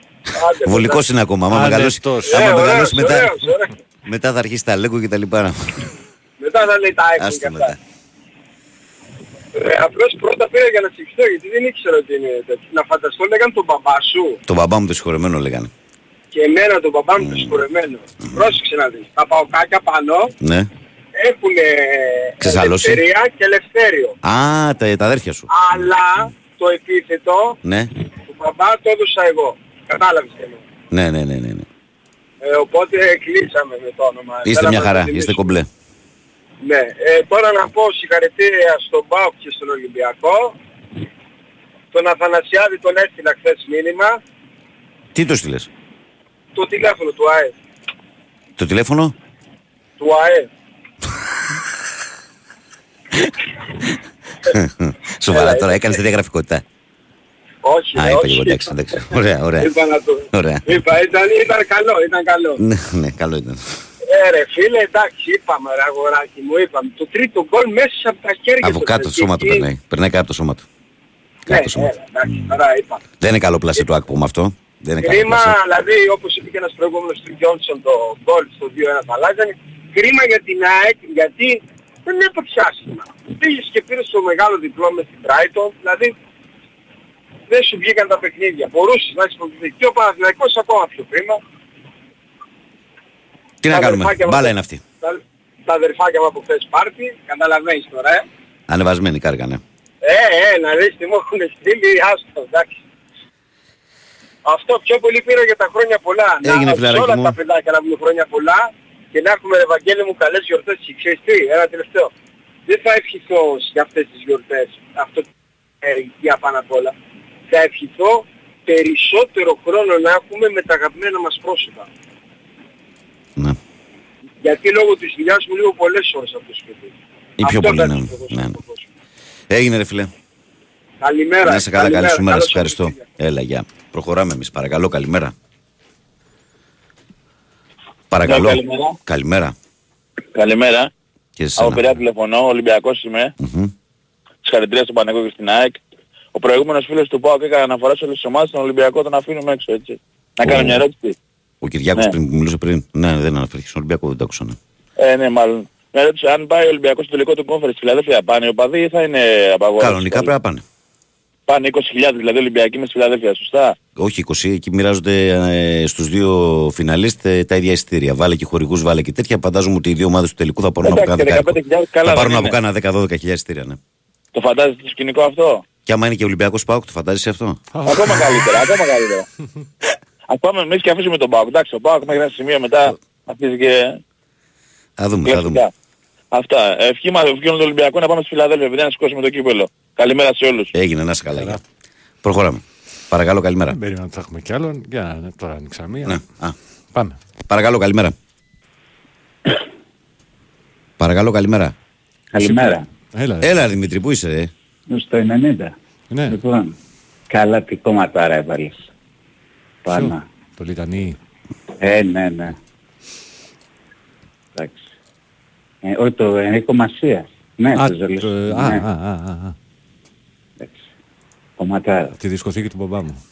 Βολικός είναι ακόμα. Άμα Άντε, μεγαλώσει, τόσο. άμα Ε, μεγαλώσει ωραίος, μετά, ωραίος, ωραίος. μετά θα αρχίσει τα λέγκο και τα λοιπά. Μετά θα λέει τα έξω Άστο και αυτά. μετά. Ε, απλώς πρώτα πήρα για να συγχυστώ γιατί δεν ήξερα ότι είναι τέτοιο. Να φανταστώ λέγαν τον μπαμπά σου Το μπαμπά μου το συγχωρεμένο λέγανε. και εμένα τον μπαμπά μου το συγχωρεμένο. Πρόσεξε να δεις. Τα παοκάκια πάνω Ναι. Έχουν Ξεσάλωση. ελευθερία και ελευθέριο. Α, τα, τα αδέρφια σου. Αλλά το επίθετο Ναι. του μπαμπά το έδωσα εγώ. Κατάλαβες τι εννοώ. Ναι, ναι, ναι, ναι. ναι. Ε, οπότε κλείσαμε με το όνομα. Είστε Θέλαμε μια να χαρά, το είστε τιμήσουμε. κομπλέ. Ναι, ε, τώρα να πω συγχαρητήρια στον ΠΑΟΚ και στον Ολυμπιακό. Τον Αθανασιάδη τον έστειλα χθες μήνυμα. Τι το στείλες; Το τηλέφωνο του ΑΕ. Το τηλέφωνο; Του ΑΕ. Σοβαρά τώρα, έκανες τέτοια γραφικότητα. Όχι, Α, όχι. είπα και εγώ, εντάξει, εντάξει. Ωραία, ωραία. Είπα να το... Ωραία. Είπα, ήταν, ήταν καλό, ήταν καλό. Ναι, ναι, καλό ήταν. Ε, ρε φίλε, εντάξει, είπαμε ρε αγοράκι μου, είπαμε. Το τρίτο γκολ μέσα από τα χέρια Από του. κάτω το Και σώμα του εκεί- περνάει. Περνάει κάτω από το σώμα του. Ναι, Κάτω το σώμα ναι, του. εντάξει, τώρα είπα. Δεν είναι καλό πλασί του άκπου με αυτό. Δεν είναι καλό Κρίμα, πλασί. δηλαδή όπως είπε και ένας προηγούμενος του Γιόνσον το γκολ στο 2-1 θα αλλάζανε. Κρίμα για την ΑΕΚ γιατί δεν έπαιξε άσχημα. Πήγες και πήρες το μεγάλο διπλό με την Brighton, δηλαδή δεν σου βγήκαν τα παιχνίδια. Μπορούσες να έχεις προηγηθεί και ο Παναθηναϊκός ακόμα πιο κρίμα. Τι να Τα κάνουμε; αδερφάκια μας- Μπάλα είναι αυτή. τα- τα αδερφάκια μου από χθες πάρτι, καταλαβαίνεις τώρα, ε. Ανεβασμένη κάρκα, ναι. Ε, ε, να δεις τι μου έχουν στείλει, άστο, εντάξει. Αυτό πιο πολύ πήρα για τα χρόνια πολλά. Έγινε, να, σε φιλαράκι όλα μου. τα παιδάκια να βγουν χρόνια πολλά και να έχουμε, Ευαγγέλη μου, καλές γιορτές. Και ξέρεις τι, ένα τελευταίο. Δεν θα ευχηθώ για αυτές τις γιορτές, αυτό ε, για πάνω απ' όλα. Θα ευχηθώ περισσότερο χρόνο να έχουμε με τα αγαπημένα μας πρόσωπα. Ναι. Γιατί λόγω της δουλειάς μου λίγο πολλές ώρες από το σπίτι. Ή πιο Αυτό πολύ, θα ναι. σου πω. ναι. ναι. Έγινε, ρε φίλε. Καλημέρα. Να είσαι καλά, καλή καλημέρα, σου μέρα. καλώς Σε ευχαριστώ. Έλα, γεια. Προχωράμε εμείς. Παρακαλώ, καλημέρα. Παρακαλώ. Ναι, καλημέρα. Καλημέρα. Καλημέρα. Και σε Από σένα. Πειραιά τηλεφωνώ, Ολυμπιακός είμαι. Μμμ. Συγχαρητήρια στον Παναγό και στην ΑΕΚ. Ο προηγούμενος φίλος του ΠΑΟΚ έκανε αναφορά σε όλες τις ομάδες, τον Ολυμπιακό τον αφήνουμε έξω, έτσι. Να κάνω μια ερώτηση. Ο Κυριάκος Ναι. πριν που μιλούσε πριν. Ναι, δεν αναφέρθηκε στον Ολυμπιακό, δεν το άκουσα. ναι. Ε, ναι, μάλλον. Μια ερώτηση, αν πάει ο Ολυμπιακός στο τελικό του κόμφερ στη Φιλαδέλφια, πάνε οι οπαδοί ή θα είναι απαγόρευση; Κανονικά πρέπει να πάνε. Πάνε 20.000 δηλαδή Ολυμπιακοί με στη Φιλαδέλφια, σωστά; Όχι 20, εκεί μοιράζονται ε, στους δύο φιναλίστ ε, τα ίδια εισιτήρια. Βάλε και χορηγούς, βάλε και τέτοια. Φαντάζομαι ότι οι δύο ομάδες του τελικού θα πάρουν από Εντάξει, κάνα 10. 15.000 καλά Θα δεν πάρουν από είναι. κάνα 10-12 χιλιάδες εισιτήρια, ναι. Το φαντάζεστε το σκηνικό αυτό; Και άμα είναι και Ολυμπιακός Πάοκ, το φαντάζεσαι αυτό; Ακόμα καλύτερα, ακόμα καλύτερα. Ας πάμε εμείς και αφήσουμε τον Πάοκ. Εντάξει, ο Πάοκ μέχρι ένα σημείο μετά αρχίζει και Θα δούμε, θα δούμε. κλασικά. Αυτά. Ευχή μας, ευχή όλων των Ολυμπιακών να πάμε στη Φιλαδέλφια, επειδή να σηκώσουμε το κύπελο. Καλημέρα σε όλους. Έγινε, να είσαι καλά. γεια. Προχωράμε. Παρακαλώ, καλημέρα. Δεν περίμενα ότι θα έχουμε κι άλλον. Για να τώρα ανοίξα μία. Ναι. Α. Πάμε. Παρακαλώ, καλημέρα. Παρακαλώ, καλημέρα. Καλημέρα. Έλα, Έλα, Δημήτρη, πού είσαι, ρε. Στο 90. Ναι. Λοιπόν, καλά τι κόμματάρα έβαλες. Πάνω. Το λιτανί. Ε, ναι, ναι. Εντάξει. Ε, όχι το Ενίκο Μασίας. Ναι, Α, το Ζολής. το- Ναι. α, α, α, α, α. Κομματάρα. Τη δισκοθήκη του μπαμπά μου.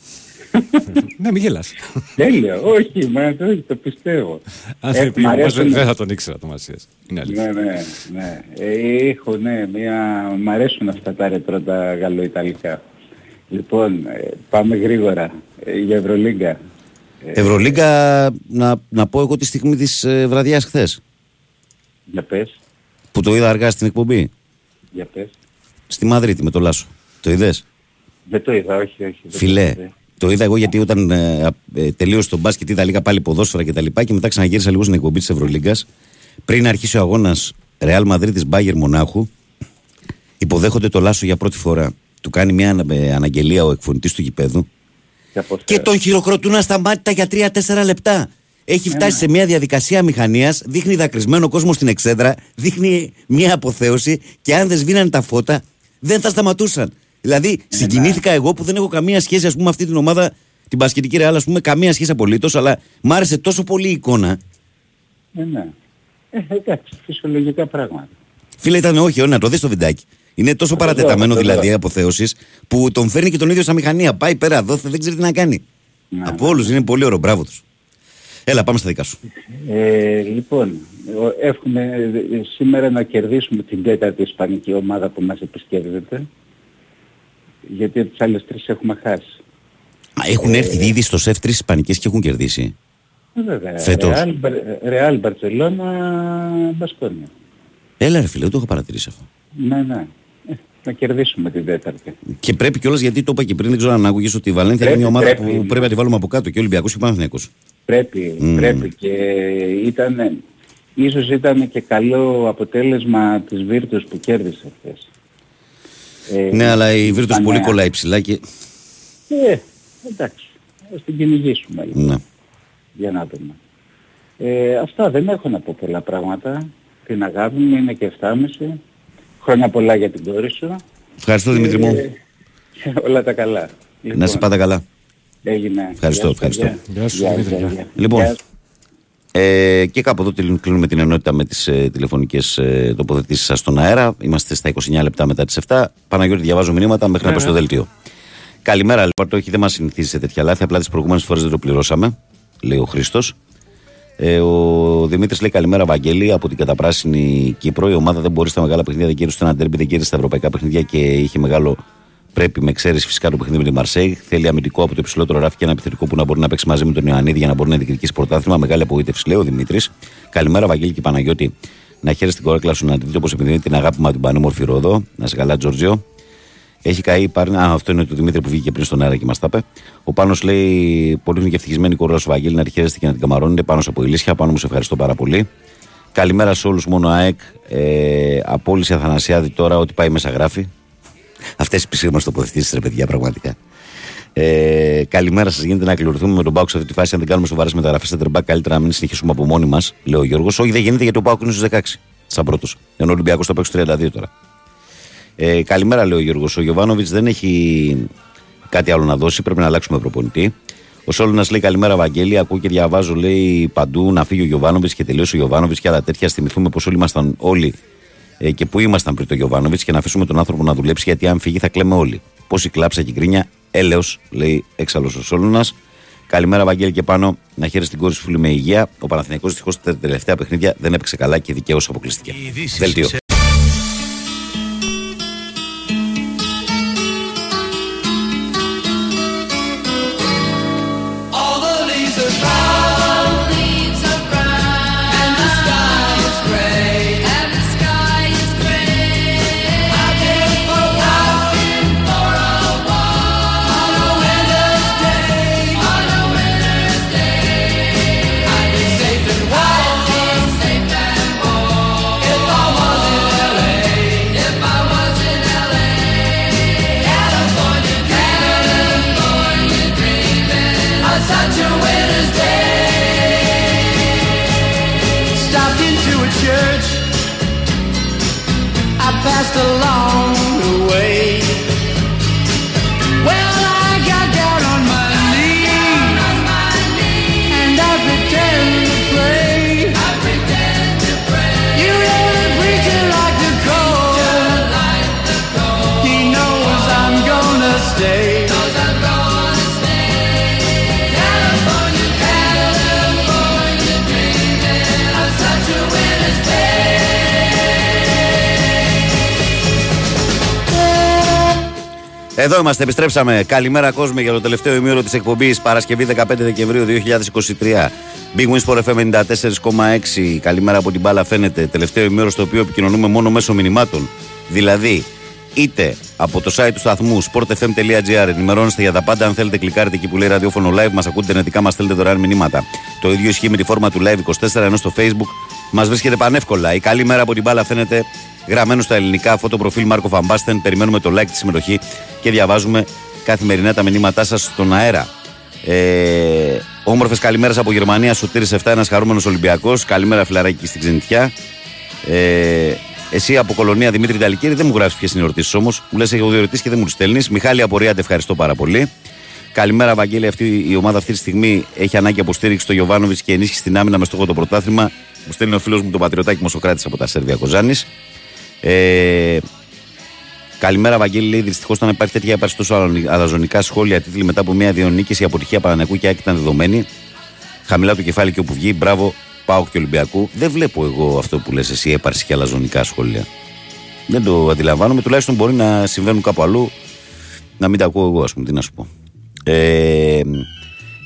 ναι, μην γελάς. Τέλειο. Όχι, μα το, όχι, το πιστεύω. Αν Ε, δεν πει, μ' όμως, αρέσουν- δεν θα τον ήξερα το Μασίας. Είναι αλήθεια. Ναι, ναι, ναι. Ε, έχω, ναι, μια... Μ' αρέσουν αυτά τα ρετρό τα γαλλοϊταλικά. Λοιπόν, ε, πάμε γρήγορα ε, για Ευρωλίγκα. Ευρωλίγκα, να, να πω εγώ τη στιγμή της ε, βραδιάς χθες. Για πες, Που το είδα αργά στην εκπομπή. για πες. Στη Μαδρίτη με το Λάσο. Το είδες; Δεν το είδα, όχι, όχι. δεν το Φιλέ. είδα. Το είδα εγώ γιατί όταν ε, ε, τελείωσε το μπάσκετ είδα λίγα πάλι ποδόσφαιρα και τα λοιπά και μετά ξαναγύρισα λίγο στην εκπομπή της Ευρωλίγκας. Πριν αρχίσει ο αγώνας Ρεάλ Μαδρίτη Μπάγκερ Μονάχου, υποδέχονται το Λάσο για πρώτη φορά. Του κάνει μια ανα- ε, αναγγελία ο εκφωνητής του γηπέδου και τον χειροκροτούν ασταμάτητα για 3-4 λεπτά. Έχει φτάσει σε μια διαδικασία μηχανίας, δείχνει δακρυσμένο κόσμο στην εξέδρα, δείχνει μια αποθέωση και αν δεν σβήναν τα φώτα, δεν θα σταματούσαν. Δηλαδή, συγκινήθηκα εγώ που δεν έχω καμία σχέση, ας πούμε, με αυτή την ομάδα, την Πασχετική Ρεάλ, ας πούμε, καμία σχέση απολύτως, αλλά μ' άρεσε τόσο πολύ η εικόνα. Ε, ναι. Ε, εντάξει, φυσιολογικά πράγματα. Φίλε, ήταν όχι, όχι, να το δεις το βιντεάκι. Είναι τόσο δω, παρατεταμένο θα το δω. δηλαδή αποθέωσης που τον φέρνει και τον ίδιο σαν μηχανία. Πάει πέρα εδώ, δεν ξέρει τι να κάνει. Από όλους είναι πολύ ωραίο, μπράβο τους. Έλα, πάμε στα δικά σου. Ε, λοιπόν, ο- εύχομαι ε, σήμερα να κερδίσουμε την τέταρτη ισπανική ομάδα που μας επισκέπτεται. Γιατί τις άλλες τρεις έχουμε χάσει. Έχουν έρθει ήδη στο σεφ τρεις Ισπανικές και έχουν κερδίσει. Ε, Βέβαια. Φέτος. Ρεάλ, Μπαρ- Ρεάλ, Μπαρτσελώνα, Μπασκόνια. Έλα, ρε φίλε, δεν το έχω παρατηρήσει αυτό. Ναι, ναι. Ε, Να κερδίσουμε την τέταρτη. Και πρέπει κιόλας γιατί το είπα και πριν, δεν ξέρω αν άκουγες ότι η Βαλένθια είναι Πρέπει, μια ομάδα πρέπει. που πρέπει να τη βάλουμε από κάτω και ο Ολυμπιακός και ο Παναθηναϊκός. Πρέπει, Μμμ. πρέπει και ήταν, ίσως ήταν και καλό αποτέλεσμα της Βίρτους που κέρδισε χθες. Ε, Ναι, αλλά η Βίρτους Ισπανία. πολύ κολλάει ψηλά και. Ε, εντάξει, ας την κυνηγήσουμε λοιπόν, Ναι. για να δούμε. Ε, αυτά δεν έχω να πω πολλά πράγματα. Την αγάπη μου είναι και 7,5. Χρόνια πολλά για την κόρη σου. Ευχαριστώ Δημήτρη μου. Ε, όλα τα καλά. Να σε πάτε καλά. Έγινε. Ευχαριστώ, Γεια σου, ευχαριστώ. παιδιά. Γεια, γεια, γεια. Λοιπόν, Γεια. Ε, και κάπου εδώ τελ- κλείνουμε την ενότητα με τις ε, τηλεφωνικές ε, τοποθετήσεις σας στον αέρα. Είμαστε στα 29 λεπτά μετά τις 7. Παναγιώτη, διαβάζω μηνύματα μέχρι να Ναι, πες στο ναι. δελτίο. Καλημέρα, λοιπόν. Το όχι, δεν μας συνηθίζει σε τέτοια λάθη. Απλά τις προηγούμενες φορές δεν το πληρώσαμε, λέει ο Χρήστος. Ε, ο Δημήτρης λέει καλημέρα, Βαγγέλη, από την καταπράσινη Κύπρο. Η ομάδα δεν μπορεί στα μεγάλα παιχνίδια, δεν κέρδισε ένα τέρμπι, δεν κέρδισε στα ευρωπαϊκά παιχνίδια και είχε μεγάλο. Πρέπει με εξαίρεση φυσικά το παιχνίδι με τη Μαρσέη. Θέλει αμυντικό από το υψηλότερο ράφι και ένα επιθετικό που να μπορεί να παίξει μαζί με τον Ιωαννίδη για να μπορεί να διεκδικήσει πρωτάθλημα. Μεγάλη απογοήτευση, λέει ο Δημήτρης. Καλημέρα, Βαγγέλη και Παναγιώτη. Να χαίρεσαι την κορέκλα σου να τη δείτε όπως επειδή την αγάπη μου από την πανέμορφη Ρόδο. Να σε καλά, Τζορτζιο. Έχει καεί πάρει. Α, αυτό είναι το Δημήτρη που βγήκε πριν στον αέρα και μας τα είπε. Ο Πάνος λέει: Πολύ είναι και ευτυχισμένη κορόλα σου Βαγγέλη να τη χαίρεστε και να την καμαρώνετε. Πάνω από ηλίσια. Πάνω μου σε ευχαριστώ πάρα πολύ. Καλημέρα σε όλους. Μόνο ΑΕΚ. Ε, απόλυση Αθανασιάδη τώρα. Ό,τι πάει μέσα γράφει. Αυτές οι πιστήρε μας τοποθετήσεις, ρε παιδιά, πραγματικά. Ε, καλημέρα σας. Γίνεται να κληρωθούμε με τον Πάουκ σε αυτή τη φάση. Αν δεν κάνουμε σοβαρές μεταγραφές στα τερμπά, καλύτερα να μην συνεχίσουμε από μόνοι μας, λέει ο Γιώργος. Όχι, δεν γίνεται γιατί ο Πάουκ είναι στους 16. Σαν πρώτος. Ενώ ο Ολυμπιακός το παίξει 32 τώρα. Ε, καλημέρα, λέει ο Γιώργος. Ο Γιωβάνοβιτς δεν έχει κάτι άλλο να δώσει. Πρέπει να αλλάξουμε προπονητή. Ο Σόλουνα λέει καλημέρα, Βαγγέλη. Ακούω και διαβάζω, λέει παντού να φύγει ο Γιωβάνοβιτς και τελείωσε ο Γιωβάνοβιτς και άλλα τέτοια. Θυμηθούμε πως όλοι ήμασταν όλοι ε, και που ήμασταν πριν το Γιωβάνοβιτς και να αφήσουμε τον άνθρωπο να δουλέψει γιατί αν φύγει θα κλαίμε όλοι. Πόση κλάψα και γκρίνια, έλεος, λέει έξαλλο ο Σόλουνα. Καλημέρα, Βαγγέλη, και πάνω να χαίρεσαι την κόρη φίλη με υγεία. Ο Παναθηναϊκός δυστυχώς τα τελευταία παιχνίδια δεν έπαιξε καλά και δικαίως αποκλειστικά. Δελτίο. Είμαστε, επιστρέψαμε. Καλημέρα κόσμο για το τελευταίο ημίωρο της εκπομπής Παρασκευή 15 Δεκεμβρίου 2023. Big Wins for FM 94,6. Καλημέρα από την μπάλα φαίνεται. Τελευταίο ημίωρο στο οποίο επικοινωνούμε μόνο μέσω μηνυμάτων. Δηλαδή, είτε από το site του σταθμού sportfm.gr ενημερώνεστε για τα πάντα. Αν θέλετε, κλικάρετε εκεί που λέει ραδιόφωνο live, μας ακούτε ενετικά, μας στέλνετε δωρεάν μηνύματα. Το ίδιο ισχύει με τη φόρμα του live 24 ενώ στο facebook μας βρίσκεται πανεύκολα. Η καλή μέρα από την μπάλα φαίνεται γραμμένο στα ελληνικά φωτοπροφίλ Μάρκο Φαμπάστεν. Περιμένουμε το like τη συμμετοχή και διαβάζουμε καθημερινά τα μηνύματά σας στον αέρα. Ε, Όμορφες καλημέρες από Γερμανία, Σωτήρης 7, ένας χαρούμενος Ολυμπιακός. Καλημέρα, φιλαράκι στην ξενιτιά. Ε, εσύ από κολονία Δημήτρη Ταλικύρη, δεν μου γράφεις ποιες είναι οι ερωτήσεις όμως. Μου λες: Έχω δύο ερωτήσεις και δεν μου τις στέλνεις. Μιχάλη Απορία, ευχαριστώ πάρα πολύ. Καλημέρα, Βαγγέλη. Αυτή, η ομάδα αυτή τη στιγμή έχει ανάγκη αποστήριξη στο Γιωβάνοβιτς και ενίσχυση στην άμυνα με στόχο το πρωτάθλημα. Μου στέλνει ο φίλος μου τον Πατριωτάκη Μοσοκράτης από τα Σέρβια Κοζάνης. Ε, καλημέρα, Βαγγέλη. Λέει δυστυχώς όταν υπάρχει τέτοια υπάρξει τόσο αλωνι- αλαζονικά σχόλια τίτλοι μετά από μια διονίκηση η αποτυχία Παναναϊκού και Άκη ήταν δεδομένη. Χαμηλά το κεφάλι και όπου βγει, μπράβο, πάω και Ολυμπιακού. Δεν βλέπω εγώ αυτό που λες εσύ, έπαρση και αλαζονικά σχόλια. Δεν το αντιλαμβάνομαι. Τουλάχιστον μπορεί να συμβαίνουν κάπου αλλού. Να μην τα ακούω εγώ, ας πούμε, τι να σου πω. Ε,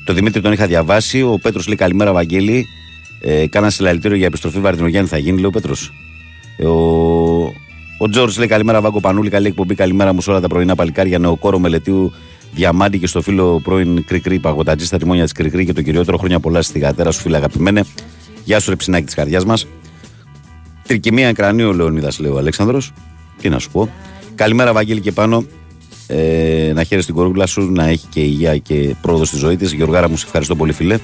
το Δημήτρη τον είχα διαβάσει. Ο Πέτρος λέει καλημέρα, Βαγγέλη. Ε, κάνα συλλαλητήριο για επιστροφή Βαρδινογιάννη θα γίνει, λέει ο Πέτρος. Ε, ο, ο Τζόρτζ λέει καλημέρα, Βάγκο Πανούλη. Καλή εκπομπή. Καλημέρα μου σε όλα τα πρωινά παλικάρια. Νεοκόρο μελετίου Διαμάντη και στο φίλο πρώην Κρικρή Παγωτατζής στα τιμόνια της Κρικρή και το κυριότερο χρόνια πολλά στη γατέρα σου, φίλε αγαπημένε. Γεια σου, ρε ψινάκι της καρδιάς μας. Τρικυμία κρανίου, Λεωνίδας, λέει ο Αλέξανδρος. Τι να σου πω. Καλημέρα, Βαγγέλη και πάνω. Ε, να χαίρεσαι την κορούλα σου, να έχει και υγεία και πρόοδο στη ζωή της. Γιωργάρα μου, σε ευχαριστώ πολύ, φίλε.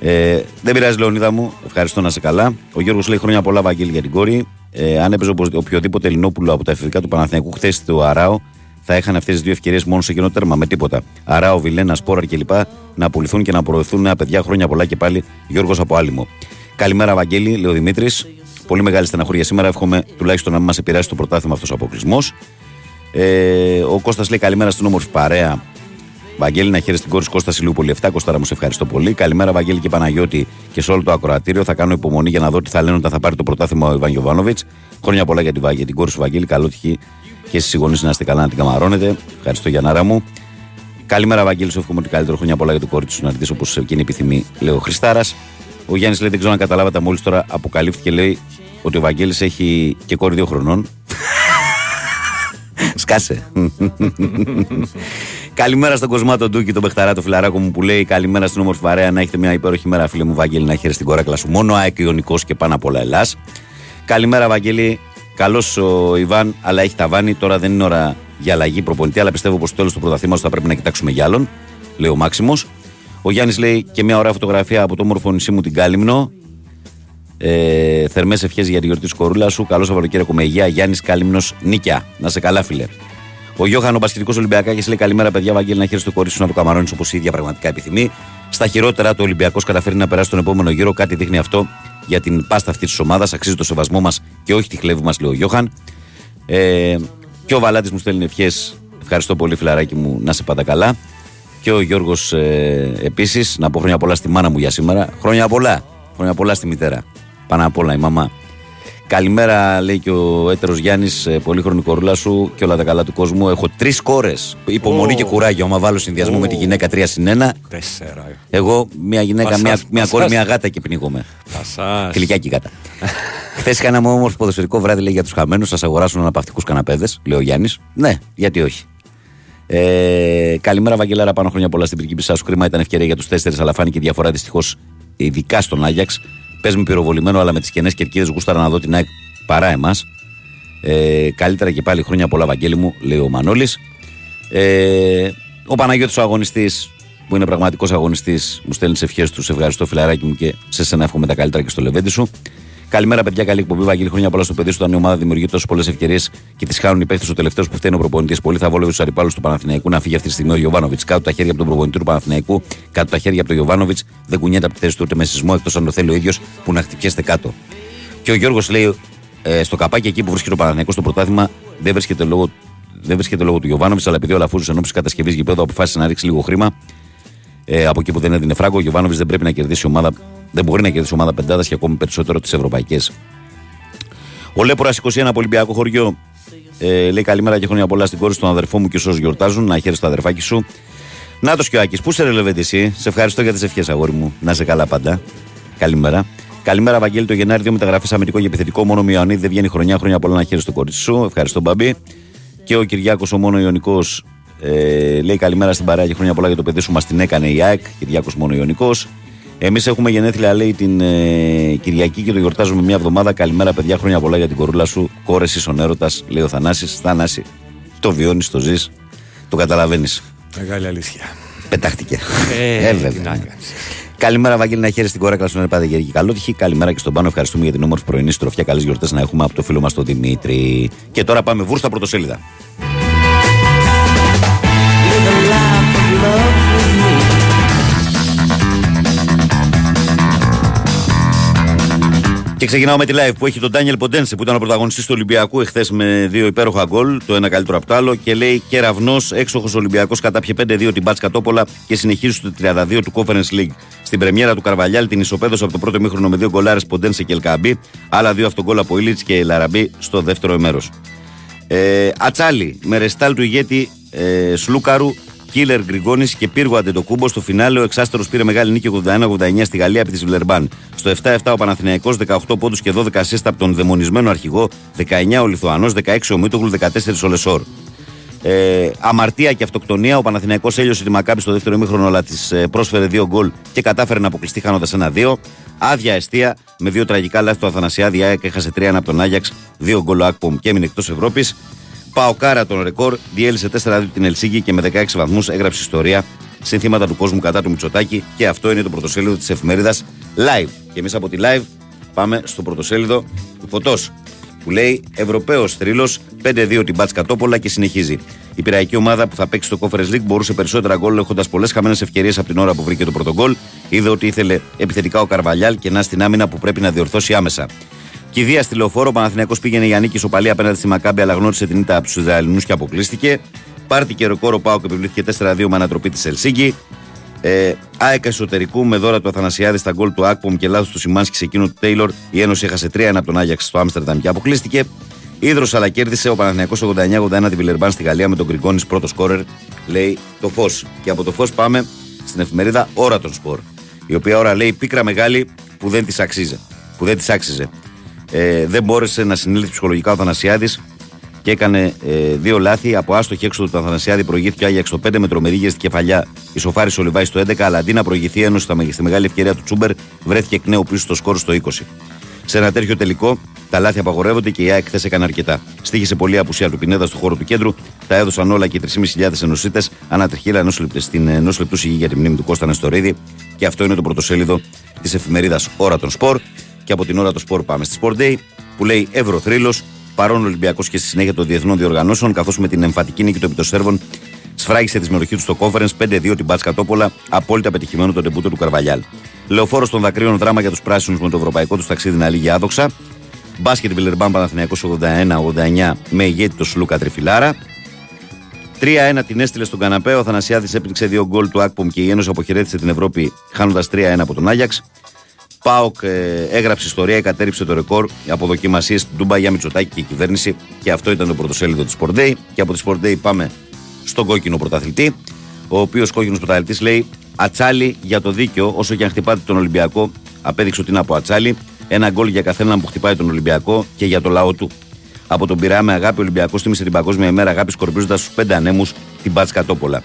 Ε, δεν πειράζει, Λεωνίδα μου. Ευχαριστώ να είσαι καλά. Ο Γιώργος λέει χρόνια πολλά, Βαγγέλη, για την κόρη. Ε, αν έπαιζε οπωσδήποτε οποιοδήποτε Ελληνόπουλο από τα εφηβικά του Παναθηναϊκού χθες το Αράο, θα είχαν αυτές τις δύο ευκαιρίες μόνο σε κοινό τέρμα με τίποτα. Αράο, Βιλένα, Σπόραρ κλπ. να πουληθούν και να προωθούν νέα παιδιά χρόνια πολλά και πάλι. Γιώργος από Άλυμο. Καλημέρα, Βαγγέλη, λέει ο Δημήτρης. Πολύ μεγάλη στεναχωρία σήμερα. Εύχομαι τουλάχιστον να μην μας επηρεάσει το πρωτάθλημα αυτός ο αποκλεισμός. Ε, ο Κώστας λέει καλημέρα στην όμορφη παρέα. Βαγγέλη, να χαίρεσαι την κόρη σου Κώστα Ηλιούπολη 7. Κώσταρα μου, σε ευχαριστώ πολύ. Καλημέρα, Βαγγέλη και Παναγιώτη και σε όλο το ακροατήριο. Θα κάνω υπομονή για να δω τι θα λένε όταν θα πάρει το πρωτάθλημα ο Ιβάν Γιοβάνοβιτ. Χρόνια πολλά για την, Βα- για την κόρη σου, Βαγγέλη. Καλό τυχή και στις γονεί να είστε καλά να την καμαρώνετε. Ευχαριστώ, Γιαννάρα μου. Καλημέρα, Βαγγέλη, σου εύχομαι ότι καλύτερο χρόνια πολλά για το κόρη του να δει όπως εκείνη επιθυμεί, λέει ο Χριστάρας. Ο Γιάννης λέει: Δεν ξέρω αν καταλάβατε, μόλις τώρα αποκαλύφθηκε, λέει, ότι ο Βαγγέλης έχει και κόρη δύο χρονών. Σκάσε. Καλημέρα στον Κοσμάτο Ντούκι, τον Μπεχταρά, το φιλαράκο μου που λέει Καλημέρα στην όμορφη παρέα. Να έχετε μια υπέροχη μέρα, φίλε μου Βαγγέλη, να χαίρεσαι την κόρακλα σου. Μόνο ΑΕΚ Ιωνικός και πάνω απ' όλα Ελλάς. Καλημέρα, Βαγγέλη. Καλό ο Ιβάν, αλλά έχει ταβάνι. Τώρα δεν είναι ώρα για αλλαγή προπονητή, αλλά πιστεύω πως στο τέλος του πρωταθλήματος θα πρέπει να κοιτάξουμε για άλλον. Λέει ο Μάξιμος. Ο Γιάννης λέει και μια ωραία φωτογραφία από το όμορφο νησί μου την Κάλυμνο. Ε, Θερμές ευχές για τη γιορτή της κορούλας σου. Καλό Σαββατοκύριακο με υγεία. Γιάννης Κάλυμνος νίκια. Να σε καλά, φίλε. Ο Γιώχαν, ο Πασχετικό Ολυμπιακάκης, λέει καλημέρα, παιδιά. Βαγγέλη, να χαίρεσαι το κορίτσι σου να το καμαρώνεις όπως η ίδια πραγματικά επιθυμεί. Στα χειρότερα, το Ολυμπιακός καταφέρει να περάσει τον επόμενο γύρο. Κάτι δείχνει αυτό για την πάστα αυτή της ομάδας. Αξίζει το σεβασμό μας και όχι τη χλέβη μας, λέει ο Γιώχαν. Ε, και ο Βαλάτης μου στέλνει ευχές. Ευχαριστώ πολύ, φιλαράκι μου, να σε πάντα καλά. Και ο Γιώργος ε, επίσης, να πω χρόνια πολλά στη μάνα μου για σήμερα. Χρόνια πολλά. Χρόνια πολλά στη μητέρα. Πάνω απ' όλα η μαμά. Καλημέρα, λέει και ο έτερος Γιάννης, πολύχρονη κορούλα σου και όλα τα καλά του κόσμου. Έχω τρεις κόρες. Υπομονή Ω. και κουράγιο. Άμα βάλω συνδυασμό Ω. με τη γυναίκα 3 συν 1. Τέσσερα. Εγώ, μια γυναίκα, Πασάς, μια, μια πασάς. κόρη, μια γάτα και πνίγομαι. Πασάς. Γλυκιά γάτα. Χθες κάναμε όμορφο ποδοσφαιρικό βράδυ λέει, για τους χαμένους. Σας αγοράσουν αναπαυτικούς καναπέδες, λέει ο Γιάννης. Ναι, γιατί όχι. Ε, καλημέρα, Βαγγελάρα. Πάνω χρόνια πολλά στην πριγκίπισσα σου. Κρίμα ήταν ευκαιρία για τους τέσσερις, αλλά φάνηκε διαφορά δυστυχώς, ειδικά στον Άγιαξ. Παίζουμε πυροβολημένο, αλλά με τις κενές κερκίδες γούσταρα να δω την ΑΕΚ παρά εμάς. Ε, καλύτερα και πάλι χρόνια πολλά, Βαγγέλη μου, λέει ο Μανώλης. Ε, ο Παναγιώτης ο αγωνιστής, που είναι πραγματικός αγωνιστής, μου στέλνει τις ευχές του. Σε ευχαριστώ, φιλαράκι μου, και σε σένα εύχομαι τα καλύτερα και στο λεβέντι σου. Καλημέρα, παιδιά. Καλή εκπομπή. Βαγγέλη, χρόνια πολλά στο παιδί σου. Όταν η ομάδα δημιουργεί τόσες πολλές ευκαιρίες και τις χάνουν οι παίχτε ο τελευταίος που φταίνει ο προπονητής. Πολύ θα βόλευε τους αντιπάλους του Παναθηναϊκού να φύγει αυτή τη στιγμή ο Γιωβάνοβιτς. Κάτω τα χέρια από τον προπονητή του Παναθηναϊκού, κάτω τα χέρια από τον Γιωβάνοβιτς. Δεν κουνιέται από τη θέση του ούτε με σεισμό εκτός αν το θέλει ο ίδιος που να χτυπιέστε κάτω. Και ο Γιώργος λέει ε, στο καπάκι εκεί που βρίσκεται ο Παναθηναϊκός στο πρωτάθλημα δεν βρίσκεται λόγω, δεν βρίσκεται λόγω του Γιωβάνοβιτς, αλλά επειδή ο Λαφούζο ενώπιση κατασκευής γηπέδου αποφάσισε να ρίξει λίγο χρήμα ε, από εκεί που δεν έδινε φράγκο, ο Γιωβάνοβιτς δεν πρέπει να κερδίσει ομάδα, δεν μπορεί να κερδίσει ομάδα πεντάδας και ακόμη περισσότερο τις ευρωπαϊκές. Ο Λέπορα 21 από Ολυμπιακό χωριό ε, λέει καλημέρα και χρόνια πολλά στην κόρη στον αδερφό μου και όσους γιορτάζουν. Να χαίρεσαι το αδερφάκι σου. Να το Σκιάκη, πού σε ρελεβέντη εσύ; Σε ευχαριστώ για τις ευχές, αγόρι μου. Να σε καλά πάντα. Καλημέρα. Καλημέρα, Βαγγέλη. Το Γενάρη, δύο μεταγραφές αμυντικό και επιθετικό. Μόνο με Ιωαννίδη δεν βγαίνει χρονιά. Χρόνια πολλά να χαίρεσαι το κορίτσι σου. Ευχαριστώ, Μπαμπή. Και ο Κυριάκος, ο μόνο Ιωνικός, ε, λέει καλημέρα στην παρέα και χρόνια πολλά για το παιδί σου. Μας την έκανε η ΑΕΚ. Κυριάκος, μόνο Ιωνικός. Εμείς έχουμε γενέθλια, λέει, την ε, Κυριακή και το γιορτάζουμε μια εβδομάδα. Καλημέρα, παιδιά, χρόνια πολλά για την κορούλα σου. Κόρε ίσον έρωτα, λέει ο Θανάσης. Θανάση, το βιώνεις, το ζεις, το καταλαβαίνεις. Μεγάλη αλήθεια. Πετάχτηκε. Ε, Ε, βέβαια. τι να κάνεις. Καλημέρα, Βαγγέλη, να χαίρεσαι την κόρακλα σου, να πάτε γερική καλότυχη. Καλημέρα και στον πάνω. Ευχαριστούμε για την όμορφη πρωινή στροφιά. Καλές γιορτές να έχουμε από το φίλο μας τον Δημήτρη. Και τώρα πάμε βούρ στα πρωτοσέλιδα. Και ξεκινάω με τη live που έχει τον Ντάνιελ Ποντένσε που ήταν ο πρωταγωνιστής του Ολυμπιακού εχθές με δύο υπέροχα γκολ, το ένα καλύτερο από το άλλο. Και λέει κεραυνός, έξοχος Ολυμπιακός κατάπιε 5-2 την Μπάτς Κατόπολα και συνεχίζει στο 32 του Conference League. Στην πρεμιέρα του Καρβαλιάλ την ισοπέδωσε από το πρώτο ημίχρονο με δύο γκολάρες Ποντένς και Ελκαμπή, άλλα δύο αυτογκόλ από Ήλιτ και Λαραμπή στο δεύτερο μέρος. Ε, ατσάλι με ρεσιτάλ του ηγέτη ε, Σλούκαρου, Κίλερ Γκριγκόνη και Πύργο Αντετοκούμπο. Στο φινάλε ο εξάστερος πήρε μεγάλη νίκη 81-89 στη Γαλλία επί της Βιλερμπάν. Στο 7-7 ο Παναθηναϊκός 18 πόντους και 12 ασίστ από τον δαιμονισμένο αρχηγό, 19 ο Λιθουανός, 16 ο Μίτογλου, 14 ο Λεσόρ. Ε, αμαρτία και αυτοκτονία. Ο Παναθηναϊκός έλειωσε τη Μακάμπι στο δεύτερο ημίχρονο, αλλά της ε, πρόσφερε δύο γκολ και κατάφερε να αποκλειστεί χάνοντας ένα-δύο. Άδεια αιστεία με δύο τραγικά λάθη του Αθανασιάδη. Η ΑΕΚ έχασε 3-1 από τον Άγιαξ, δύο γκολ ο Ακπομ και έμεινε εκτός Ευρώπης. Παοκάρα τον ρεκόρ, διέλυσε 4-2 την Ελσίγκη και με 16 βαθμούς έγραψε ιστορία συνθήματα του κόσμου κατά του Μητσοτάκη. Και αυτό είναι το πρωτοσέλιδο της εφημερίδας Live. Και εμείς από τη Live πάμε στο πρωτοσέλιδο του Φωτός που λέει Ευρωπαίος θρύλος 5-2 την Μπάτς Κατόπολα και συνεχίζει. Η πειραϊκή ομάδα που θα παίξει στο Conference League μπορούσε περισσότερα γκολ έχοντας πολλές χαμένες ευκαιρίες από την ώρα που βρήκε το πρώτο γκολ. Είδε ότι ήθελε επιθετικά ο Καρβαλιάλ και να στην άμυνα που πρέπει να διορθώσει άμεσα. Κηδεία στη λεωφόρο, ο Παναθηναϊκός πήγαινε για νίκη σοπαλή απέναντι στη Μακάμπη, αλλά γνώρισε την ήττα από τους Ισραηλινούς και αποκλείστηκε. Πάρτηκε ρεκόρ ο Πάο και επιβλήθηκε 4-2 με ανατροπή της Ελσίγκη. Ε, ΑΕΚ εσωτερικού με δώρα του Αθανασιάδη στα γκολ του Ακπομ και λάθος του Σιμάνσκι σε εκείνο του Τέιλορ. Η Ένωση έχασε 3-1 από τον Άγιαξ στο Άμστερνταμ και αποκλείστηκε. Ήδρο αλλά κέρδισε ο Παναθηναϊκός 89-81 τη Βιλερμπάν στη Γαλλία με τον Γκριγκόνης πρώτο σκόρερ, λέει το φως. Και από το φως πάμε στην εφημερίδα Ώρα των Σπορ. Η οποία ώρα λέει πίκρα μεγάλη που δεν της αξίζει. Που δεν της άξιζε. Ε, δεν μπόρεσε να συνέλθει ψυχολογικά ο Θανασιάδη και έκανε ε, δύο λάθη. Από άστοχη έξοδο του Αθανασιάδη προηγήθηκε ο Άγιαξ στο 5 με τρομερή στη κεφαλιά. Ισοφάρισε ο Λιβάη στο 11, αλλά αντί να προηγηθεί η Ένωση στα μεγε- στη μεγάλη ευκαιρία του Τσούμπερ, βρέθηκε εκ νέου πίσω στο σκόρ στο 20. Σε ένα τέτοιο τελικό, τα λάθη απαγορεύονται και η ΑΕΚ χθες έκανε αρκετά. Στήχησε πολύ η απουσία του Πινέδα στο χώρο του κέντρου, τα έδωσαν όλα και οι 3.500 ενωσίτες, ανά τριχύλα ενό λεπτού, στην ενό λεπτού σιγή για τη μνήμη του Κώστα Νεστορίδη. Και αυτό είναι το πρωτοσέλιδο της εφημερίδας Ώρα των Σπορ. Και από την ώρα των Σπορ πάμε στη Sport Day, που λέει Ευρωθρύλος, παρόν Ολυμπιακός και στη συνέχεια των διεθνών διοργανώσεων, καθώς με την εμφατική νίκη των επιτοσέρβων σφράγισε τη συμμετοχή του στο conference 5-2 την Μπάτσκα Τόπολα, απόλυτα πετυχημένο τον τεμπούτο του Καρβαλιάλ. Λεωφόρος των δακρύων δράμα για τους πράσινους με το ευρωπαϊκό τους ταξίδι να λύγει άδοξα. Μπάσκετ Βιλερμπάν Παναθηναϊκός 81-89 με ηγέτη το Σλούκα Τριφυλάρα. 3-1 την έστειλε στον καναπέ. Ο Θανασιάδης έπνιξε δύο γκολ του Ακπομ και η Ένωση αποχαιρέτησε την Ευρώπη χάνοντας 3-1 από τον Άγιαξ. Πάοκ ε, έγραψε ιστορία, κατέριψε το ρεκόρ από δοκιμασίε στην Τούμπα για Μητσοτάκη και η κυβέρνηση. Και αυτό ήταν το πρωτοσέλιδο τη Sport Day. Και από τη Sport Day πάμε στον κόκκινο πρωταθλητή. Ο οποίος κόκκινος πρωταθλητής λέει Ατσάλι για το δίκαιο, όσο και αν χτυπάτε τον Ολυμπιακό, απέδειξε ότι είναι από ατσάλι. Ένα γκολ για καθέναν που χτυπάει τον Ολυμπιακό και για το λαό του. Από τον Πειραιά με αγάπη, ο Ολυμπιακός τίμησε την Παγκόσμια ημέρα αγάπης σκορπίζοντα στους πέντε ανέμους την Μπάτσκα Τόπολα.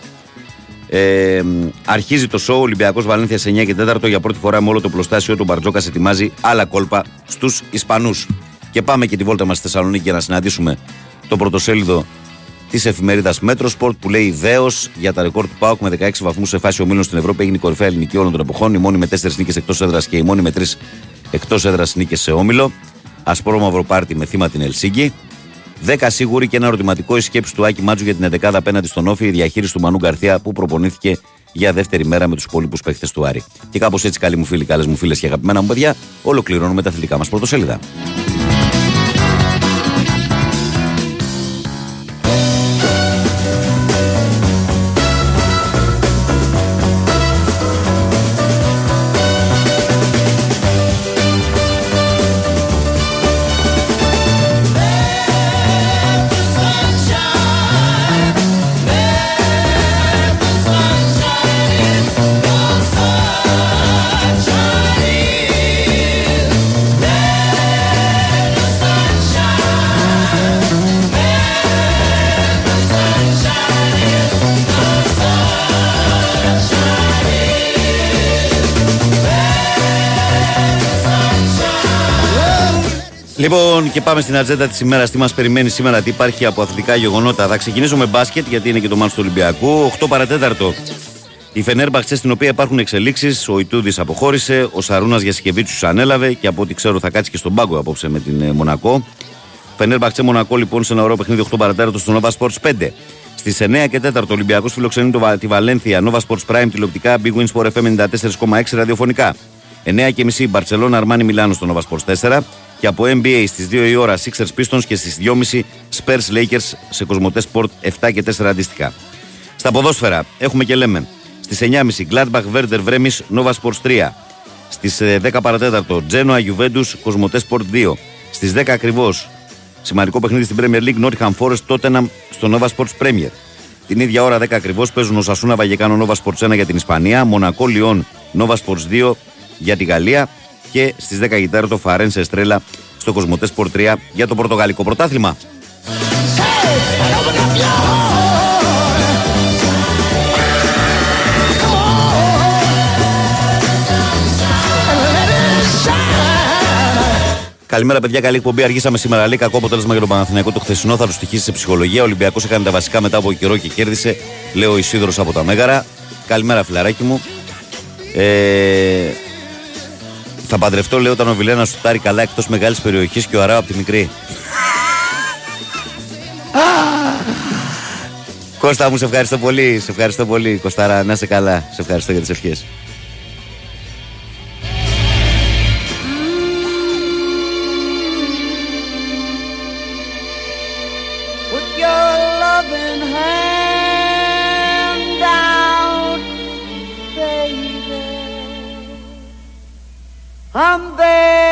Ε, αρχίζει το σόου Ολυμπιακός Βαλένθιας σε 9 και 4 για πρώτη φορά με όλο το οπλοστάσιο του Μπαρτζόκα ετοιμάζει άλλα κόλπα στους Ισπανούς. Και πάμε και τη βόλτα μας στη Θεσσαλονίκη για να συναντήσουμε το πρωτοσέλιδο της εφημερίδας Metrosport που λέει Δέος για τα ρεκόρ του ΠΑΟΚ με 16 βαθμούς σε φάση ομίλων στην Ευρώπη. Έγινε η κορυφαία ελληνική όλων των εποχών. Η μόνη με 4 νίκες εκτός έδρας και η μόνη με 3 εκτός έδρας νίκες σε όμιλο. Ασπρό μαύρο πάρτι με θύμα την Ελσίγκη. 10 σίγουρη και ένα ερωτηματικό η σκέψη του Άκη Μάτζου για την 11 απέναντι στον Όφη, η διαχείριση του Μανού Γκαρθία που προπονήθηκε για δεύτερη μέρα με τους υπόλοιπους παίχτες του Άρη. Και κάπως έτσι, καλοί μου φίλοι, καλές μου φίλες και αγαπημένα μου παιδιά, ολοκληρώνουμε τα αθλητικά μας πρωτοσέλιδα. Λοιπόν, και πάμε στην ατζέντα της ημέρας. Τι μας περιμένει σήμερα, τι υπάρχει από αθλητικά γεγονότα. Θα ξεκινήσω με μπάσκετ, γιατί είναι και το μάτι του Ολυμπιακού. 8 παρατέταρτο. Η Φενέρμπαξε στην οποία υπάρχουν εξελίξεις. Ο Ιτούδης αποχώρησε. Ο Σαρούνας Γιασικεβίτσου ανέλαβε και από ό,τι ξέρω θα κάτσει και στον πάγκο απόψε με την ε, Μονακό. Φενέρμπαξε Μονακό λοιπόν σε ένα ωραίο παιχνίδι 8 παρατέταρτο στο Nova Sports 5. Στις 9 και 4 ο Ολυμπιακός φιλοξενεί το, Βα- τη Βαλένθια Nova Sports Prime τηλεοπτικά Big Win Sport FM 94,6 ραδιοφωνικά. 9 και μισή Μπαρσελόνα Αρμάνι Μιλάνο στο Nova Sports 4 και από NBA στις 2 η ώρα Sixers Pistons και στις 2.30 Spurs Lakers σε Κοσμοτέ Sport 7 και 4 αντίστοιχα. Στα ποδόσφαιρα έχουμε και λέμε στις 9.30 Gladbach Werder Bremen Nova Sports 3. Στις 10 παρατέταρτο Genoa Juventus Κοσμοτέ Sport 2. Στις 10 ακριβώς σημαντικό παιχνίδι στην Premier League Nottingham Forest Tottenham στο Nova Sports Premier. Την ίδια ώρα 10 ακριβώς παίζουν ο Σασούνα Βαγεκάνο Nova Sports 1 για την Ισπανία, Μονακό Λιόν Nova Sports 2 για τη Γαλλία και στις 10 γητάρα το Φαρένσε Εστρέλα στο Κοσμοτές Sport 3 για το Πορτογαλικό πρωτάθλημα. Καλημέρα, παιδιά. Καλή εκπομπή. Αργήσαμε σήμερα. Λέει κακό αποτέλεσμα για τον Παναθηναϊκό το χθεσινό. Θα του στοιχήσει σε ψυχολογία. Ο Ολυμπιακός έκανε τα βασικά μετά από καιρό και κέρδισε. Λέω ο Ισίδωρος από τα Μέγαρα. Καλημέρα, φιλαράκι μου. Ε, θα παντρευτώ, λέω, όταν ο Βιλένας σουτάρει καλά εκτός μεγάλης περιοχής και ο Αράου από τη μικρή. Κώστα μου, σε ευχαριστώ πολύ. Σε ευχαριστώ πολύ, Κωστάρα. Να είσαι καλά. Σε ευχαριστώ για τις ευχές. I'm there.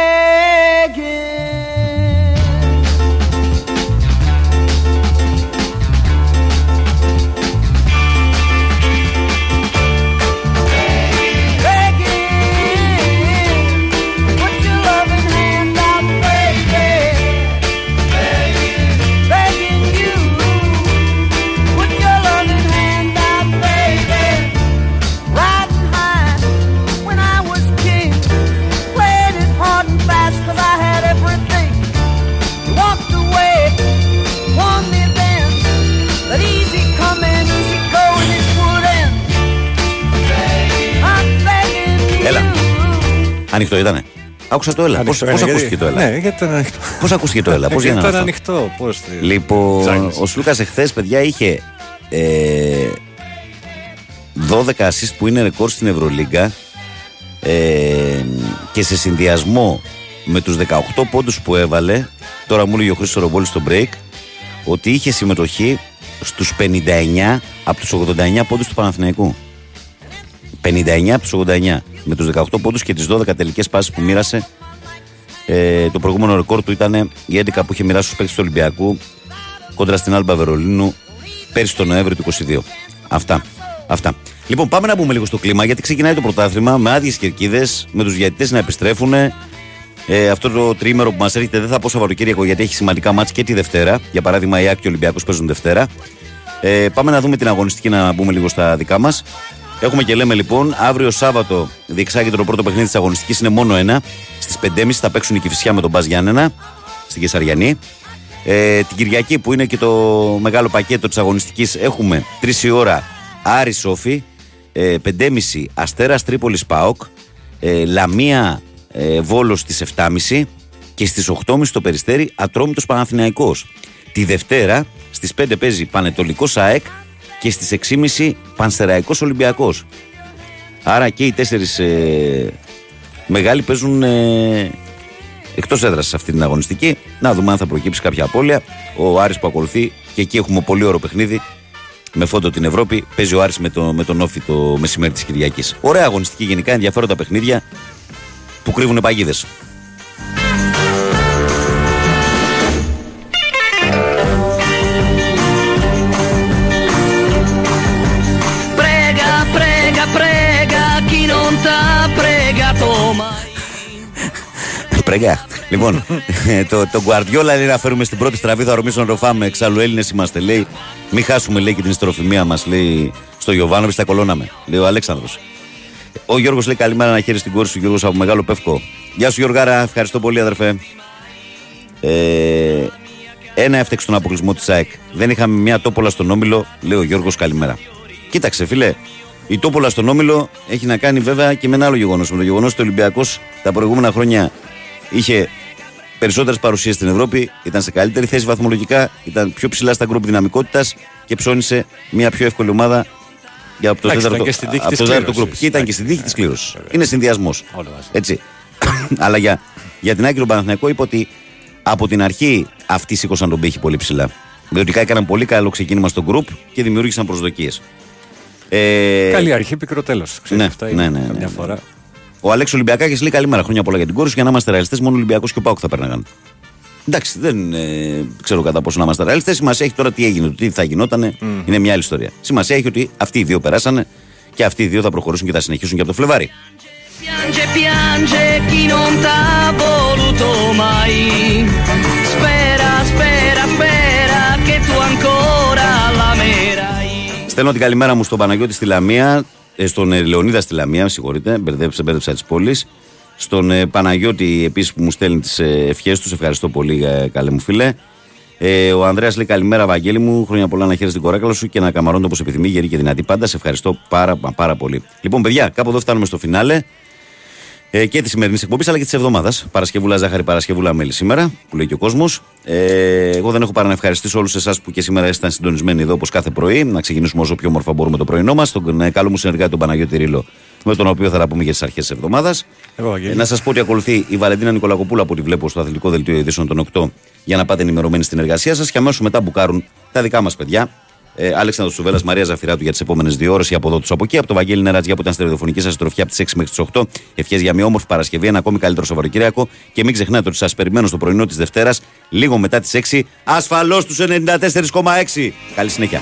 Ανοιχτό ήτανε. Άκουσα το έλα. Πώ Ανοιχτό είναι, ακούστηκε γιατί- το έλα; Ναι, γιατί ήταν ανοιχτό. Πώς ακούστηκε το έλα, πώς Γιατί για να ήταν αυτό; ανοιχτό. Πώς τη- Λοιπόν, Ψάχνεις. ο Σλούκας εχθές, παιδιά, είχε ε, 12 assist που είναι ρεκόρ στην Ευρωλίγκα ε, και σε συνδυασμό με τους 18 πόντους που έβαλε, τώρα μου έλεγε ο Χρήστος Ρομπόλης στο break, ότι είχε συμμετοχή στους 59 από τους 89 πόντους του Παναθηναϊκού. 59 από τους 89 με τους 18 πόντους και τις 12 τελικές πάσεις που μοίρασε ε, το προηγούμενο ρεκόρ του ήταν η 11 που είχε μοιράσει στους παίκτες του Ολυμπιακού κόντρα στην Άλμπα Βερολίνου πέρσι τον Νοέμβριο του 22. Αυτά. Αυτά. Λοιπόν, πάμε να μπούμε λίγο στο κλίμα γιατί ξεκινάει το πρωτάθλημα με άδειες κερκίδες, με τους διαιτητές να επιστρέφουν. Ε, αυτό το τρίμερο που μας έρχεται δεν θα πω Σαββατοκύριακο γιατί έχει σημαντικά μάτς και τη Δευτέρα. Για παράδειγμα, η Άκη και ο Ολυμπιακός παίζουν Δευτέρα. Ε, πάμε να δούμε την αγωνιστική να μπούμε λίγο στα δικά μας. Έχουμε και λέμε λοιπόν, αύριο Σάββατο διεξάγεται το πρώτο παιχνίδι της αγωνιστικής, είναι μόνο ένα. Στις 5.30 θα παίξουν η Κυφυσιά με τον Μπας Γιάννενα στην Κεσαριανή. Ε, την Κυριακή που είναι και το μεγάλο πακέτο της αγωνιστικής έχουμε 3 η ώρα Άρη Σόφι, ε, 5.30 Αστέρας Τρίπολης ΠΑΟΚ, ε, Λαμία ε, Βόλος στις 7.30 και στις 8.30 το Περιστέρι Ατρόμητος Παναθηναϊκός. Τη Δευτέρα στις 5 παίζει Πανετολικός ΑΕΚ και στις 6.30 Πανσεραϊκός Ολυμπιακός. Άρα και οι τέσσερις ε, μεγάλοι παίζουν ε, εκτός έδρας σε αυτή την αγωνιστική. Να δούμε αν θα προκύψει κάποια απώλεια. Ο Άρης που ακολουθεί και εκεί έχουμε πολύ ωραίο παιχνίδι με φόντο την Ευρώπη. Παίζει ο Άρης με, το, με τον Όφη το μεσημέρι της Κυριακής. Ωραία αγωνιστική γενικά, ενδιαφέροντα παιχνίδια που κρύβουν παγίδες. pregato mai. Πρέγκα. λοιπόν, το, το Guardiola λέει να φέρουμε στην πρώτη στραβή, θα ορμήσω να το φάμε. Εξάλλου Έλληνες είμαστε, λέει. Μην χάσουμε, λέει, και την ιστροφημία μας, λέει, στο Γιωβάνο, τα κολώναμε. Λέει ο Αλέξανδρος. Ο Γιώργος λέει καλημέρα να χαίρει στην κόρη σου, Γιώργος από Μεγάλο Πεύκο. Γεια σου, Γιώργαρα, ευχαριστώ πολύ, αδερφέ. Ε, ένα έφτεξε τον αποκλεισμό της ΑΕΚ. Δεν είχαμε μια τόπολα στον Όμιλο, λέει ο Γιώργος, καλημέρα. Κοίταξε, φίλε, η τόπολα στον Όμιλο έχει να κάνει βέβαια και με ένα άλλο γεγονός. Με το γεγονός ότι ο Ολυμπιακός τα προηγούμενα χρόνια είχε περισσότερες παρουσίες στην Ευρώπη, ήταν σε καλύτερη θέση βαθμολογικά, ήταν πιο ψηλά στα γκρουπ δυναμικότητας και ψώνισε μια πιο εύκολη ομάδα για το Εντάξει, τέταρτο, ήταν και στην τύχη από της το τέταρτο κλήρωσης. γκρουπ. Και ήταν και στην τύχη της κλήρωσης. Είναι συνδυασμός. Όλα μαζί. Έτσι. Αλλά για, για την άκρη του Παναθηναϊκού είπε ότι από την αρχή αυτοί σήκωσαν τον πύχη πολύ ψηλά. Διότι έκαναν πολύ καλό ξεκίνημα στο γκρουπ και δημιούργησαν προσδοκίες. Ε, Καλή αρχή, πικρό τέλος. ναι, αυτά ναι, είναι ναι, ναι, καμιά ναι. φορά. Ο Αλέξ Ολυμπιακάκης λέει καλημέρα. Χρόνια πολλά για την κόρη σου. Για να είμαστε ρεαλιστές, μόνο ο Ολυμπιακός και ο Πάουκ θα παίρναγαν. Εντάξει, δεν ε, ξέρω κατά πόσο να είμαστε ρεαλιστές. Σημασία έχει τώρα τι έγινε, το τι θα γινόταν. Είναι μια άλλη ιστορία. Σημασία έχει ότι αυτοί οι δύο περάσανε και αυτοί οι δύο θα προχωρήσουν και θα συνεχίσουν και από το Φλεβάρι. Piange, piange chi non t'ha voluto mai. Spera, spera, spera che tu ancora l'amerai. Στέλνω την καλημέρα μου στον Παναγιώτη στη Λαμία, ε, στον ε, Λεωνίδα στη Λαμία, με συγχωρείτε, μπερδέψα, μπέρδεψα τι πόλει. Στον ε, Παναγιώτη επίσης που μου στέλνει τις ε, ευχές του, ευχαριστώ πολύ, ε, καλέ μου φίλε. Ε, ο Ανδρέας λέει καλημέρα, Βαγγέλη μου. Χρόνια πολλά να χαίρεσαι την κοράκαλα σου και να καμαρώνει όπως επιθυμεί, γερή και δυνατή πάντα. Σε ευχαριστώ πάρα, μα πάρα πολύ. Λοιπόν, παιδιά, κάπου εδώ φτάνουμε στο φινάλε ε, και της σημερινής εκπομπής αλλά και της εβδομάδας. Παρασκευούλα Ζάχαρη, Παρασκευούλα Μέλη σήμερα, που λέει και ο κόσμος. Ε, εγώ δεν έχω παρά να ευχαριστήσω όλους εσάς που και σήμερα ήσασταν συντονισμένοι εδώ όπως κάθε πρωί. Να ξεκινήσουμε όσο πιο όμορφα μπορούμε το πρωινό μας. Τον ε, καλό μου συνεργάτη τον Παναγιώτη Ρήλο, με τον οποίο θα τα πούμε για τις αρχές της εβδομάδας. Εγώ, Βαγγέλη. Ε, να σας πω ότι ακολουθεί η Βαλεντίνα Νικολακοπούλα που τη βλέπω στο αθλητικό δελτίο ειδήσεων των 8 για να πάτε ενημερωμένοι στην εργασία σας και αμέσως μετά μπουκάρουν τα δικά μας παιδιά. Ε, Αλέξανδρος Σουβέλλα, Μαρία Ζαφυράτου για τις επόμενες δύο ώρες. Η από εδώ του από εκεί. Από το Βαγγέλη Νερατζιά που ήταν στη ραδιοφωνική σας τροφιά από τις 6 μέχρι τις 8. Ευχές για μια όμορφη Παρασκευή, ένα ακόμη καλύτερο Σαββατοκύριακο. Και μην ξεχνάτε ότι σας περιμένω στο πρωινό της Δευτέρας, λίγο μετά τις 6, ασφαλώς του 94,6. Καλή συνέχεια.